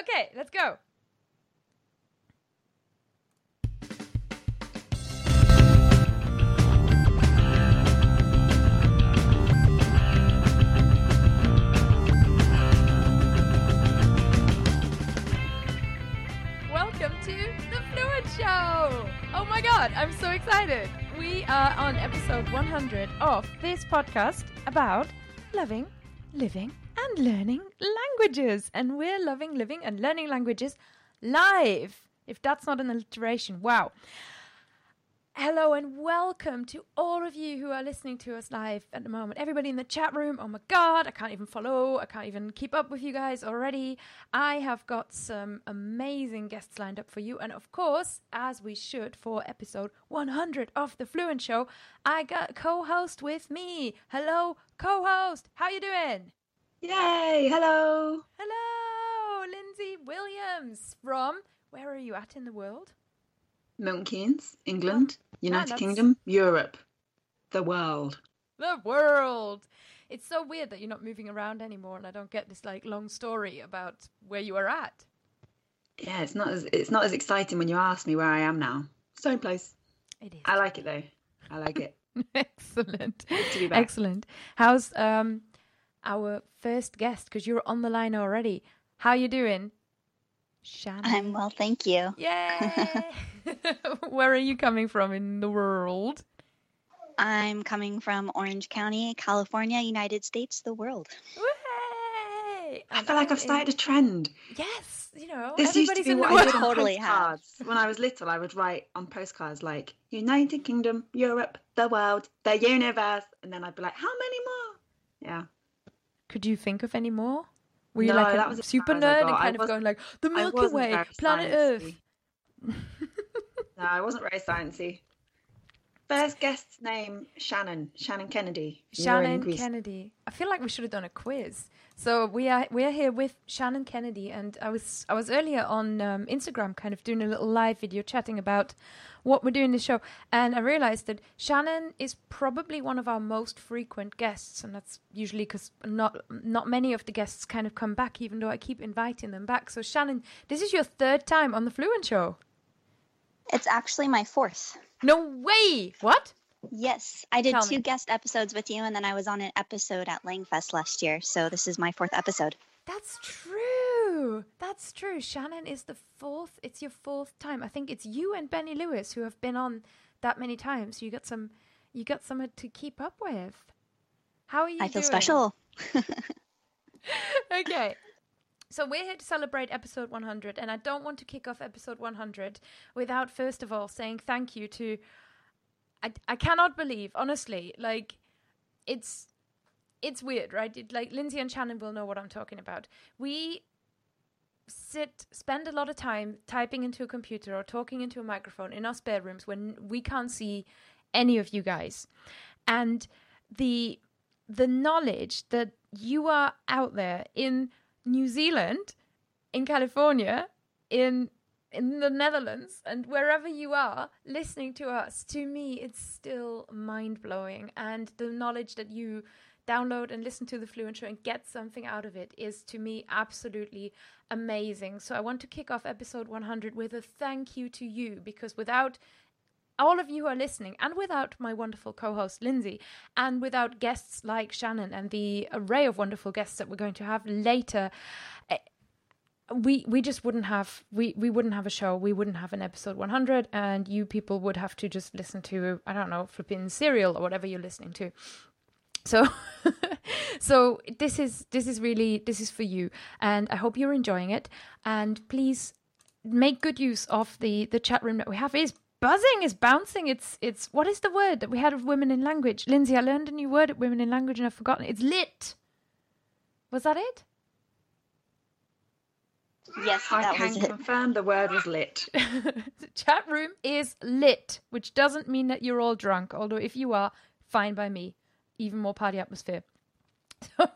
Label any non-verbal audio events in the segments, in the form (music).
okay, let's go. Welcome to the Fluent Show! Oh my god, I'm so excited! We are on episode 100 of this podcast about loving, living, and learning languages. And we're loving, living, and learning languages live. If that's not an alliteration, wow. Hello and welcome to all of you who are listening to us live at the moment. Everybody in the chat room. Oh my god, I can't even follow. I can't even keep up with you guys already. I have got some amazing guests lined up for you. And of course, as we should for episode 100 of The Fluent Show, I got co-host with me. Hello, co-host. How you doing? Yay! Hello. Hello, Lindsay Williams from where are you at in the world? Milton Keynes, England, United that's- Kingdom, Europe, the world. the world. It's so weird that you're not moving around anymore, and I don't get this like long story about where you are at. Yeah, it's not as it's not as exciting when you ask me where I am now. Same place. It is I like it though. I like it. (laughs) excellent, to be back. excellent. How's um our first guest? Because you're on the line already. How are you doing, Shannon? I'm well, thank you. Yay! (laughs) where are you coming from in the world? I'm coming from Orange County, California, United States, the world. Way! I feel like I've started a trend. Yes, you know, This used to be what the I did on Totally have. postcards. When I was little, I would write on postcards like United Kingdom, Europe, the world, the universe, and then I'd be like, how many more? Yeah. Could you think of any more? Were you No, like that a was super far as I nerd and kind of going like the Milky Way, planet sciencey. Earth? No, I wasn't very sciencey. First guest's name, Shannon. Shannon Kennedy. Shannon Kennedy. I feel like we should have done a quiz. So we are we are here with Shannon Kennedy, and I was I was earlier on um, Instagram, kind of doing a little live video chatting about what we're doing this show, and I realized that Shannon is probably one of our most frequent guests, and that's usually because not not many of the guests kind of come back, even though I keep inviting them back. So Shannon, this is your third time on the Fluent Show. It's actually my fourth. No way! What? Yes, I did Tell two me. guest episodes with you, and then I was on an episode at Langfest last year. So this is my fourth episode. That's true. That's true. Shannon is the fourth. It's your fourth time. I think it's you and Benny Lewis who have been on that many times. You got some. You got someone to keep up with. How are you? I feel doing? special. (laughs) okay. So we're here to celebrate episode 100, and I don't want to kick off episode 100 without first of all saying thank you to. I I cannot believe, honestly, like it's it's weird, right? It, like Lindsay and Shannon will know what I'm talking about. We sit spend a lot of time typing into a computer or talking into a microphone in our spare rooms when we can't see any of you guys and the the knowledge that you are out there in New Zealand in California in in the Netherlands and wherever you are listening to us to me it's still mind blowing and the knowledge that you download and listen to the Fluent Show and get something out of it is to me absolutely amazing. So I want to kick off episode 100 with a thank you to you because without all of you who are listening, and without my wonderful co host Lindsay, and without guests like Shannon and the array of wonderful guests that we're going to have later, eh, we we just wouldn't have we we wouldn't have a show. We wouldn't have an episode 100 and you people would have to just listen to i don't know flipping serial or whatever you're listening to. So (laughs) so this is this is really this is for you and i hope you're enjoying it. And please make good use of the the chat room that we have. It is buzzing is bouncing it's it's what is the word that we had of women in language lindsay i learned a new word at women in language and i've forgotten it's lit was that it Yes, I can was it. confirm the word was lit. (laughs) the chat room is lit, which doesn't mean that you're all drunk, although if you are, fine by me. Even more party atmosphere. (laughs) So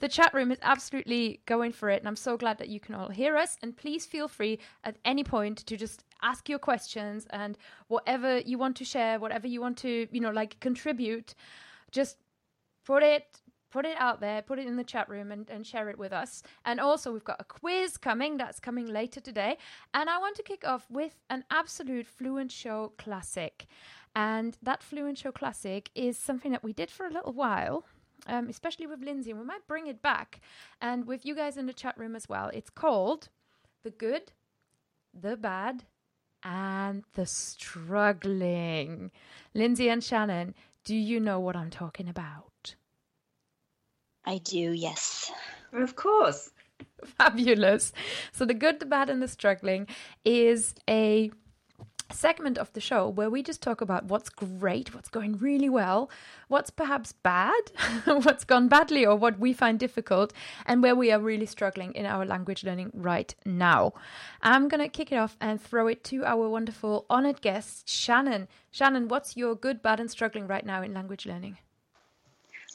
the chat room is absolutely going for it, and I'm so glad that you can all hear us. And please feel free at any point to just ask your questions and whatever you want to share, whatever you want to, you know, like contribute, just put it put it out there, put it in the chat room and, and share it with us. And also, we've got a quiz coming that's coming later today. And I want to kick off with an absolute Fluent Show classic. And that Fluent Show classic is something that we did for a little while. Um, especially with Lindsay, we might bring it back, and with you guys in the chat room as well. It's called "The Good, the Bad, and the Struggling." Lindsay and Shannon, do you know what I'm talking about? I do, yes. Of course. (laughs) Fabulous. So, The Good, the Bad, and the Struggling is a segment of the show where we just talk about what's great, what's going really well, what's perhaps bad, (laughs) what's gone badly, or what we find difficult, and where we are really struggling in our language learning right now. I'm going to kick it off and throw it to our wonderful honored guest, Shannon. Shannon, what's your good, bad, and struggling right now in language learning?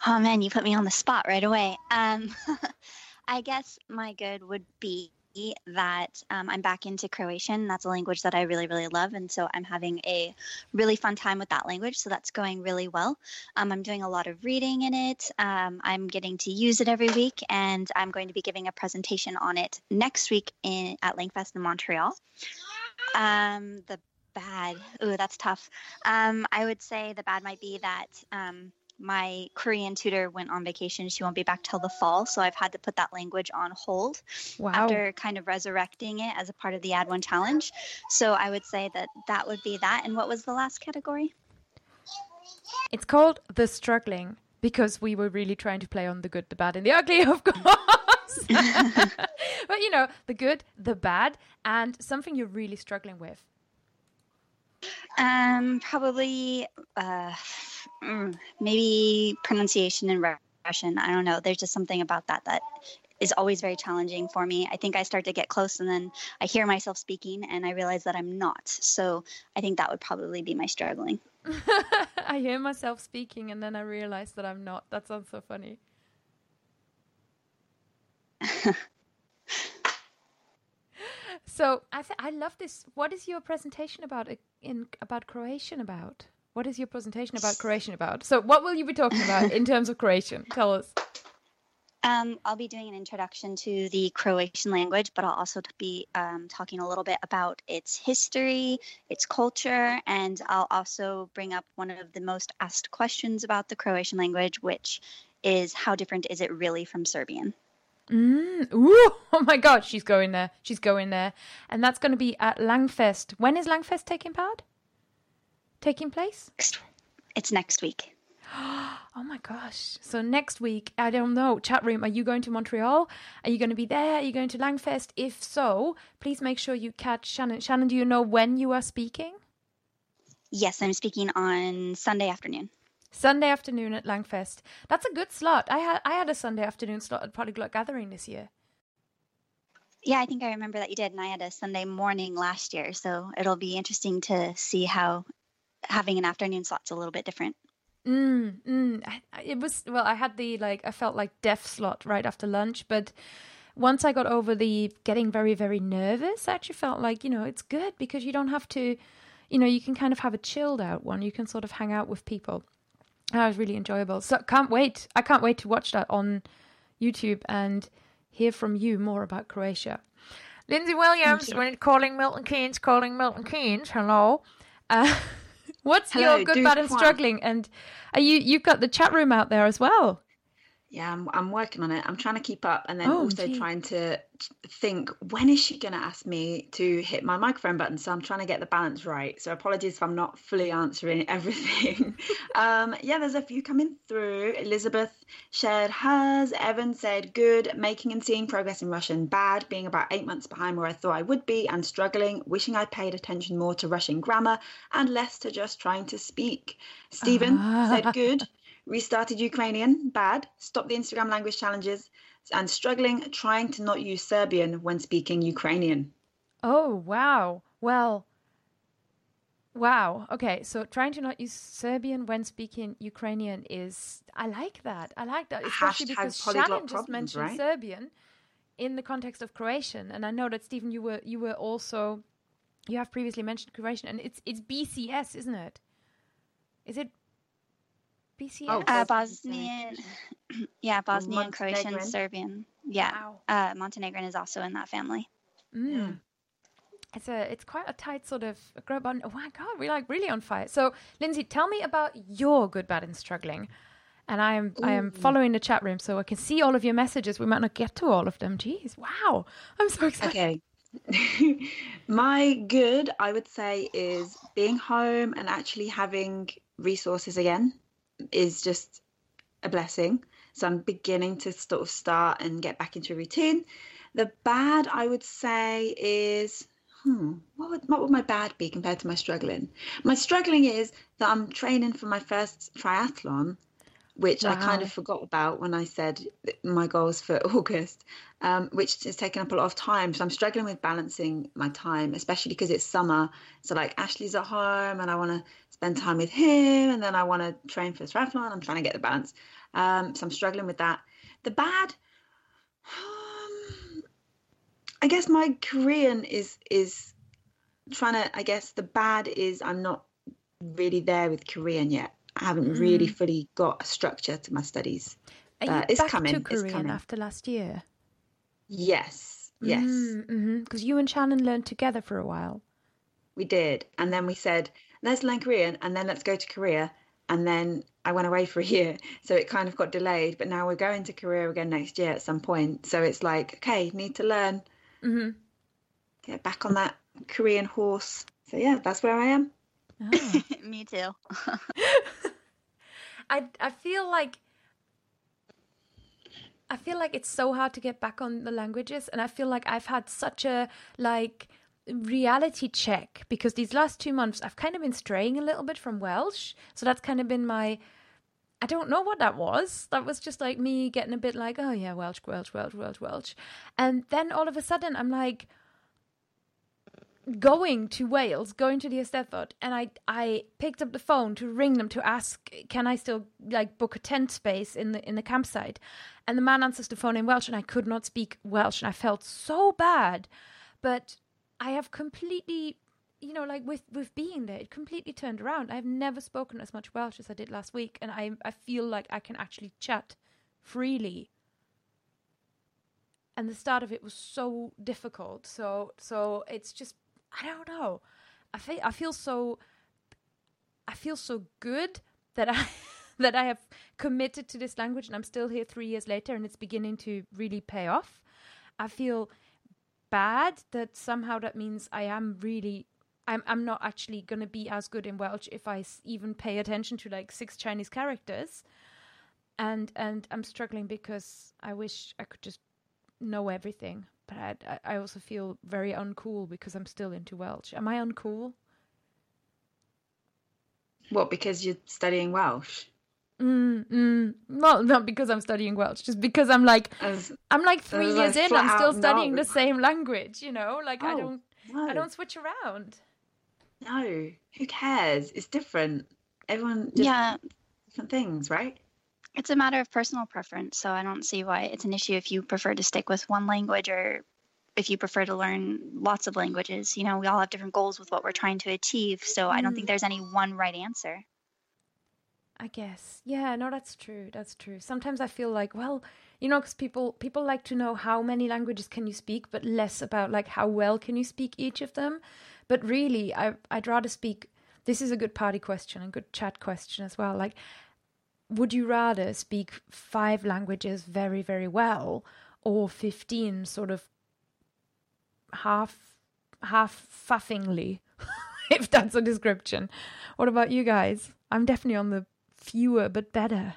Oh man, you put me on the spot right away. Um, (laughs) I guess my good would be that um, I'm back into Croatian. That's a language that I really, really love. And so I'm having a really fun time with that language. So that's going really well. Um, I'm doing a lot of reading in it. Um, I'm getting to use it every week. And I'm going to be giving a presentation on it next week in, at Langfest in Montreal. Um, the bad, ooh, that's tough. Um, I would say the bad might be that um, my Korean tutor went on vacation. She won't be back till the fall. So I've had to put that language on hold Wow. after kind of resurrecting it as a part of the Add One challenge. So I would say that that would be that. And what was the last category? It's called The Struggling because we were really trying to play on the good, the bad, and the ugly, (laughs) of course. (laughs) but you know, the good, the bad, and something you're really struggling with. Um, probably uh, mm, maybe pronunciation in Ru- Russian. I don't know. There's just something about that that is always very challenging for me. I think I start to get close and then I hear myself speaking and I realize that I'm not. So I think that would probably be my struggling. (laughs) I hear myself speaking and then I realize that I'm not. That sounds so funny. (laughs) so I th- I love this. What is your presentation about in about Croatian about? What is your presentation about Croatian about? So what will you be talking about in terms of Croatian? Tell us. Um, I'll be doing an introduction to the Croatian language, but I'll also be um, talking a little bit about its history, its culture, and I'll also bring up one of the most asked questions about the Croatian language, which is how different is it really from Serbian? Mm, ooh, (laughs) oh my God, she's going there. She's going there, and that's going to be at Langfest. When is Langfest taking part? Taking place? It's next week. (gasps) Oh my gosh. So next week, I don't know, chat room, are you going to Montreal? Are you going to be there? Are you going to Langfest? If so, please make sure you catch Shannon. Shannon, do you know when you are speaking? Yes, I'm speaking on Sunday afternoon. Sunday afternoon at Langfest. That's a good slot. I had I had a Sunday afternoon slot at Polyglot Gathering this year. Yeah, I think I remember that you did, and I had a Sunday morning last year, so it'll be interesting to see how having an afternoon slot's a little bit different. Mm, mm. It was well. I had the like. I felt like deaf slot right after lunch, but once I got over the getting very very nervous, I actually felt like you know it's good because you don't have to, you know, you can kind of have a chilled out one. You can sort of hang out with people. That was really enjoyable. So can't wait. I can't wait to watch that on YouTube and hear from you more about Croatia. Lindsay Williams, when calling Milton Keynes, calling Milton Keynes. Hello. Uh, (laughs) what's Hello, your good, bad, and struggling? And are you you've got the chat room out there as well? Yeah, I'm, I'm working on it. I'm trying to keep up and then Oh, also gee. trying to think when is she going to ask me to hit my microphone button? So I'm trying to get the balance right. So apologies if I'm not fully answering (laughs) everything. um, yeah, there's a few coming through. Elizabeth shared hers. Evan said good, making and seeing progress in Russian. Bad, being about eight months behind where I thought I would be and struggling, wishing I paid attention more to Russian grammar and less to just trying to speak. Stephen said (laughs) good restarted Ukrainian, bad, stopped the Instagram language challenges, and struggling trying to not use Serbian when speaking Ukrainian. Oh wow. Well. Wow. Okay. So trying to not use Serbian when speaking Ukrainian is I like that. I like that, especially Hashtag because Shannon just mentioned right? Serbian in the context of Croatian, and I know that Stephen, you were you were also you have previously mentioned Croatian, and it's it's BCS, isn't it? Is it BCS. Oh, Uh, Bosnian. Bosnian, (clears throat) yeah, Bosnian, Croatian, Serbian. Yeah, Wow. uh, Montenegrin is also in that family. Mm. It's a it's quite a tight sort of group on. Oh my god, we're like really on fire. So, Lindsay, tell me about your good, bad, and struggling. And I am I am following the chat room, so I can see all of your messages. We might not get to all of them. Jeez, wow! I'm so excited. Okay. (laughs) My good, I would say, is being home and actually having resources again is just a blessing. So I'm beginning to sort of start and get back into a routine. The bad, I would say, is hmm, what would what would my bad be compared to my struggling? My struggling is that I'm training for my first triathlon, which I kind of forgot about when I said my goals for (laughs) August, um, which is taking up a lot of time. So I'm struggling with balancing my time, especially because it's summer. So like Ashley's at home, and I want to spend time with him, and then I want to train for the triathlon. I'm trying to get the balance. Um, so I'm struggling with that. The bad, um, I guess my Korean is is trying to. I guess the bad is I'm not really there with Korean yet. I haven't really fully got a structure to my studies. Are Uh, you it's back coming, to Korean coming. after last year? Yes, yes, Because you and Shannon learned together for a while. we did. And then we said, let's learn Korean and then let's go to Korea. And then I went away for a year. (laughs) So it kind of got delayed. But now we're going to Korea again next year at some point. So it's like, okay, need to learn, hmm get back on that Korean horse. So yeah, that's where I am. Oh. (laughs) Me too. (laughs) I I feel like I feel like it's so hard to get back on the languages and I feel like I've had such a like reality check because these last 2 months I've kind of been straying a little bit from Welsh. So that's kind of been my I don't know what that was. That was just like me getting a bit like, oh yeah, Welsh, Welsh, Welsh, Welsh, Welsh. And then all of a sudden I'm like going to Wales, going to the Eisteddfod, and I I picked up the phone to ring them to ask, can I still like book a tent space in the in the campsite? And the man answers the phone in Welsh, and I could not speak Welsh, and I felt so bad. But I have completely, you know, like with with being there, it completely turned around. I've never spoken as much Welsh as I did last week, and I I feel like I can actually chat freely. And the start of it was so difficult. So so it's just i don't know. I feel i feel so i feel so good that i (laughs) that i have committed to this language and i'm still here 3 years later and it's beginning to really pay off. I feel bad that somehow that means i am really i'm i'm not actually going to be as good in welsh if i s- even pay attention to like six chinese characters and and i'm struggling because i wish i could just know everything, but I, I I also feel very uncool because I'm still into Welsh. Am I uncool? What, because you're studying Welsh? Mm, mm. Well, not because I'm studying Welsh, just because I'm like As, I'm like three As a years in. I'm still studying no. the same language. You know, like I Oh, don't no, I don't switch around. no, who cares? It's different. Everyone just yeah, different things, right? it's a matter of personal preference. So I don't see why it's an issue if you prefer to stick with one language or if you prefer to learn lots of languages. You know, we all have different goals with what we're trying to achieve. So I don't think there's any one right answer. I guess. Yeah, no, that's true. That's true. Sometimes I feel like, well, you know, because people people like to know how many languages can you speak, but less about like how well can you speak each of them. But really, I I'd rather speak. This is a good party question, a good chat question as well. Like, would you rather speak five languages very very well, or fifteen sort of half half fuffingly, (laughs) if that's a description? What about you guys? I'm definitely on the fewer but better.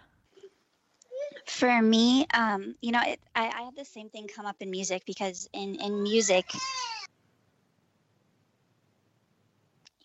For me, um, you know, it, I, I had the same thing come up in music because in, in music,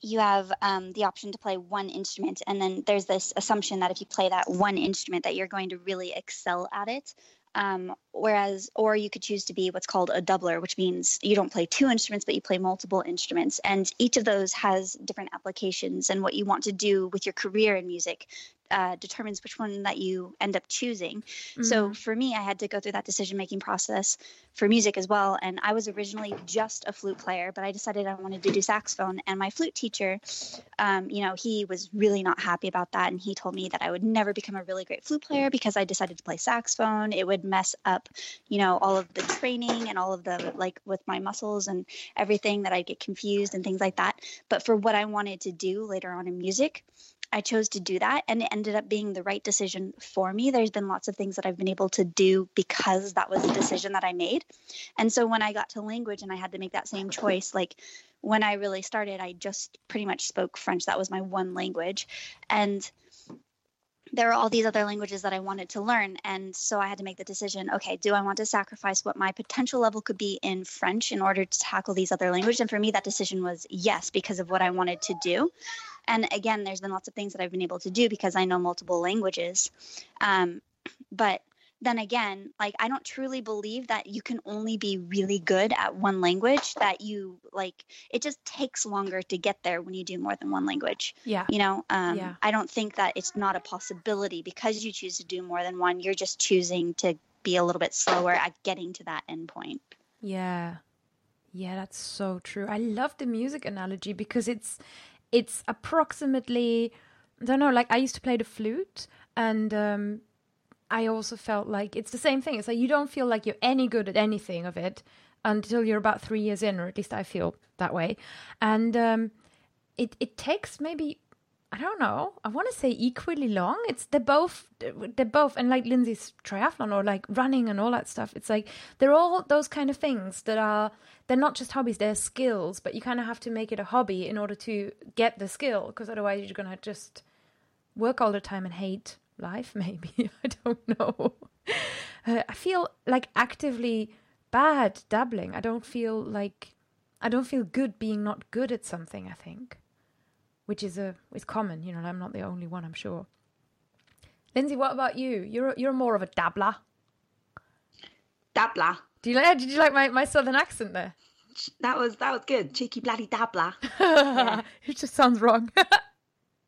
you have um, the option to play one instrument, and then there's this assumption that if you play that one instrument, that you're going to really excel at it. Um, whereas or you could choose to be what's called a doubler which means you don't play two instruments but you play multiple instruments and each of those has different applications and what you want to do with your career in music uh, determines which one that you end up choosing. Mm-hmm. So for me, I had to go through that decision making process for music as well. And I was originally just a flute player, but I decided I wanted to do saxophone. And my flute teacher, um, you know, he was really not happy about that. And he told me that I would never become a really great flute player because I decided to play saxophone. It would mess up, you know, all of the training and all of the like with my muscles and everything that I'd get confused and things like that. But for what I wanted to do later on in music, I chose to do that and it ended up being the right decision for me. There's been lots of things that I've been able to do because that was a decision that I made. And so when I got to language and I had to make that same choice, like when I really started, I just pretty much spoke French. That was my one language. And there are all these other languages that I wanted to learn. And so I had to make the decision okay, do I want to sacrifice what my potential level could be in French in order to tackle these other languages? And for me, that decision was yes, because of what I wanted to do. And again, there's been lots of things that I've been able to do because I know multiple languages. Um, but then again, like I don't truly believe that you can only be really good at one language, that you like it just takes longer to get there when you do more than one language. Yeah. You know, um, yeah. I don't think that it's not a possibility because you choose to do more than one. You're just choosing to be a little bit slower at getting to that end point. Yeah. Yeah, that's so true. I love the music analogy because it's it's approximately I don't know, like I used to play the flute and um I also felt like it's the same thing. It's like you don't feel like you're any good at anything of it until you're about three years in, or at least I feel that way. And um, it it takes maybe I don't know. I want to say equally long. It's they're both they're both and like Lindsay's triathlon or like running and all that stuff. It's like they're all those kind of things that are they're not just hobbies, they're skills. But you kind of have to make it a hobby in order to get the skill, because otherwise you're gonna just work all the time and hate life, (laughs) maybe. I don't know. Uh, I feel like actively bad dabbling. I don't feel like I don't feel good being not good at something. I think, which is a is common. You know, I'm not the only one. I'm sure. Lindsay, what about you? You're you're more of a dabbler. Dabbler. Do you like? Did you like my, my southern accent there? That was that was good. Cheeky bloody dabbler. (laughs) yeah. It just sounds wrong. (laughs)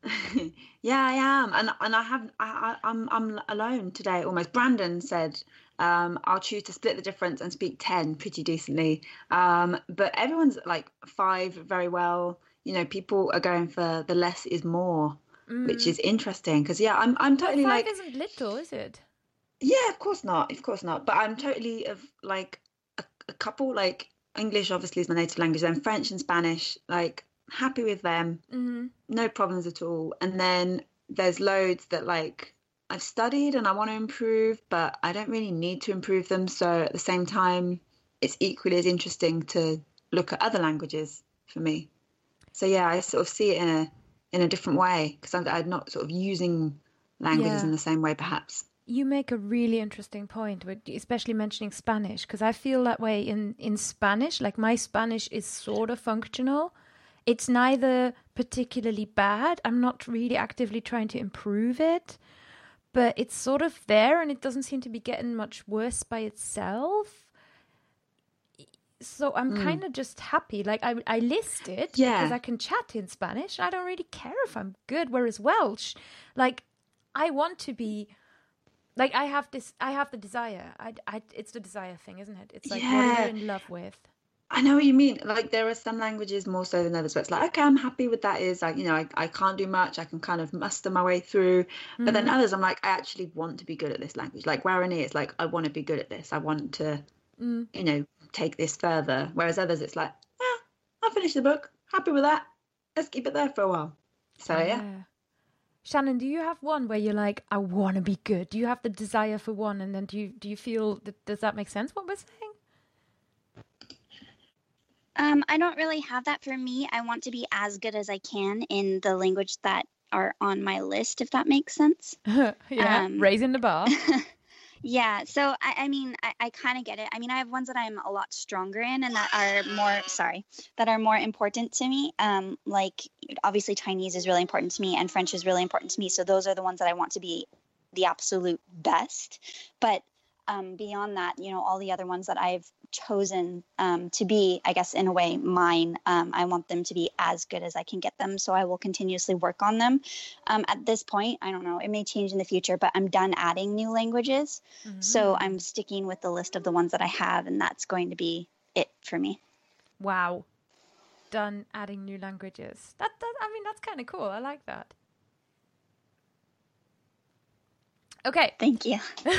(laughs) yeah, I am, and and I have I, I am I'm, I'm alone today almost. Brandon said um, I'll choose to split the difference and speak ten pretty decently, um, but everyone's like five very well. You know, people are going for the less is more, mm. which is interesting because yeah, I'm I'm totally five like isn't little, is it? Yeah, of course not, of course not. But I'm totally of like a, a couple like English obviously is my native language, then French and Spanish like happy with them, mm-hmm. no problems at all. And then there's loads that like I've studied and I want to improve, but I don't really need to improve them. So at the same time, it's equally as interesting to look at other languages for me. So yeah, I sort of see it in a in a different way because I'm, I'm, not sort of using languages yeah. in the same way, perhaps. You make a really interesting point, with especially mentioning Spanish, because I feel that way in in Spanish. Like my Spanish is sort of functional, it's neither particularly bad. I'm not really actively trying to improve it, but it's sort of there and it doesn't seem to be getting much worse by itself. So I'm mm. kind of just happy. Like I, I list it yeah. because I can chat in Spanish. I don't really care if I'm good. Whereas Welsh, like I want to be like I have this I have the desire. I, I it's the desire thing, isn't it? It's like yeah. what are you in love with? I know what you mean. Like there are some languages more so than others, but it's like, okay, I'm happy with that. Is like, you know, I, I can't do much. I can kind of muster my way through. Mm-hmm. But then mm-hmm. others, I'm like, I actually want to be good at this language. Like Guarani, it's like, I want to be good at this. I want to, mm. you know, take this further. Whereas others, it's like, yeah, I'll finish the book. Happy with that. Let's keep it there for a while. So yeah. yeah. Shannon, do you have one where you're like, I want to be good? Do you have the desire for one, and then do you do you feel that does that make sense? What we're saying? Um, I don't really have that for me. I want to be as good as I can in the language that are on my list, if that makes sense. (laughs) yeah, um, raising the bar. (laughs) yeah, so I, I mean, I, I kind of get it. I mean, I have ones that I'm a lot stronger in and that are more, sorry, that are more important to me. Um, like, obviously, Chinese is really important to me and French is really important to me. So those are the ones that I want to be the absolute best. But um, beyond that, you know, all the other ones that I've chosen um, to be, I guess, in a way, mine, um, I want them to be as good as I can get them. So I will continuously work on them. Um, at this point, I don't know, it may change in the future, but I'm done adding new languages. Mm-hmm. So I'm sticking with the list of the ones that I have, and that's going to be it for me. Wow. Done adding new languages. That, that I mean, that's kind of cool. I like that. Okay. Thank you. (laughs)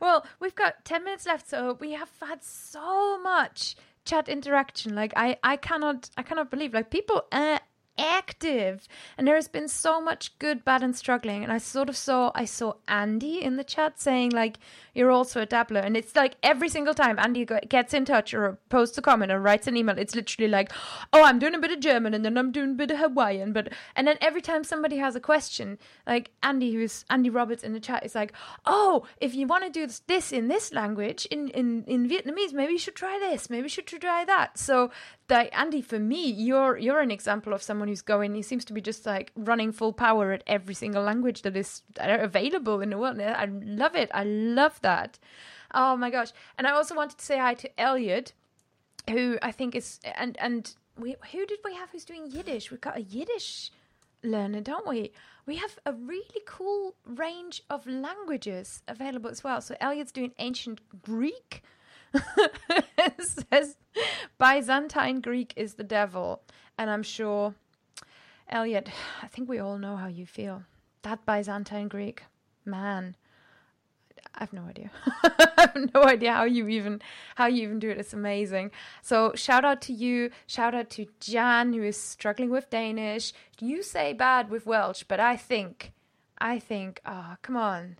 well, we've got 10 minutes left, so we have had so much chat interaction. Like I I cannot I cannot believe like people uh, active. And there has been so much good bad and struggling. And i sort of saw i saw andy in the chat saying like you're also a dabbler. And it's like every single time andy gets in touch or posts a comment or writes an email it's literally like oh i'm doing a bit of german and then i'm doing a bit of hawaiian. But and then every time somebody has a question like andy who's andy roberts in the chat is like oh if you want to do this, in this language in in in vietnamese maybe you should try this maybe you should try that. So that uh, Andy, for me, you're you're an example of someone who's going. He seems to be just like running full power at every single language that is available in the world. I love it. I love that. Oh my gosh! And I also wanted to say hi to Elliot, who I think is and and we who did we have who's doing Yiddish? We've got a Yiddish learner, don't we? We have a really cool range of languages available as well. So Elliot's doing ancient Greek (laughs) says Byzantine Greek is the devil. And I'm sure, Elliot, I think we all know how you feel. That Byzantine Greek, man. I have no idea. (laughs) I have no idea how you even how you even do it. It's amazing. So shout out to you. Shout out to Jan who is struggling with Danish. You say bad with Welsh, but I think, I think, ah, oh, come on,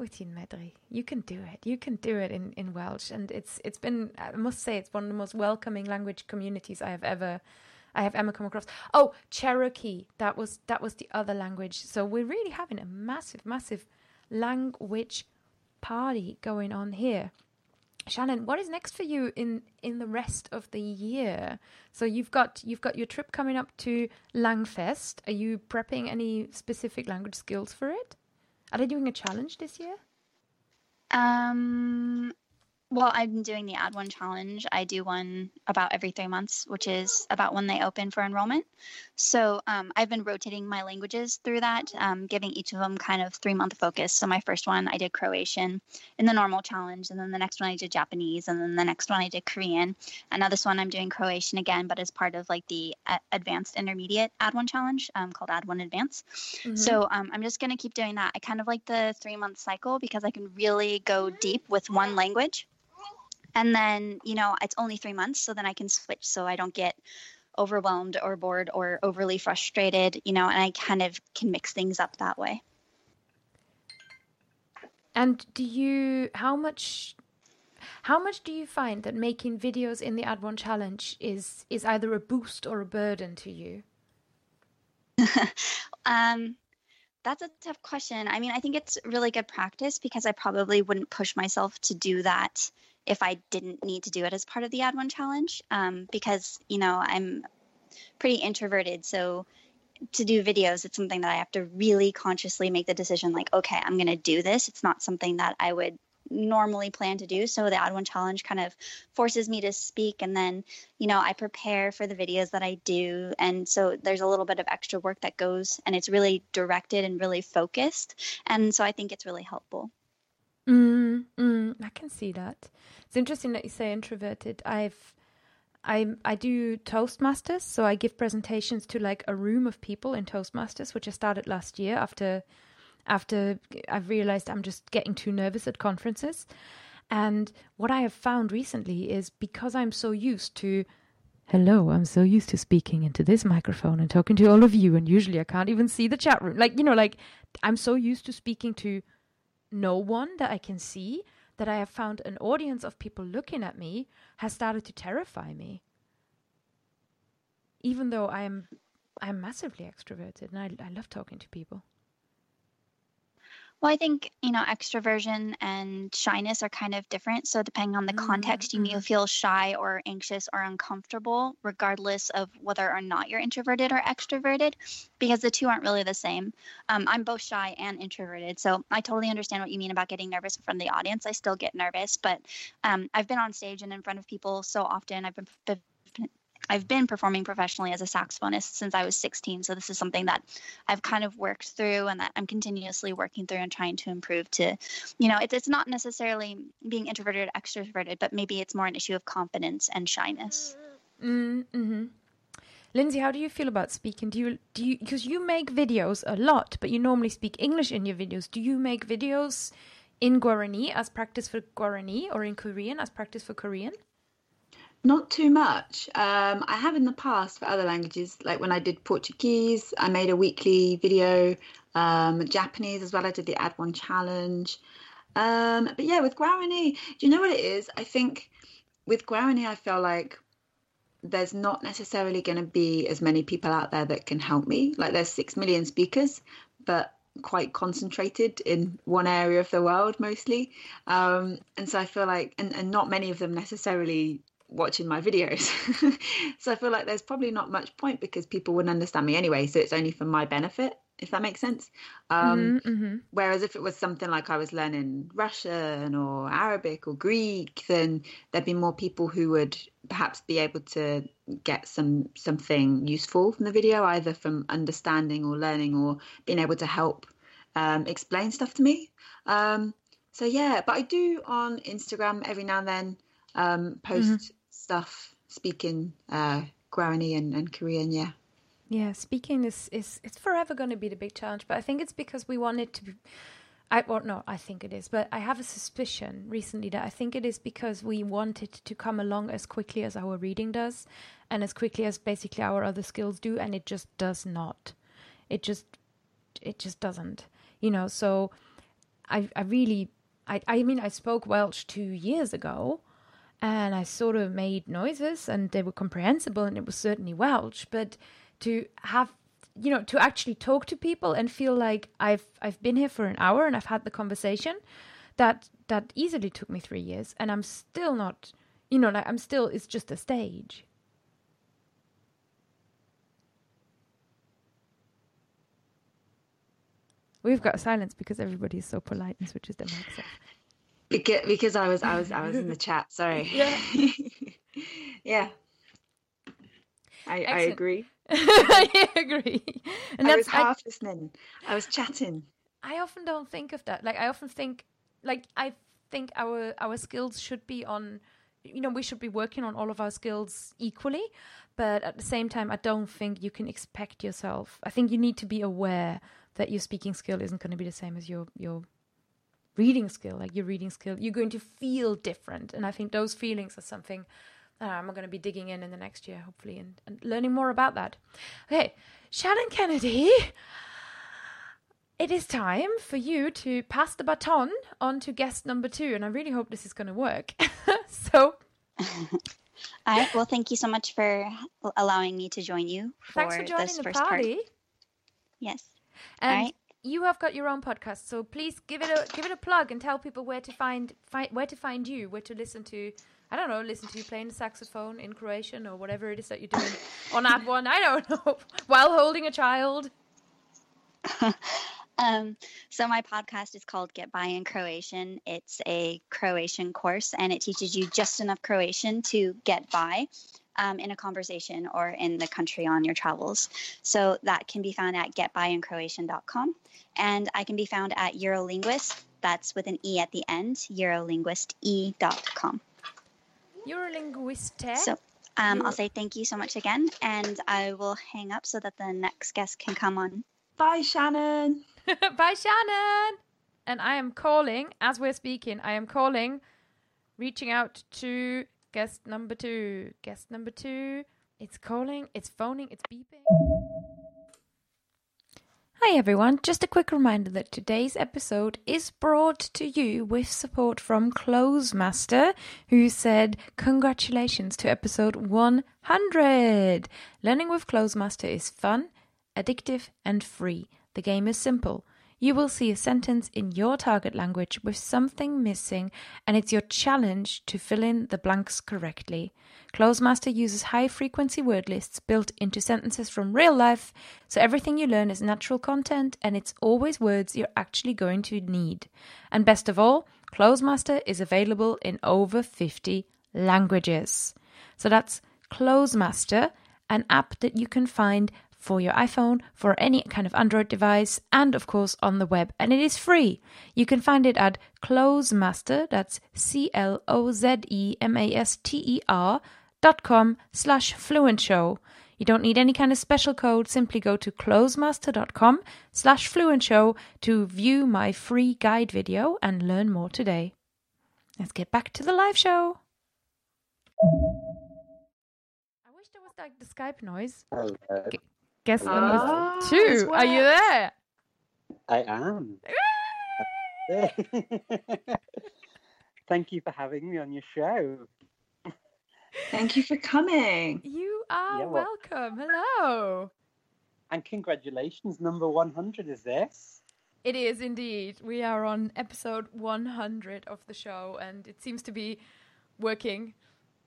Wythin Medri. You can do it. You can do it in, in Welsh, and it's it's been I must say it's one of the most welcoming language communities I have ever I have ever come across. Oh, Cherokee. That was that was the other language. So we're really having a massive, massive language party going on here. Shannon, what is next for you in in the rest of the year? So you've got you've got your trip coming up to Langfest. Are you prepping any specific language skills for it? Are they doing a challenge this year? Um, well, I've been doing the Add One challenge. I do one about every three months, which is about when they open for enrollment. So um, I've been rotating my languages through that, um, giving each of them kind of three month focus. So my first one I did Croatian in the normal challenge, and then the next one I did Japanese, and then the next one I did Korean. And now this one I'm doing Croatian again, but as part of like the advanced intermediate Add One challenge um, called Add One Advance. Mm-hmm. So um, I'm just going to keep doing that. I kind of like the three month cycle because I can really go deep with one language and then you know it's only three months so then i can switch so i don't get overwhelmed or bored or overly frustrated you know and i kind of can mix things up that way and do you how much how much do you find that making videos in the Add One challenge is is either a boost or a burden to you (laughs) um that's a tough question. I mean, I think it's really good practice because I probably wouldn't push myself to do that if I didn't need to do it as part of the Add One challenge um, because, you know, I'm pretty introverted. So to do videos, it's something that I have to really consciously make the decision like, okay, I'm going to do this. It's not something that I would normally plan to do. So the Add One challenge kind of forces me to speak. And then, you know, I prepare for the videos that I do. And so there's a little bit of extra work that goes and it's really directed and really focused. And so I think it's really helpful. Mm, mm, I can see that. It's interesting that you say introverted. I've I I do Toastmasters, so I give presentations to like a room of people in Toastmasters, which I started last year after after I've realized I'm just getting too nervous at conferences. And what I have found recently is because I'm so used to hello, I'm so used to speaking into this microphone and talking to all of you and usually I can't even see the chat room. Like, you know, like I'm so used to speaking to no one that I can see, that I have found an audience of people looking at me has started to terrify me. Even though I am I'm massively extroverted and I, I love talking to people. Well, I think, you know, extroversion and shyness are kind of different. So, depending on the Mm, context, you may mhm. feel shy or anxious or uncomfortable, regardless of whether or not you're introverted or extroverted, because the two aren't really the same. Um, I'm both shy and introverted. So, I totally understand what you mean about getting nervous in front of the audience. I still get nervous, but um, I've been on stage and in front of people so often. I've been I've been performing professionally as a saxophonist since I was 16. So this is something that I've kind of worked through and that I'm continuously working through and trying to improve to, you know, it's, it's not necessarily being introverted or extroverted, but maybe it's more an issue of confidence and shyness. Mm-hmm. Lindsay, how do you feel about speaking? Do you do you because you make videos a lot, but you normally speak English in your videos. Do you make videos in Guarani as practice for Guarani or in Korean as practice for Korean? Not too much. Um, I have in the past for other languages, like when I did Portuguese, I made a weekly video. Um, Japanese as well, I did the Add One challenge. Um, but yeah, with Guarani, do you know what it is? I think with Guarani, I feel like there's not necessarily going to be as many people out there that can help me. Like there's six million speakers, but quite concentrated in one area of the world mostly. Um, and so I feel like, and, and not many of them necessarily watching my videos. (laughs) so I feel like there's probably not much point because people wouldn't understand me anyway. So it's only for my benefit, if that makes sense. Um, mm-hmm. Whereas if it was something like I was learning Russian or Arabic or Greek, then there'd be more people who would perhaps be able to get some something useful from the video, either from understanding or learning or being able to help um, explain stuff to me. Um, so yeah, but I do on Instagram every now and then um, post stuff speaking uh, Guarani and, and Korean. Yeah. Yeah, speaking is is it's forever going to be the big challenge, but I think it's because we want it to be. I well, no, I think it is, but I have a suspicion recently that I think it is because we want it to come along as quickly as our reading does, and as quickly as basically our other skills do, and it just does not. It just, it just doesn't. You know, so I I really I I mean I spoke Welsh two years ago, and I sort of made noises, and they were comprehensible, and it was certainly Welsh, but to have you know to actually talk to people and feel like I've I've been here for an hour and I've had the conversation that that easily took me 3 years and I'm still not you know like I'm still it's just a stage We've got silence because everybody is so polite and switches their mics off. Because, because I was I was I was in the (laughs) chat. Sorry. Yeah. (laughs) yeah. I, I agree. (laughs) I agree. And I was that's I, half listening. I was chatting. I often don't think of that. Like I often think like I think our our skills should be on you know, we should be working on all of our skills equally, but at the same time I don't think you can expect yourself. I think you need to be aware that your speaking skill isn't going to be the same as your your reading skill. Like your reading skill, you're going to feel different, and I think those feelings are something uh, I'm going to be digging in in the next year, hopefully, and, and learning more about that. Okay, Shannon Kennedy, it is time for you to pass the baton on to guest number two, and I really hope this is going to work. (laughs) so, (laughs) All right. Well, thank you so much for allowing me to join you for, thanks for joining this the first party. part. Yes. And Alright. You have got your own podcast, so please give it a give it a plug and tell people where to find, find where to find you, where to listen to. I don't know, listen to you playing the saxophone in Croatian or whatever it is that you're doing (laughs) on Add One. I don't know, (laughs) while holding a child. (laughs) Um, so my podcast is called Get By in Croatian. It's a Croatian course, and it teaches you just enough Croatian to get by um, in a conversation or in the country on your travels. So that can be found at getbyincroatian.com, and I can be found at Eurolinguiste. That's with an e at the end. Eurolinguiste.com. You're a linguist. eh? So um, You- I'll say thank you so much again, and I will hang up so that the next guest can come on. Bye, Shannon. (laughs) Bye, Shannon. And I am calling, as we're speaking, I am calling, reaching out to guest number two. Guest number two. It's calling, it's phoning, it's beeping. Hi, everyone. Just a quick reminder that today's episode is brought to you with support from Clozemaster, who said, Congratulations to episode 100. Learning with Clozemaster is fun, addictive, and free. The game is simple. You will see a sentence in your target language with something missing, and it's your challenge to fill in the blanks correctly. Clozemaster uses high frequency word lists built into sentences from real life, so everything you learn is natural content and it's always words you're actually going to need. And best of all, Clozemaster is available in over 50 languages. So that's Clozemaster, an app that you can find for your iPhone, for any kind of Android device, and of course on the web. And it is free. You can find it at Clozemaster, that's C L O Z E M A S T E R dot com slash fluent show. You don't need any kind of special code. Simply go to clozemaster.com slash fluent show to view my free guide video and learn more today. Let's get back to the live show. I wish there was like the Skype noise. Oh, Hello. Guess Ah, number two. it's Are you there? I am. (laughs) Thank you for having me on your show. Thank you for coming. You are Yeah, well- welcome. Hello. And congratulations, number 100 is this. It is indeed. We are on episode 100 of the show, and it seems to be working.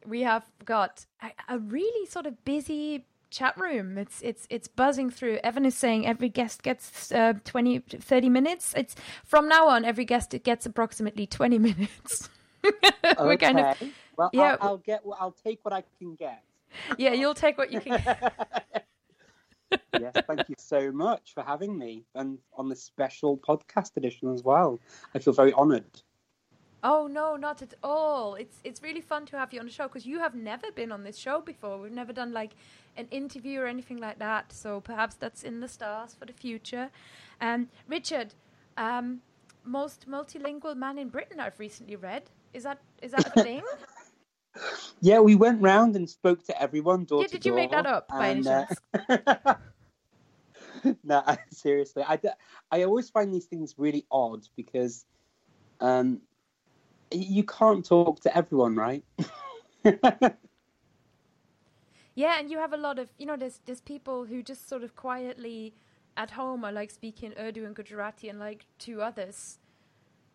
We have got a, a really sort of busy chat room. It's it's it's buzzing through. Evan is saying every guest gets uh, 20 30 minutes. It's from now on every guest it gets approximately 20 (laughs) minutes. We're kind of. Well, yeah. I'll, I'll get. I'll take what I can get. yeah, you'll take what you can get. (laughs) yes, thank you so much for having me and on this special podcast edition as well. I feel very honoured. Oh no, not at all. It's it's really fun to have you on the show because you have never been on this show before. We've never done like an interview or anything like that. So perhaps that's in the stars for the future. Um, Richard, um, most multilingual man in Britain. I've recently read. Is that is that a thing? (laughs) Yeah, we went round and spoke to everyone door yeah, to did you make that up by any and, uh, chance? (laughs) no, (laughs) seriously, I, I always find these things really odd because um, y- you can't talk to everyone, right? (laughs) Yeah, and you have a lot of you know there's there's people who just sort of quietly at home are like speaking Urdu and Gujarati and like two others.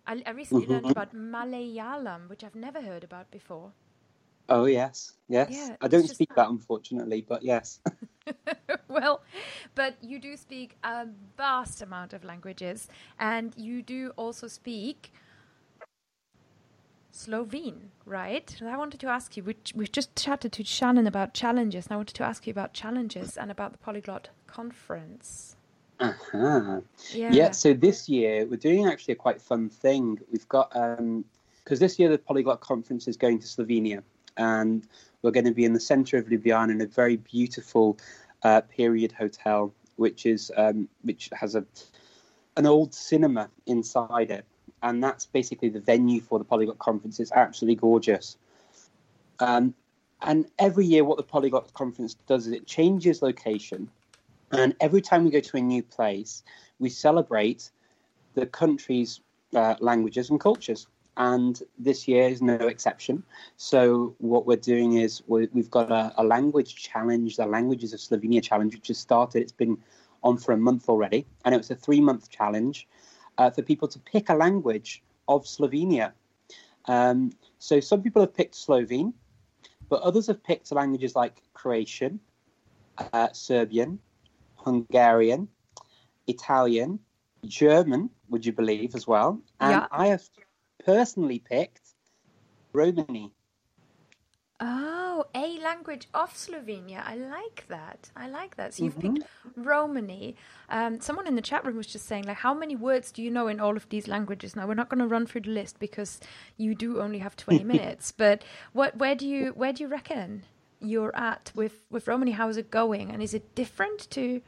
I, I recently learned Mhm. about Malayalam, which I've never heard about before. oh yes, yes. Yeah, I don't speak that- that unfortunately, but yes. (laughs) (laughs) well, but you do speak a vast amount of languages, and you do also speak Slovene, right? And I wanted to ask you. We we've just chatted to Shannon about challenges, and I wanted to ask you about challenges and about the Polyglot Conference. Uh-huh. Yeah. Yeah. so this year we're doing actually a quite fun thing. We've got because this year the Polyglot Conference is going to Slovenia, and we're going to be in the centre of Ljubljana in a very beautiful uh, period hotel, which is um, which has a an old cinema inside it, and that's basically the venue for the Polyglot Conference. It's absolutely gorgeous. Um, and every year, what the Polyglot Conference does is it changes location. And every time we go to a new place, we celebrate the country's uh, languages and cultures. And this year is no exception. So, what we're doing is we we've got a, a language challenge, the Languages of Slovenia challenge, which has started. It's been on for a month already. And it was a three month challenge uh, for people to pick a language of Slovenia. Um, so, some people have picked Slovene, but others have picked languages like Croatian, uh, Serbian, Hungarian, Italian, German, would you believe, as well. And Yeah. I have personally picked Romani. Oh, a language of Slovenia. I like that. I like that. So you've Mhm. picked Romani. Um, someone in the chat room was just saying, like, how many words do you know in all of these languages? Now we're not going to run through the list because you do only have twenty (laughs) minutes. But what, where do you, where do you reckon you're at with with Romani? How is it going? And is it different to?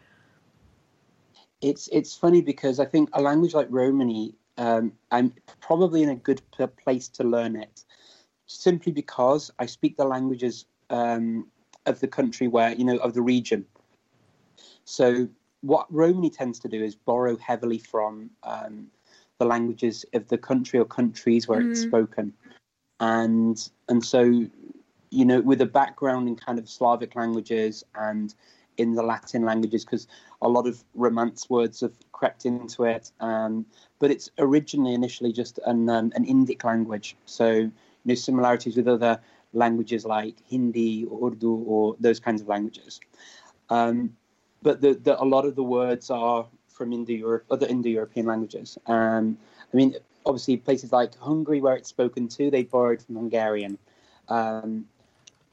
It's it's funny because I think a language like Romani, um, I'm probably in a good place to learn it, simply because I speak the languages um, of the country where you know of the region. So what Romani tends to do is borrow heavily from um, the languages of the country or countries where it's Mhm. spoken, and and so you know with a background in kind of Slavic languages and in the Latin languages because a lot of Romance words have crept into it. Um, but it's originally initially just an um, an Indic language, so you know similarities with other languages like Hindi or Urdu or those kinds of languages. Um, but the, the, a lot of the words are from Indo-Europe, other Indo-European languages. Um, I mean, obviously, places like Hungary, where it's spoken to, they borrowed from Hungarian. Um,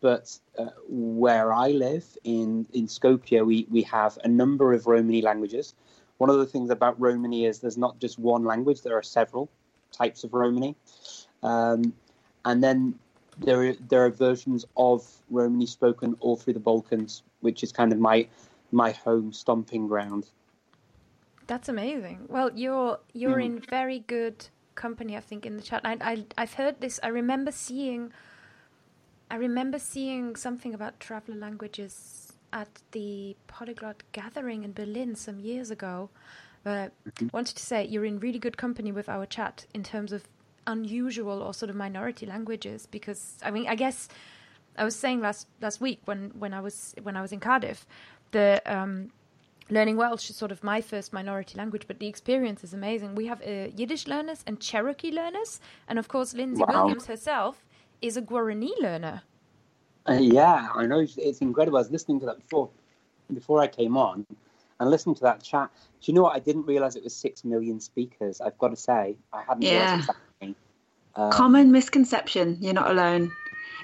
but uh, where I live in in Skopje, we we have a number of Romani languages. One of the things about Romani is there's not just one language; there are several types of Romani, um, and then there are, there are versions of Romani spoken all through the Balkans, which is kind of my my home stomping ground. That's amazing. Well, you're you're mm. in very good company, I think, in the chat. I, I I've heard this. I remember seeing. I remember seeing something about traveler languages at the Polyglot Gathering in Berlin some years ago. But mm-hmm. wanted to say you're in really good company with our chat in terms of unusual or sort of minority languages. Because I mean, I guess I was saying last last week when when I was when I was in Cardiff the um, learning Welsh is sort of my first minority language, but the experience is amazing. We have uh, Yiddish learners and Cherokee learners, and of course, Lindsay wow. Williams herself is a Guarani learner. Uh, yeah, I know it's, it's, incredible. I was listening to that before before I came on, and listening to that chat. Do you know what? I didn't realize it was six million speakers. I've got to say, I hadn't yeah. realized exactly. Um, Common misconception. You're not alone.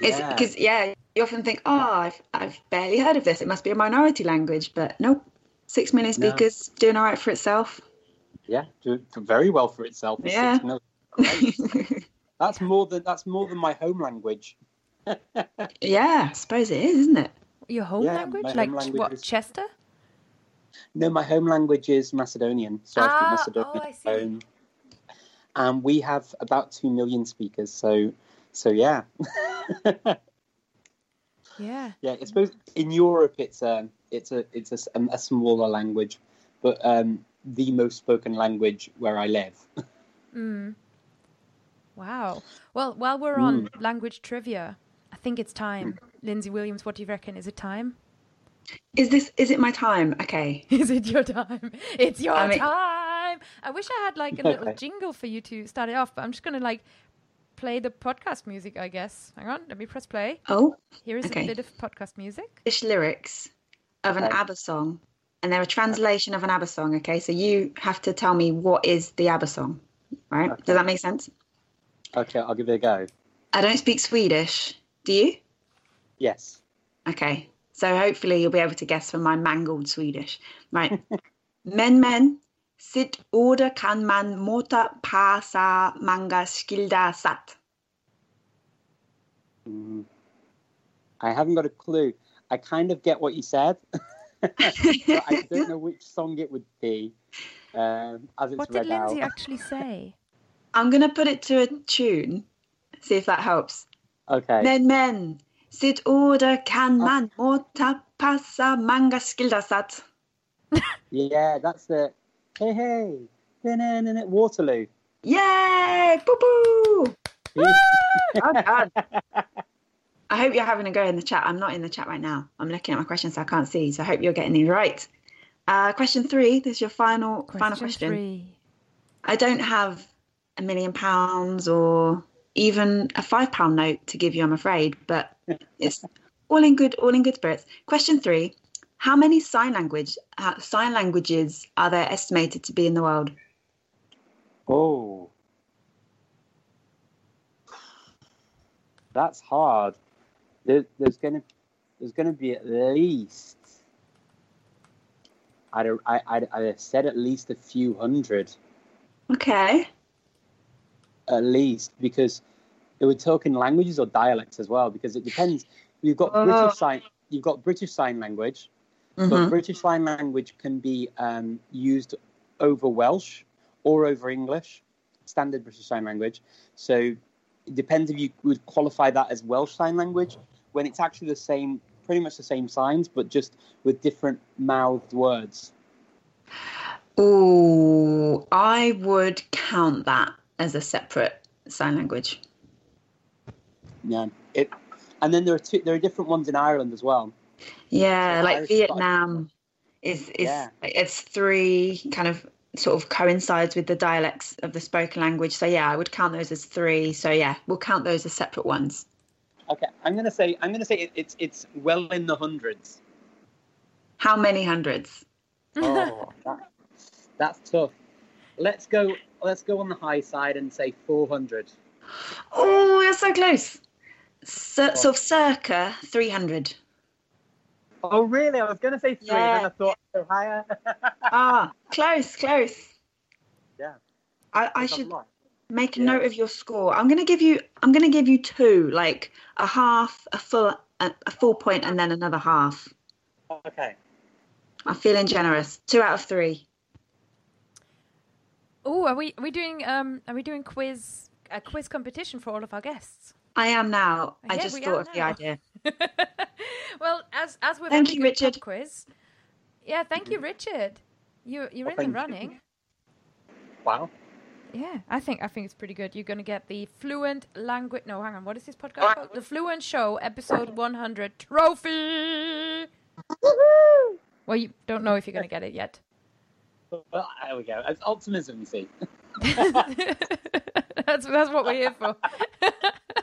It's because yeah. yeah, you often think, oh, I've I've barely heard of this. It must be a minority language, but nope. Six million speakers no. doing all right for itself. Yeah, doing very well for itself. Yeah. (laughs) that's more than that's more than my home language. (laughs) yeah, I suppose it is, isn't it? Your home yeah, language, home like language what? Is... Chester. No, my home language is Macedonian, so ah, I speak Macedonian. Oh, I see. Home. And we have about two million speakers, so so yeah. (laughs) yeah. Yeah, I suppose in Europe it's a it's a it's a, a smaller language, but um, the most spoken language where I live. (laughs) mm. Wow. Well, while we're on mm. language trivia, I think it's time. Lindsay Williams, what do you reckon? Is it time? Is this is it my time? Okay. (laughs) Is it your time? It's your I mean, time. I wish I had like a little jingle for you to start it off, but I'm just gonna like play the podcast music, I guess. Hang on, let me press play. Oh. Here is okay. a bit of podcast music. English lyrics of an ABBA song, and they're a translation of an ABBA song, okay? So you have to tell me what is the ABBA song, right? Okay. Does that make sense? Okay, I'll give it a go. I don't speak Swedish. Do you? Yes. Okay. So hopefully you'll be able to guess from my mangled Swedish. Right. (laughs) men, men, sit order kan man mota pasa manga skilda sat? Mm. I haven't got a clue. I kind of get what you said. (laughs) I (laughs) don't know which song it would be. Um, as it's what did Lindsay out. actually say? I'm going to put it to a tune. See if that helps. Okay. Men, men. Sitt order kan oh. man mota passa manga skilda sat. (laughs) yeah, that's it. Hey, hey, Waterloo. Yay! Boo boo! (laughs) I hope you're having a go in the chat. I'm not in the chat right now. I'm looking at my questions, so I can't see. So I hope you're getting these right. Uh, question three. This is your final question final question. Three. I don't have a million pounds or even a five pound note to give you, I'm afraid, but it's all in good, all in good spirits. Question three: how many sign language uh, sign languages are there estimated to be in the world? Oh, that's hard. There, there's gonna there's gonna be at least I'd, I, I'd, I'd said at least a few hundred. Okay. At least because we're talking languages or dialects as well because it depends. You've got oh. British sign. You've got British Sign Language, Mm-hmm. But British Sign Language can be um, used over Welsh or over English, standard British Sign Language. So it depends if you would qualify that as Welsh Sign Language, when it's actually the same, pretty much the same signs, but just with different mouthed words. Oh, I would count that as a separate sign language. Yeah, it, and then there are two, there are different ones in Ireland as well. Yeah, So like Irish Vietnam is is Yeah. it's three kind of sort of coincides with the dialects of the spoken language. So yeah, I would count those as three. So yeah, we'll count those as separate ones. Okay, I'm gonna say I'm gonna say it, it's it's well in the hundreds. How many hundreds? Oh, that, that's tough. Let's go. Let's go on the high side and say 400. Oh, you're so close. Cir- sort of circa 300. Oh, really? I was gonna say three, Yeah. then I thought so higher. (laughs) Ah, close, close. Yeah. I, I should lot. make a Yeah. note of your score. I'm gonna give you. I'm gonna give you two, like a half, a full, a, a full point, and then another half. Okay. I'm feeling generous. Two out of three. Oh, are we are we doing um are we doing quiz a quiz competition for all of our guests? I am now. I Yeah, just thought are of the idea. (laughs) well, as as with Thank every you, Richard. quiz. Yeah, thank you, Richard. You you're Well, in the thank you. running. Wow. Yeah, I think I think it's pretty good. You're gonna get the fluent language. No, hang on. What is this podcast called? The Fluent Show, episode 100 trophy. Well, you don't know if you're gonna get it yet. Well, there we go. It's optimism, you see. (laughs) that's that's what we're here for. (laughs)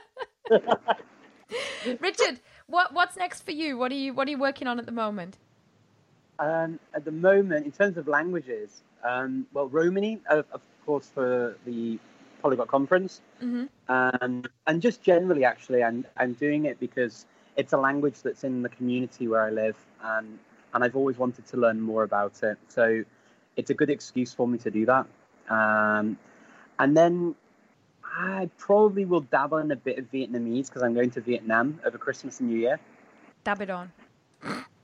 (laughs) Richard, what what's next for you? What are you what are you working on at the moment? Um, at the moment, in terms of languages, um, well, Romani, of, of course, for the Polyglot Conference, hmm um, and just generally, actually, I'm I'm doing it because it's a language that's in the community where I live, and and I've always wanted to learn more about it. So it's a good excuse for me to do that. Um, and then I probably will dabble in a bit of Vietnamese because I'm going to Vietnam over Christmas and New Year. Dab it on.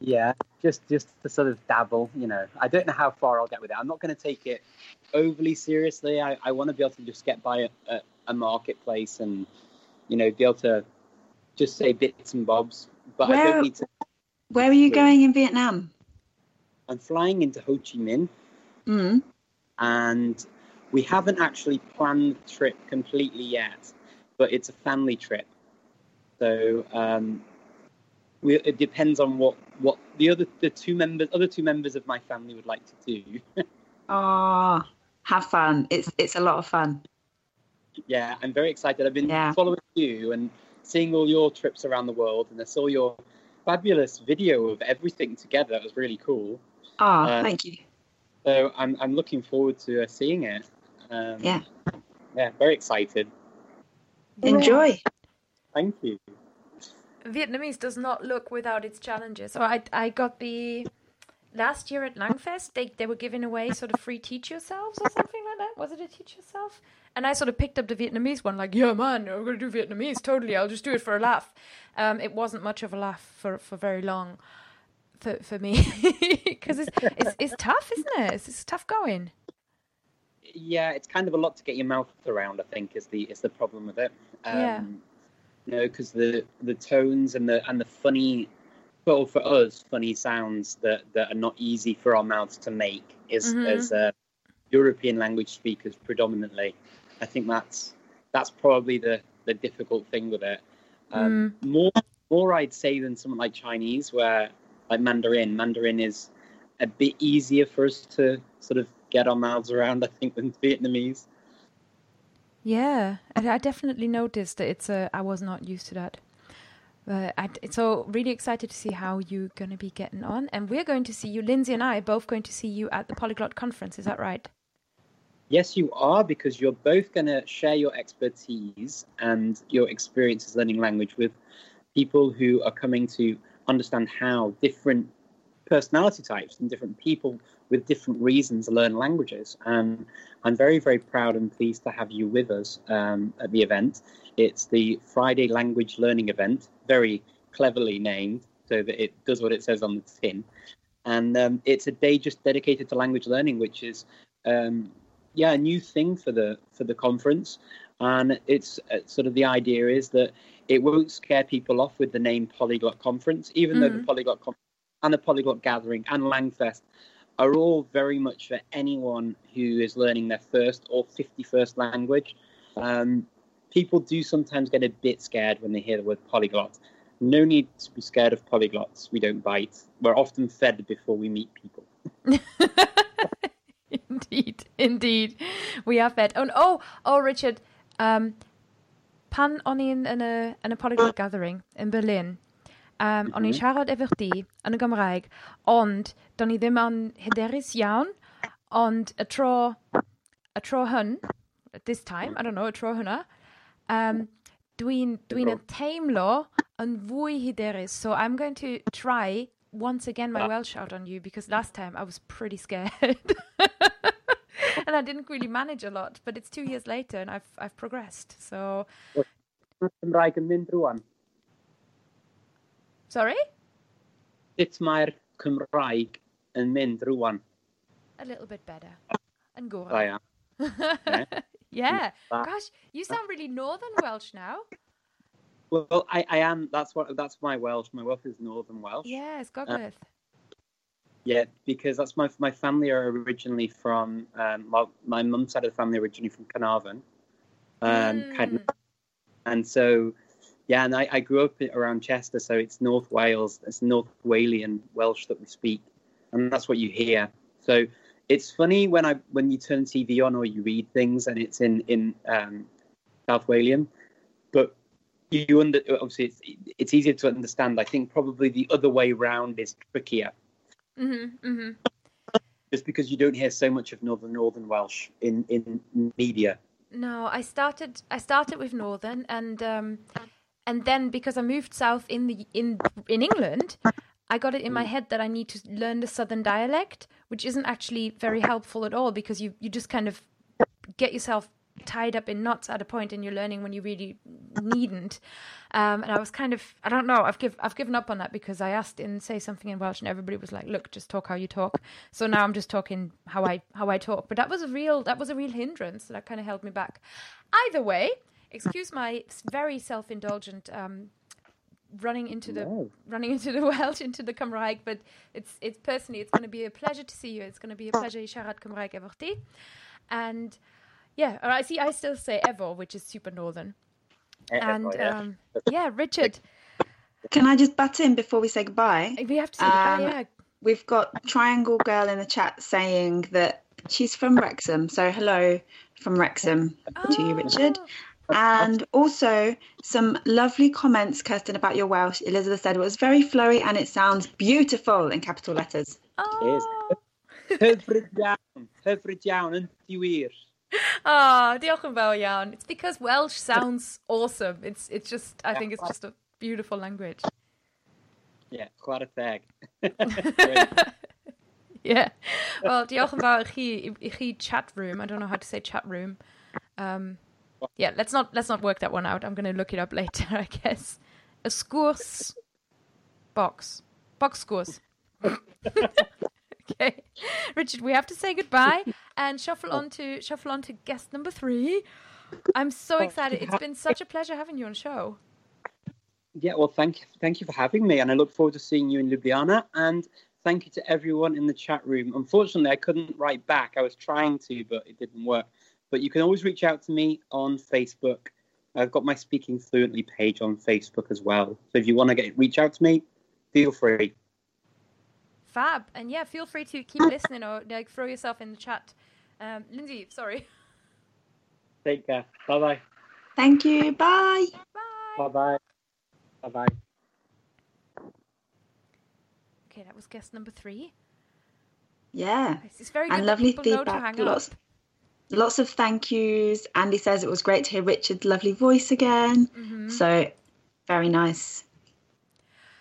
Yeah, just just to sort of dabble, you know. I don't know how far I'll get with it. I'm not going to take it overly seriously. I, I want to be able to just get by a, a, a marketplace and, you know, be able to just say bits and bobs. But I Where- don't need to. Where are you going in Vietnam? I'm flying into Ho Chi Minh, Mm. and we haven't actually planned the trip completely yet, but it's a family trip. So um, we, it depends on what, what the other the two members other two members of my family would like to do. (laughs) Oh, have fun. It's it's a lot of fun. yeah, I'm very excited. I've been Yeah. following you and seeing all your trips around the world, and I saw your fabulous video of everything together. It was really cool. Oh, Uh, thank you. So I'm I'm looking forward to uh, seeing it. Um, Yeah. Yeah, very excited. Enjoy. Thank you. Vietnamese does not look without its challenges. So I I got the last year at Langfest. They they were giving away sort of free teach yourselves or something like that. Was it a teach yourself? And I sort of picked up the Vietnamese one, like, yeah, man, I'm gonna do Vietnamese. Totally, I'll just do it for a laugh. Um, it wasn't much of a laugh for for very long, for for me, (laughs) because it's, it's it's tough, isn't it? It's, it's tough going. Yeah, it's kind of a lot to get your mouth around. I think is the is the problem with it. Um, Yeah. You know, because the the tones and the and the funny, well, for us, funny sounds that that are not easy for our mouths to make is Mhm. as uh, European language speakers predominantly. I think that's that's probably the the difficult thing with it. Um, More more I'd say than something like Chinese, where like Mandarin. Mandarin is a bit easier for us to sort of get our mouths around, I think, than Vietnamese. Yeah, I, I definitely noticed that it's a. I was not used to that. But I, so really excited to see how you're going to be getting on, and we're going to see you, Lindsay and I, both going to see you at the Polyglot Conference. Is that right? Yes, you are, because you're both going to share your expertise and your experiences learning language with people who are coming to understand how different personality types and different people with different reasons learn languages. And I'm very, very proud and pleased to have you with us um, at the event. It's the Friday Language Learning event, very cleverly named so that it does what it says on the tin. And um, it's a day just dedicated to language learning, which is um, yeah a new thing for the for the conference and it's uh, sort of the idea is that it won't scare people off with the name polyglot conference even though the Mhm. polyglot conference and the polyglot gathering and langfest are all very much for anyone who is learning their first or 51st language um, people do sometimes get a bit scared when they hear the word polyglot no need to be scared of polyglots. We don't bite. We're often fed before we meet people. (laughs) indeed, indeed. We are fed. Oh, oh, oh Richard. Um, pan o'n i'n y, yn y polyglot gathering in Berlin. Um, o'n i'n Mhm. siarad efo chdi yn y Gymraeg, ond do'n i ddim yn hyderus iawn, ond y tro, y tro hyn, this time, I don't know, y tro hynna, um, dwi'n dwi yn teimlo yn fwy hyderus. So I'm going to try once again my. Welsh out on you because last time I was pretty scared. (laughs) and I didn't really manage a lot, but it's two years later and I've I've progressed. So Cymraeg yn mynd rwan. Sorry, Sut mae'r Cymraeg yn mynd rwan? a little bit better. And go Da iawn. yeah. (laughs) Ah. Gosh, you sound really northern Welsh now. Well, I, I am. That's what. That's my Welsh. My Welsh is Northern Welsh. Yes, Gogledd. Yeah, because that's my my family are originally from. Um, well, my mum's side of the family originally from Carnarvon, um, kind of- Mm. and so yeah, and I, I grew up around Chester, so it's North Wales, it's North Walian Welsh that we speak, and that's what you hear. So it's funny when I when you turn TV on or you read things and it's in in um, South Walian, but you under obviously it's it's easier to understand. I think probably the other way round is trickier hmm hmm just because you don't hear so much of Northern Northern Welsh in in media. No, I started. I started with Northern, and um, and then because I moved south in the in in England, I got it in my head that I need to learn the Southern dialect, which isn't actually very helpful at all because you you just kind of get yourself tied up in knots at a point and you're learning when you really needn't. Um, and I was kind of I don't know I've give I've given up on that because I asked in say something in Welsh and everybody was like look just talk how you talk. So now I'm just talking how I how I talk. But that was a real that was a real hindrance that kind of held me back. Either way, excuse my very self indulgent um, running into the No. running (laughs) into the Welsh into the Cymraeg, but it's it's personally it's going to be a pleasure to see you. It's going to be a pleasure i siarad Cymraeg efo chdi. And yeah, or I see I still say Evo, which is super northern. And yeah. um, yeah, Richard, Can I just butt in before we say goodbye? we have to say goodbye, Um, yeah. We've got Triangle Girl in the chat saying that she's from Wrexham. So hello from Wrexham to you, Richard. And also some lovely comments, Kerstin, about your Welsh. Elizabeth said it was very flowy and it sounds beautiful in capital letters. Oh, Hyfryd iawn, hyfryd iawn, yn diwyr. oh, diolch yn fawr iawn. It's because Welsh sounds awesome. It's it's just I think it's just a beautiful language. Yeah, chwarae teg. (laughs) yeah. Well, diolch yn fawr i chi, i chi chat room. I don't know how to say chat room. Um, yeah, let's not let's not work that one out. I'm going to look it up later, (laughs) I guess. A scourse box. Box scores. (laughs) okay. Richard, we have to say goodbye and shuffle oh. on to shuffle on to guest number 3. I'm so oh, excited. It's been such a pleasure having you on the show. Yeah, well, thank you, thank you for having me, and I look forward to seeing you in Ljubljana. And thank you to everyone in the chat room. Unfortunately, I couldn't write back. I was trying to, but it didn't work. But you can always reach out to me on Facebook. I've got my Speaking Fluently page on Facebook as well. So if you want to get reach out to me, feel free. Fab. And yeah, feel free to keep listening or like throw yourself in the chat. Um, Lindsay, sorry. Take care. Bye bye. Thank you. Bye. Bye. Bye bye. Bye bye. Okay, that was guest number three. Yeah. It's it's very good And lovely people know to feedback. hang Lots, up. Lots of thank yous. Andy says it was great to hear Richard's lovely voice again. Mhm. So very nice.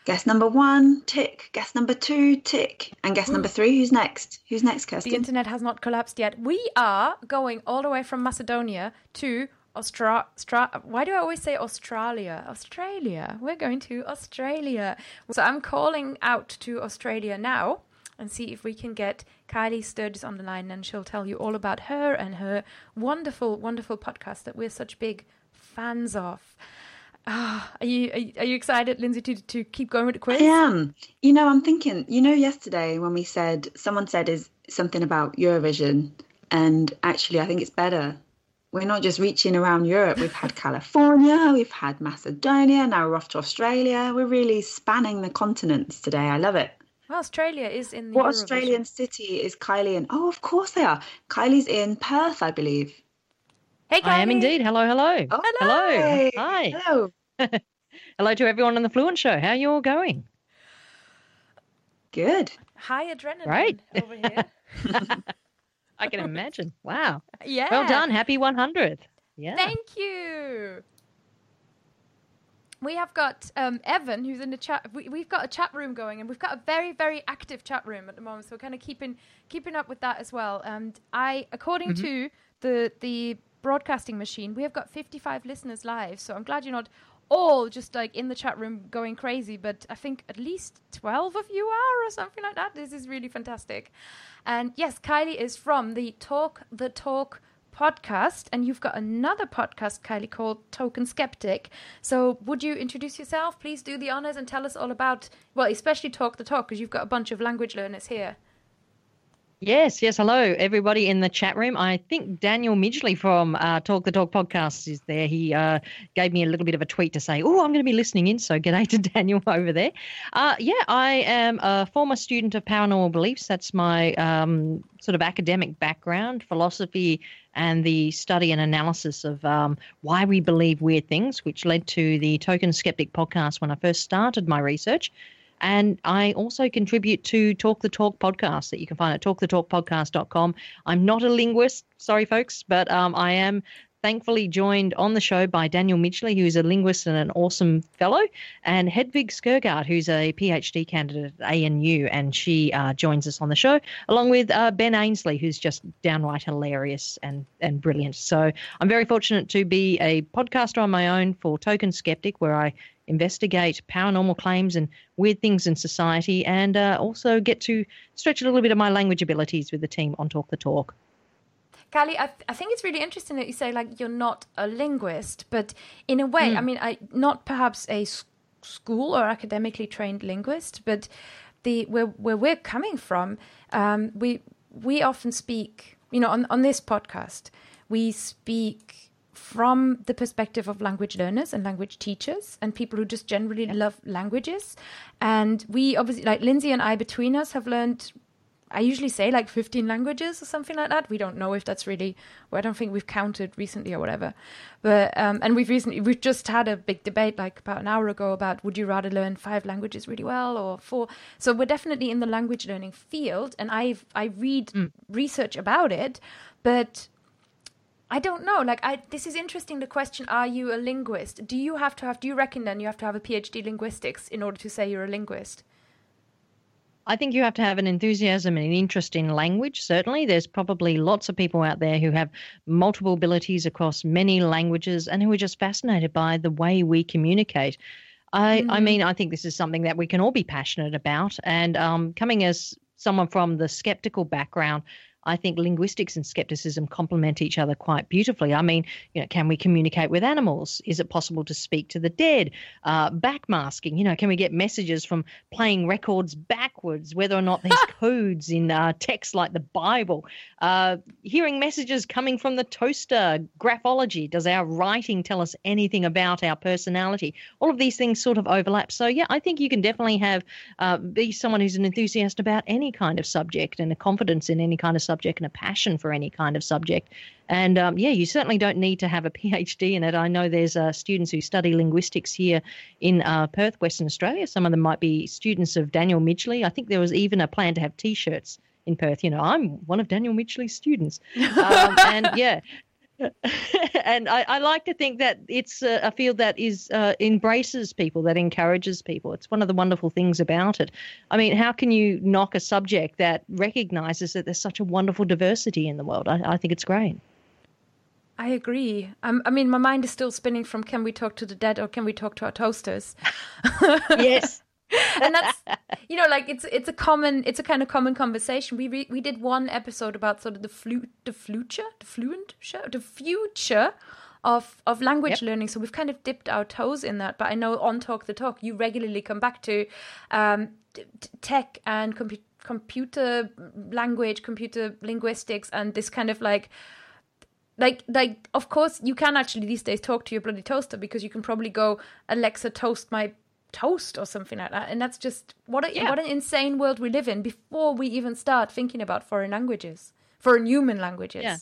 Guest number one, tick. Guest number two, tick. And guest number three, who's next? Who's next, Kirsty? The internet has not collapsed yet. We are going all the way from Macedonia to Austra. Stra- Why do I always say Australia? Australia. We're going to Australia. So I'm calling out to Australia now and see if we can get Kylie Sturgess on the line and she'll tell you all about her and her wonderful, wonderful podcast that we're such big fans of. Ah, are you are you, are you excited, Lindsay, to to keep going with the quiz? I am. You know, I'm thinking, you know, yesterday when we said, someone said is something about Eurovision, and actually, I think it's better we're not just reaching around Europe. We've had (laughs) California, we've had Macedonia, now we're off to Australia. We're really spanning the continents today. I love it. Well, Australia is in the What Eurovision. Australian city is Kylie in? Oh, of course they are. Kylie's in Perth, I believe. Hey, Kylie. I am indeed. Hello, hello. Oh, Hello. hi. Hi. (laughs) Hello. (laughs) Hello to everyone on the Fluent Show. How you all going? Good. High adrenaline Right. over here. (laughs) I can imagine. Wow. yeah. Well done. Happy 100th. Yeah. Thank you. We have got um, Evan, who's in the chat. We, we've got a chat room going, and we've got a very, very active chat room at the moment. So we're kind of keeping keeping up with that as well. And I, according Mm-hmm. to the the broadcasting machine, we have got 55 listeners live. So I'm glad you're not all just like in the chat room going crazy, but I think at least 12 of you are, or something like that. This is really fantastic. And yes, Kylie is from the Talk the Talk podcast, and you've got another podcast, Kylie, called Token Skeptic. So, would you introduce yourself? Please do the honors and tell us all about, well, especially Talk the Talk, because you've got a bunch of language learners here. Yes, yes. Hello, everybody in the chat room. I think Daniel Midgley from uh, Talk the Talk podcast is there. He uh, gave me a little bit of a tweet to say, "Oh, I'm going to be listening in." So, g'day to (laughs) Daniel over there. Uh, yeah, I am a former student of paranormal beliefs. That's my um, sort of academic background, philosophy, and the study and analysis of um, why we believe weird things, which led to the Token Skeptic podcast when I first started my research. And I also contribute to Talk the Talk podcast that you can find at talkthetalkpodcast.com. I'm not a linguist, sorry, folks, but um, I am thankfully joined on the show by Daniel Midgley, who's a linguist and an awesome fellow, and Hedvig Skirgård, who's a PhD candidate at ANU, and she uh, joins us on the show, along with uh, Ben Ainslie, who's just downright hilarious and, and brilliant. So I'm very fortunate to be a podcaster on my own for Token Skeptic, where I investigate paranormal claims and weird things in society, and uh, also get to stretch a little bit of my language abilities with the team on Talk the Talk. Kylie, I, th- I think it's really interesting that you say like you're not a linguist, but in a way, I mean, I not perhaps a s- school or academically trained linguist, but the where where we're coming from, um, we we often speak, you know, on on this podcast, we speak from the perspective of language learners and language teachers and people who just generally love languages, and we obviously like Lindsay and I between us have learned I usually say like 15 languages or something like that. We don't know if that's really, well, I don't think we've counted recently or whatever. But, um, and we've recently, we've just had a big debate like about an hour ago about would you rather learn five languages really well or four? So we're definitely in the language learning field and I've, I read research about it, but I don't know. Like, I this is interesting. The question: Are you a linguist? Do you have to have? Do you reckon then you have to have a PhD linguistics in order to say you're a linguist? I think you have to have an enthusiasm and an interest in language. Certainly, there's probably lots of people out there who have multiple abilities across many languages and who are just fascinated by the way we communicate. I, I mean, I think this is something that we can all be passionate about. And um, coming as someone from the skeptical background, I think linguistics and skepticism complement each other quite beautifully. I mean, you know, can we communicate with animals? Is it possible to speak to the dead? Uh, backmasking, you know, can we get messages from playing records backwards? Whether or not there's (laughs) codes in uh, text like the Bible, uh, hearing messages coming from the toaster, graphology. Does our writing tell us anything about our personality? All of these things sort of overlap. So yeah, I think you can definitely have uh, be someone who's an enthusiast about any kind of subject and a confidence in any kind of subject and a passion for any kind of subject. And um, yeah, you certainly don't need to have a (laughs) PhD in it. I know there's uh, students who study linguistics here in uh, Perth, Western Australia. Some of them might be students of Daniel Midgley. I think there was even a plan to have T-shirts in Perth. You know, I'm one of Daniel Midgley's students, (laughs) um, and yeah. And I, I, like to think that it's a, a field that is uh, embraces people, that encourages people. It's one of the wonderful things about it. I mean, how can you knock a subject that recognizes that there's such a wonderful diversity in the world? I, I think it's great. I agree. Um, I mean, my mind is still spinning from can we talk to the dead or can we talk to our toasters? (laughs) yes. (laughs) and that's you know like it's it's a common it's a kind of common conversation. We re- we did one episode about sort of the flute the future the fluent show the future of of language yep. learning. So we've kind of dipped our toes in that. But i know on talk the talk you regularly come back to um, t- tech and compu- computer language computer linguistics and this kind of like like like of course you can actually these days talk to your bloody toaster because you can probably go alexa toast my toast or something like that and that's just what a, Yeah. what an insane world we live in before we even start thinking about foreign languages foreign human languages Yeah.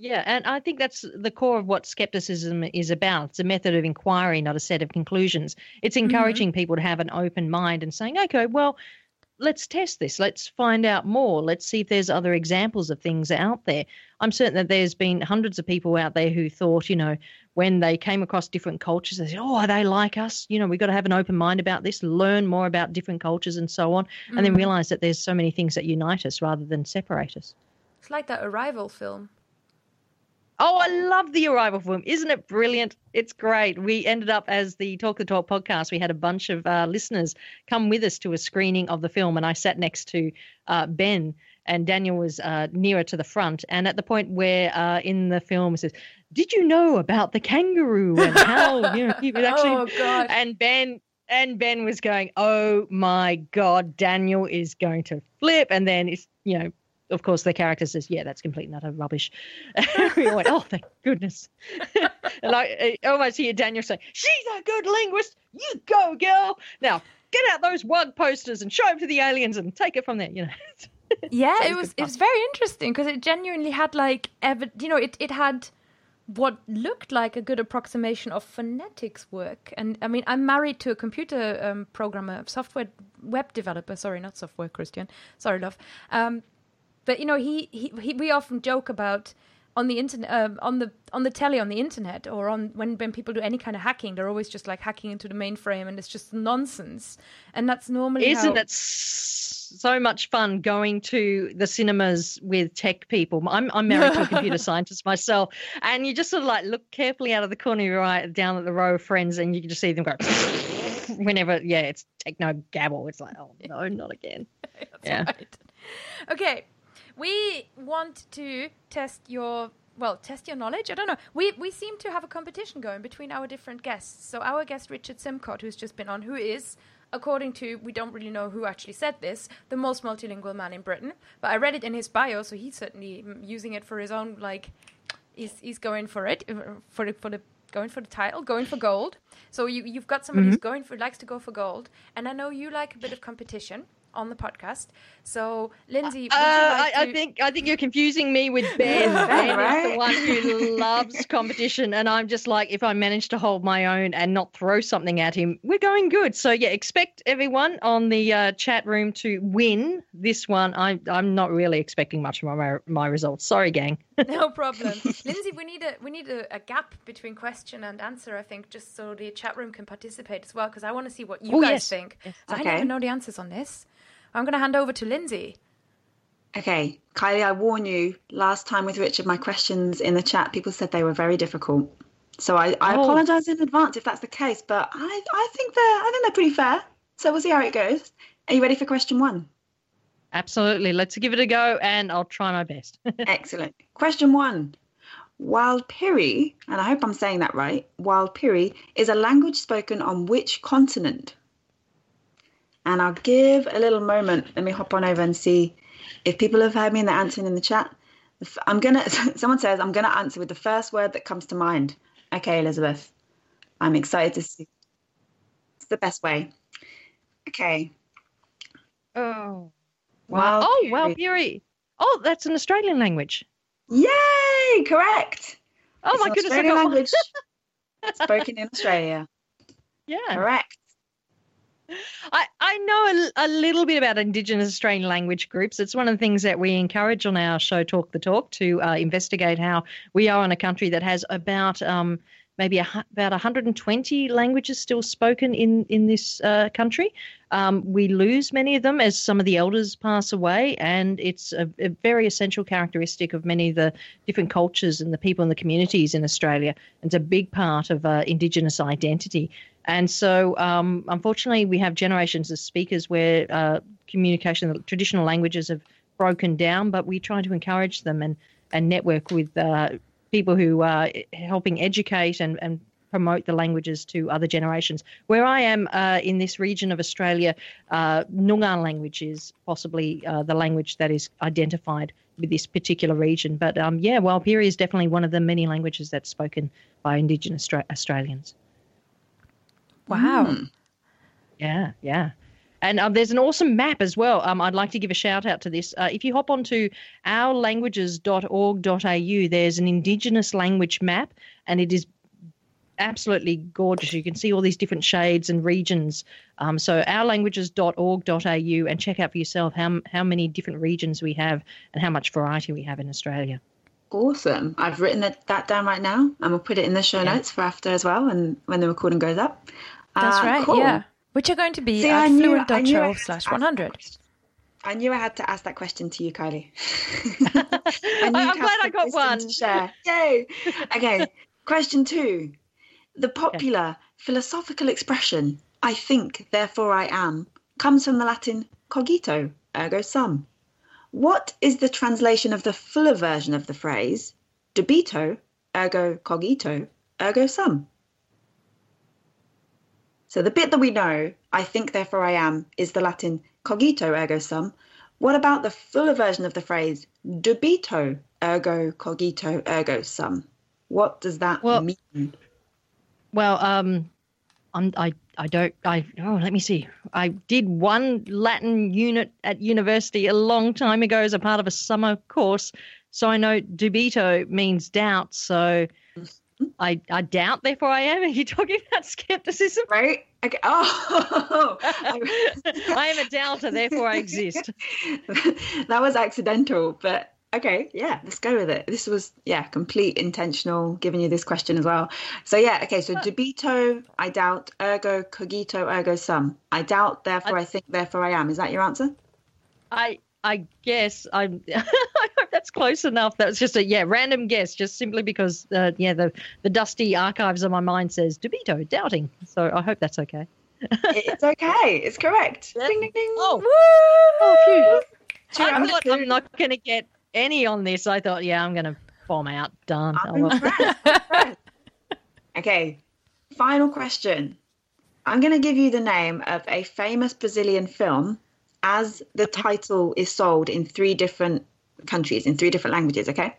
Yeah, and I think that's the core of what skepticism is about. It's a method of inquiry, not a set of conclusions. It's mm-hmm. encouraging people to have an open mind and saying, okay, well, let's test this. Let's find out more. Let's see if there's other examples of things out there. I'm certain that there's been hundreds of people out there who thought, you know, when they came across different cultures, they said, oh, are they like us? You know, we've got to have an open mind about this, learn more about different cultures and so on, and then Mhm. realize that there's so many things that unite us rather than separate us. it's like that arrival film Oh, I love the Arrival film. Isn't it brilliant? It's great. We ended up as the Talk the Talk podcast. We had a bunch of uh, listeners come with us to a screening of the film, and I sat next to uh, Ben, and Daniel was uh, nearer to the front. And at the point where uh, in the film it says, "Did you know about the kangaroo and how (laughs) you know he would actually?" oh god and Ben and Ben was going, "Oh my God, Daniel is going to flip," and then it's you know. Of course, the character says, "Yeah, that's complete and utter rubbish." (laughs) we went, "Oh, thank goodness!" (laughs) and I, I almost hear Daniel say, "She's a good linguist. You go, girl. Now get out those wug posters and show them to the aliens and take it from there." You know. Yeah it was it was very interesting because it genuinely had like ever you know it, it had what looked like a good approximation of phonetics work. And i mean i'm married to a computer um, programmer software web developer. Sorry not software christian. Sorry love. Um, but you know he, he, he we often joke about on the internet um, on the on the telly on the internet or on when when people do any kind of hacking they're always just like hacking into the mainframe and it's just nonsense and that's normally Isn't how, it so much fun going to the cinemas with tech people? I'm I'm married to a computer (laughs) scientist myself, and you just sort of like look carefully out of the corner of your eye down at the row of friends, and you can just see them go. (laughs) Whenever, yeah, it's techno gabble. It's like, oh no, not again. (laughs) That's Yeah. right. Okay, we want to test your well, test your knowledge. I don't know. We we seem to have a competition going between our different guests. So our guest Richard Simcott, who's just been on, who is, according to we don't really know who actually said this, the most multilingual man in Britain. But I read it in his bio, so he's certainly mm, using it for his own like. He's he's going for it uh, for the for the going for the title, going for gold. So you you've got somebody who's going for likes to go for gold, and I know you like a bit of competition on the podcast. So Lindsay, Uh, I, like I to- think I think you're confusing me with Ben. Ben, ben is the one who loves (laughs) competition, and I'm just like, if I manage to hold my own and not throw something at him, we're going good. So yeah, expect everyone on the uh, chat room to win this one. I'm I'm not really expecting much from my my results. Sorry, gang. (laughs) no problem, Lindsay. We need a we need a, a gap between question and answer. I think just so the chat room can participate as well, because I want to see what you Oh, guys yes. think. Yes. I Okay. never know the answers on this. I'm going to hand over to Lindsay. Okay, Kylie, I warn you, last time with Richard, my questions in the chat, people said they were very difficult. So I, I Oh. apologize in advance if that's the case, but I, I think they're I think they're pretty fair. So we'll see how it goes. Are you ready for question one? Absolutely. Let's give it a go, and I'll try my best. (laughs) Excellent. Question one. Warlpiri, and I hope I'm saying that right, Warlpiri is a language spoken on which continent? And I'll give a little moment. Let me hop on over and see if people have heard me and they're answering in the chat. I'm gonna. (laughs) Someone says I'm gonna answer with the first word that comes to mind. Okay, Elizabeth. I'm excited to see. It's the best way. Okay. oh. Wild oh, wow, Fury. Oh, that's an Australian language. Yay! Correct. Oh It's my goodness! Australian language (laughs) spoken in Australia. Yeah. Correct. I, I know a, a little bit about Indigenous Australian language groups. It's one of the things that we encourage on our show, Talk the Talk, to uh, investigate how we are in a country that has about um, maybe a, about 120 languages still spoken in in this uh, country. Um, we lose many of them as some of the elders pass away, and it's a, a very essential characteristic of many of the different cultures and the people in the communities in Australia. It's a big part of uh, Indigenous identity. And so, um, unfortunately, we have generations of speakers where uh, communication, traditional languages have broken down, but we try to encourage them and, and network with uh, people who are helping educate and, and promote the languages to other generations. Where I am uh, in this region of Australia, uh, Noongar language is possibly uh, the language that is identified with this particular region. But um, yeah, Walpiri is definitely one of the many languages that's spoken by Indigenous Australians. Wow. Mm. Yeah, yeah. And um, there's an awesome map as well. Um, I'd like to give a shout out to this. Uh, if you hop onto ourlanguages.org.au, there's an Indigenous language map, and it is absolutely gorgeous. You can see all these different shades and regions. Um, so ourlanguages.org.au, and check out for yourself how how many different regions we have and how much variety we have in Australia. Awesome. I've written that, that down right now and we'll put it in the show Yeah. notes for after as well and when the recording goes up. That's Uh, right. cool. Yeah. Which are going to be See, at I knew- I knew I fluent.show slash 100. I knew I had to ask that question to you, Kylie. (laughs) I'm glad I got one. To share. Yay! Okay, question two. The (laughs) popular philosophical expression, I think, therefore I am, comes from the Latin cogito, ergo sum. What is the translation of the fuller version of the phrase, dubito, ergo cogito, ergo sum? So the bit that we know, I think, therefore I am, is the Latin cogito, ergo sum. What about the fuller version of the phrase dubito ergo cogito, ergo sum? What does that Well- mean? Well, um, I'm, I I don't I oh let me see. I did one Latin unit at university a long time ago as a part of a summer course, so I know dubito means doubt. So I I doubt, therefore I am. (laughs) Are you talking about skepticism? Right? Okay. Oh, (laughs) (laughs) I am a doubter, therefore I exist. that was accidental, but okay, yeah, let's go with it. This was, yeah, complete intentional giving you this question as well. So, yeah, okay, so dubito, I doubt, ergo cogito, ergo sum. I doubt, therefore I think, therefore I am. Is that your answer? I I guess I'm. I hope that's close enough. That was just a yeah random guess, just simply because uh, yeah the the dusty archives of my mind says dubito doubting. So I hope that's okay. it's okay. It's correct. Yep. Ding, ding, ding. Oh, Woo! oh phew. Two I thought I'm not going to get any on this. I thought yeah I'm going to bomb out. Done. Oh, I'm well. impressed. (laughs) Okay, final question. I'm going to give you the name of a famous Brazilian film as the title is sold in three different countries, in three different languages, okay?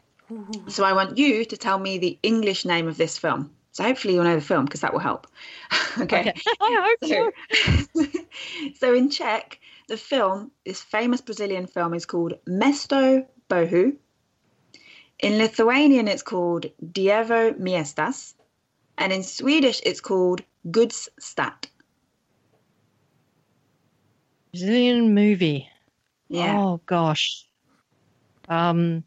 So I want you to tell me the English name of this film. So hopefully you'll know the film because that will help. (laughs) okay. Okay. (laughs) I hope so. So, (laughs) so in Czech, the film, this famous Brazilian film, is called Mesto Bohu. In Lithuanian, it's called Dievo Miestas. And in Swedish, it's called Gudstad. Brazilian movie. Yeah. Oh gosh. Um,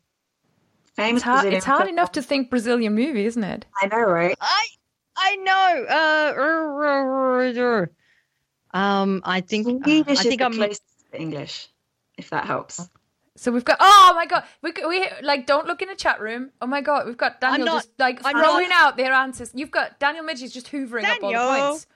famous It's hard, Brazilian it's hard film. enough to think Brazilian movie, isn't it? I know, right? I I know. Uh, um, I think uh, I think I'm. closest to English, if that helps. So we've got. Oh my god, we we like don't look in the chat room. Oh my god, we've got Daniel not- just like I'm throwing not- out their answers. You've got Daniel Midge is just hoovering up all the points.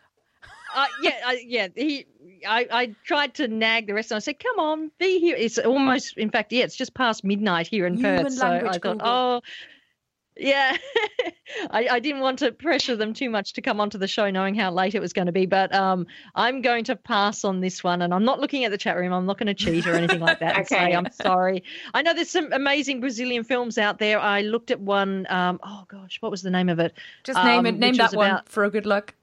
Uh, yeah, I, yeah. He, I, I tried to nag the rest. And I said, "Come on, be here." It's almost, in fact, yeah, it's just past midnight here in Human Perth. So I thought, Google. oh, yeah. (laughs) I, I didn't want to pressure them too much to come onto the show, knowing how late it was going to be. But um, I'm going to pass on this one, and I'm not looking at the chat room. I'm not going to cheat or anything like that. (laughs) and say Okay. I'm sorry. I know there's some amazing Brazilian films out there. I looked at one. Um, oh gosh, what was the name of it? Just name Um, it. Name that was one for a good luck.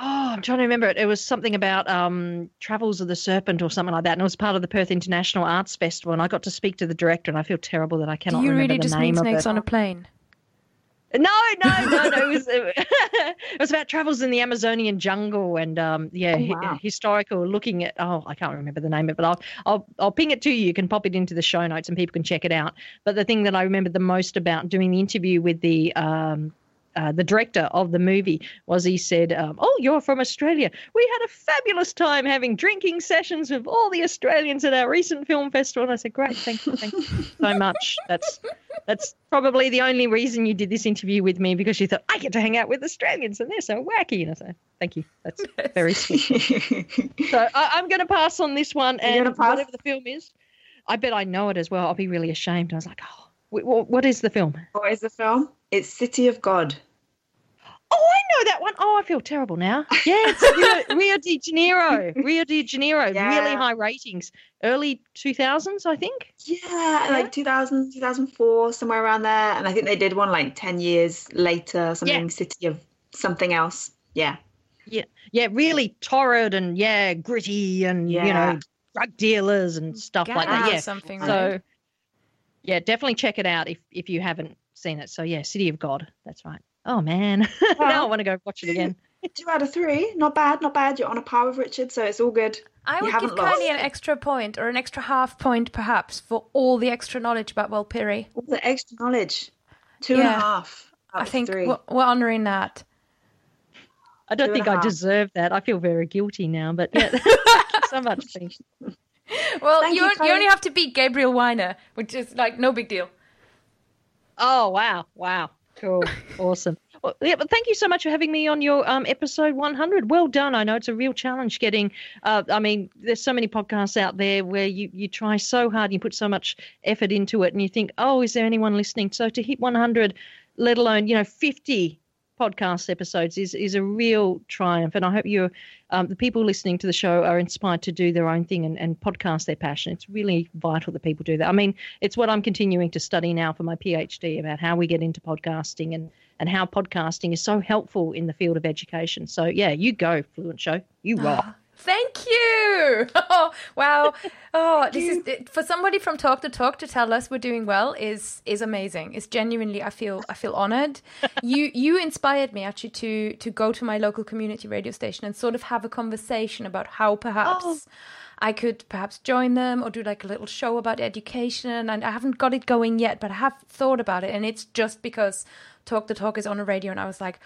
Oh, I'm trying to remember it. It was something about um, Travels of the Serpent or something like that, and it was part of the Perth International Arts Festival. And I got to speak to the director, and I feel terrible that I Do cannot you remember really just mean snakes on a plane? No, no, no, no. It was (laughs) (laughs) it was about travels in the Amazonian jungle and um, yeah, Oh, wow. historical. Looking at oh, I can't remember the name of it, but I'll I'll I'll ping it to you. You can pop it into the show notes and people can check it out. But the thing that I remember the most about doing the interview with the um, uh, the director of the movie was he said, um, "Oh, you're from Australia. We had a fabulous time having drinking sessions with all the Australians at our recent film festival." And I said, "Great, thank you, thank you so much. That's that's probably the only reason you did this interview with me because you thought I get to hang out with Australians and they're so wacky." And I said, "Thank you. That's very sweet." (laughs) So I, I'm going to pass on this one, You're and whatever the film is, I bet I know it as well. I'll be really ashamed. I was like, "Oh, wh- wh- what is the film?" what is the film? It's City of God. Oh, I know that one. Oh, I feel terrible now. Yeah, it's Rio, (laughs) Rio de Janeiro. Rio de Janeiro. Really high ratings. Early 2000s, I think. Yeah, like 2000, 2004, somewhere around there. And I think they did one like 10 years later, something City of something else. Yeah. Yeah, yeah, really torrid and yeah, gritty and you know, drug dealers and stuff like that. Yeah. something. right? So yeah, definitely check it out if if you haven't seen it. So yeah, City of God. That's right. Oh man, (laughs) now I Well, want to go watch it again. (laughs) Two out of three. Not bad, not bad. You're on a par with Richard, so it's all good. I would give haven't lost. Kylie an extra point or an extra half point, perhaps, for all the extra knowledge about Warlpiri. All the extra knowledge. Two and a half out I of think three. we're, we're honouring that. I don't think I half. deserve that. I feel very guilty now, but yeah, (laughs) so much. Well, Thank you, you, you only have to beat Gabriel Wyner, which is like no big deal. Oh wow, wow, cool, awesome. Well, yeah, but thank you so much for having me on your um, episode 100. Well done. I know it's a real challenge getting. Uh, I mean, there's so many podcasts out there where you you try so hard and you put so much effort into it, and you think, oh, is there anyone listening? So to hit 100, let alone you know 50 podcast episodes is is a real triumph. And I hope you, um, the people listening to the show, are inspired to do their own thing and, and podcast their passion. It's really vital that people do that. I mean, it's what I'm continuing to study now for my PhD about how we get into podcasting and and how podcasting is so helpful in the field of education. So yeah, you go, Fluent Show. You rock. (laughs) Thank you. (laughs) Oh, wow. Oh, this is for somebody from Talk the Talk to tell us we're doing well is is amazing. It's genuinely I feel I feel honored. (laughs) you you inspired me actually to to go to my local community radio station and sort of have a conversation about how perhaps Oh. I could perhaps join them or do like a little show about education. And I haven't got it going yet, but I have thought about it. And it's just because Talk the Talk is on the radio. And I was like,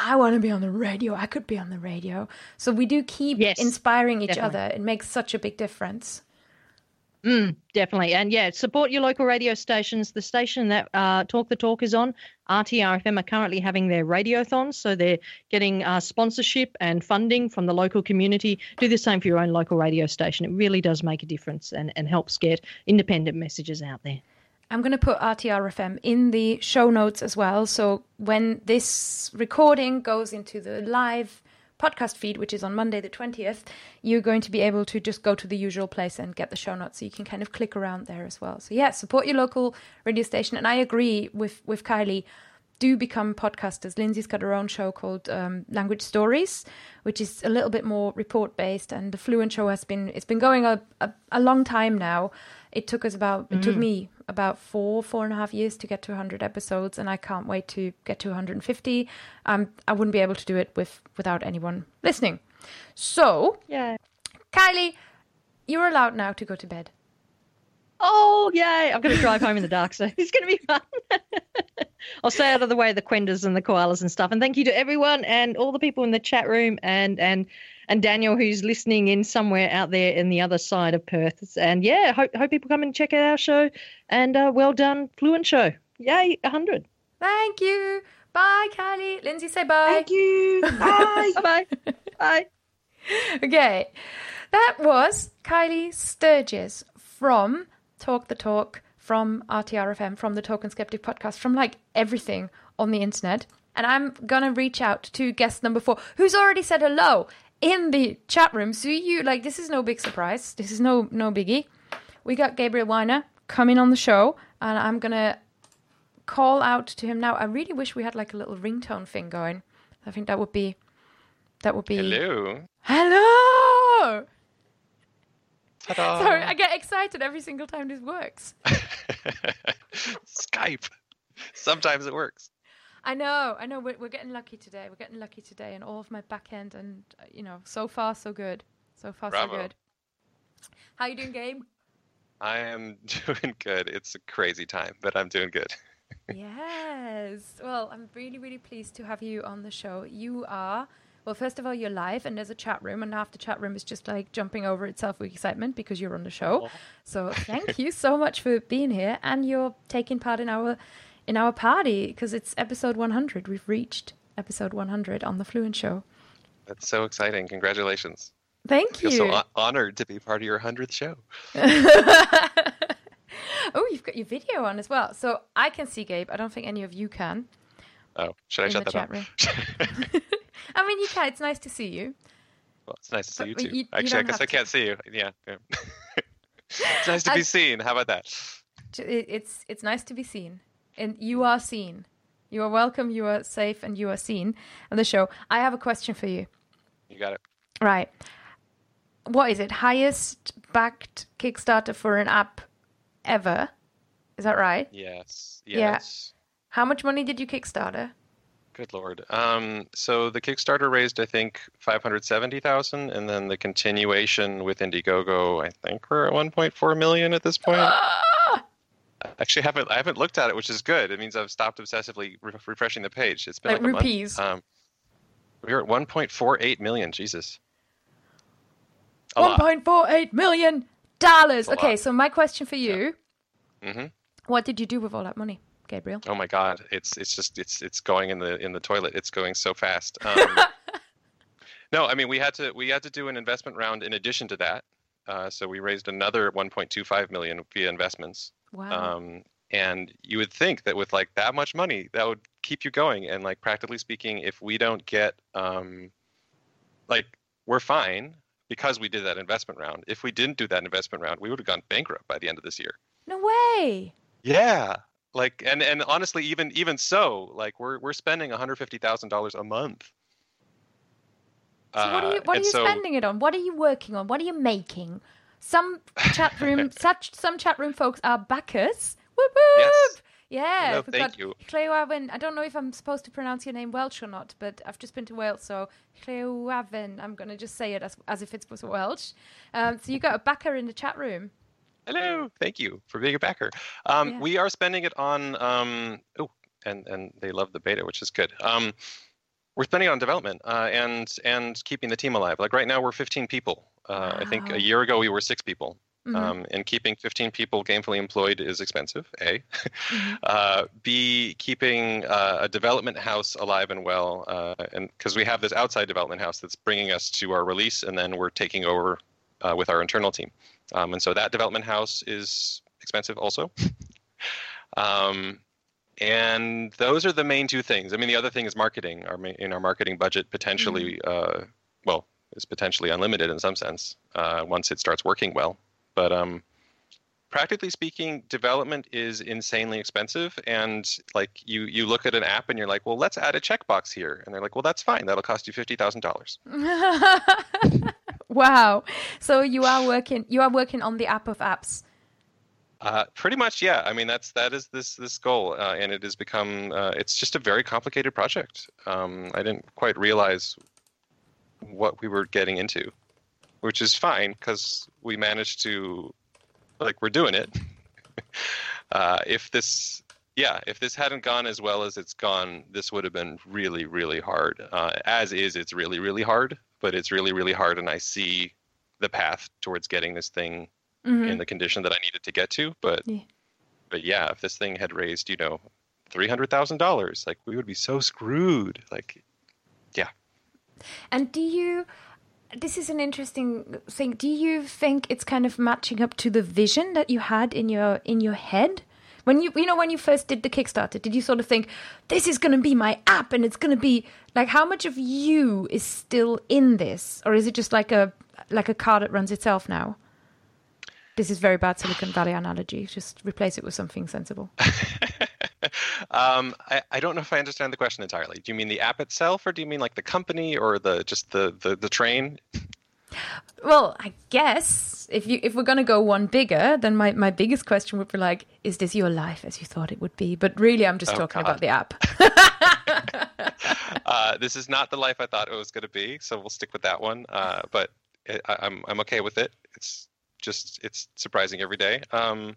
I want to be on the radio. I could be on the radio. So we do keep Yes, inspiring each definitely. other. It makes such a big difference. Mm, definitely. And yeah, support your local radio stations. The station that uh, Talk the Talk is on, RTRFM, are currently having their radiothons. So they're getting uh, sponsorship and funding from the local community. Do the same for your own local radio station. It really does make a difference and, and helps get independent messages out there. I'm going to put RTRFM in the show notes as well. So when this recording goes into the live podcast feed, which is on Monday the 20th, you're going to be able to just go to the usual place and get the show notes. So you can kind of click around there as well. So yeah, support your local radio station. And I agree with, with Kylie. Do become podcasters. Lindsay's got her own show called um, Language Stories, which is a little bit more report based. And the Fluent Show has been it's been going a, a, a long time now. It took us about it took me about four four and a half years to get to 100 episodes, and I can't wait to get to 150. Um, I wouldn't be able to do it with without anyone listening. So, Yeah. Kylie, you're allowed now to go to bed. Oh, yay. I'm going to drive home in the dark, so (laughs) it's going to be fun. (laughs) I'll stay out of the way the quendas and the koalas and stuff. And thank you to everyone and all the people in the chat room and and and Daniel who's listening in somewhere out there in the other side of Perth. And yeah, hope hope people come and check out our show. And uh, well done, Fluent Show. Yay, 100. Thank you. Bye, Kylie. Lindsay, say bye. Thank you. Bye. (laughs) Bye-bye. Bye. okay, that was Kylie Sturgess from Talk the Talk, from RTRFM, from the Token Skeptic podcast, from like everything on the internet. And I'm gonna reach out to guest number four, who's already said hello in the chat room. So you like this is no big surprise. This is no no biggie. We got Gabriel Wyner coming on the show, and I'm gonna call out to him now. I really wish we had like a little ringtone thing going. I think that would be that would be Hello. Hello! Ta-da. Sorry, I get excited every single time this works. (laughs) Skype. Sometimes it works. I know, I know. We're, we're getting lucky today. We're getting lucky today, and all of my back end, and uh, you know, so far so good. So far Bravo. so good. How you doing, Gabe? I am (laughs) doing good. It's a crazy time, but I'm doing good. (laughs) yes. Well, I'm really, really pleased to have you on the show. You are. Well, first of all, you're live, and there's a chat room, and half the chat room is just like jumping over itself with excitement because you're on the show. So (laughs) thank you so much for being here, and you're taking part in our in our party because it's episode 100. We've reached episode 100 on the Fluent Show. That's so exciting. Congratulations. Thank I feel you. so honored to be part of your 100th show. (laughs) oh, you've got your video on as well, so I can see Gabe. I don't think any of you can. Oh, should I shut that chat up? room. (laughs) (laughs) I mean, you can. It's nice to see you. well, it's nice to see But you too. you Actually, I guess I can't see you. Yeah. yeah. it's nice to I- be seen. How about that? It's it's nice to be seen, and you are seen. You are welcome. You are safe, and you are seen on the show. I have a question for you. You got it. Right. What is it? Highest backed Kickstarter for an app ever? Is that right? Yes. Yeah. Yes. How much money did you Kickstarter? Good lord. Um, so the Kickstarter raised, I think, five hundred seventy thousand, and then the continuation with Indiegogo, I think we're at one point four million at this point. (gasps) Ah! I actually haven't I haven't looked at it, which is good. It means I've stopped obsessively re- refreshing the page. It's been Like like, a month. rupees. Um, we're at one point four eight million. Jesus. A One lot. point four eight million dollars. Okay, lot. so my question for you: hmm What did you do with all that money, Gabriel? Oh my God! It's it's just it's it's going in the in the toilet. It's going so fast. (laughs) Um, no, I mean we had to we had to do an investment round in addition to that. Uh, so we raised another 1.25 million via investments. Wow. Um, and you would think that with like that much money, that would keep you going. And like practically speaking, if we don't get um, like we're fine because we did that investment round. If we didn't do that investment round, we would have gone bankrupt by the end of this year. no way. Yeah. Like and and honestly even even so, like we're we're spending $150,000 a month. So what are you Uh, are you so- spending it on? What are you working on? What are you making? Some chat room (laughs) such some chat room folks are backers. Whoop whoop. Yes. Yeah. No, thank you. I don't know if I'm supposed to pronounce your name Welsh or not, but I've just been to Wales, so Cleoavin. I'm gonna just say it as as if it's was Welsh. Um, so you got a backer in the chat room. Hello. Thank you for being a backer. Um, Yeah. We are spending it on. Um, oh, and and they love the beta, which is good. Um, we're spending it on development uh, and and keeping the team alive. Like right now, we're 15 people. Uh, I think a year ago we were six people. Mhm. Um, and keeping 15 people gainfully employed is expensive. A. Mhm. (laughs) Uh, B. Keeping uh, a development house alive and well, uh, and because we have this outside development house that's bringing us to our release, and then we're taking over uh, with our internal team. Um, and so that development house is expensive also. (laughs) um, and those are the main two things. I mean, the other thing is marketing. Our in our marketing budget potentially, uh, well, is potentially unlimited in some sense uh, once it starts working well. But um, practically speaking, development is insanely expensive. And like you, you look at an app and you're like, well, let's add a checkbox here, and they're like, well, that's fine. That'll cost you fifty thousand dollars. (laughs) wow. So you are working you are working on the app of apps. Uh, pretty much, yeah. I mean, that's that is this this goal, uh, and it has become. Uh, it's just a very complicated project. Um, I didn't quite realize what we were getting into, which is fine because we managed to, like, we're doing it. (laughs) uh, if this, yeah, if this hadn't gone as well as it's gone, this would have been really, really hard. Uh, as is, it's really, really hard, but it's really, really hard, and I see the path towards getting this thing Mhm. in the condition that I needed to get to. But Yeah. but yeah, if this thing had raised, you know, three hundred thousand dollars, like we would be so screwed. Like And do you this is an interesting thing. Do you think it's kind of matching up to the vision that you had in your in your head? When you you know when you first did the Kickstarter, did you sort of think this is going to be my app and it's going to be like how much of you is still in this or is it just like a like a car that runs itself now? This is very bad Silicon Valley analogy. Just replace it with something sensible. (laughs) (laughs) um, I, I don't know if I understand the question entirely. Do you mean the app itself, or do you mean like the company, or the just the the, the train? Well, I guess if you if we're gonna go one bigger, then my, my biggest question would be like, is this your life as you thought it would be? But really, I'm just Oh, talking God. about the app. (laughs) uh, this is not the life I thought it was going to be, so we'll stick with that one. Uh, but it, I, I'm I'm okay with it. It's just it's surprising every day. Um,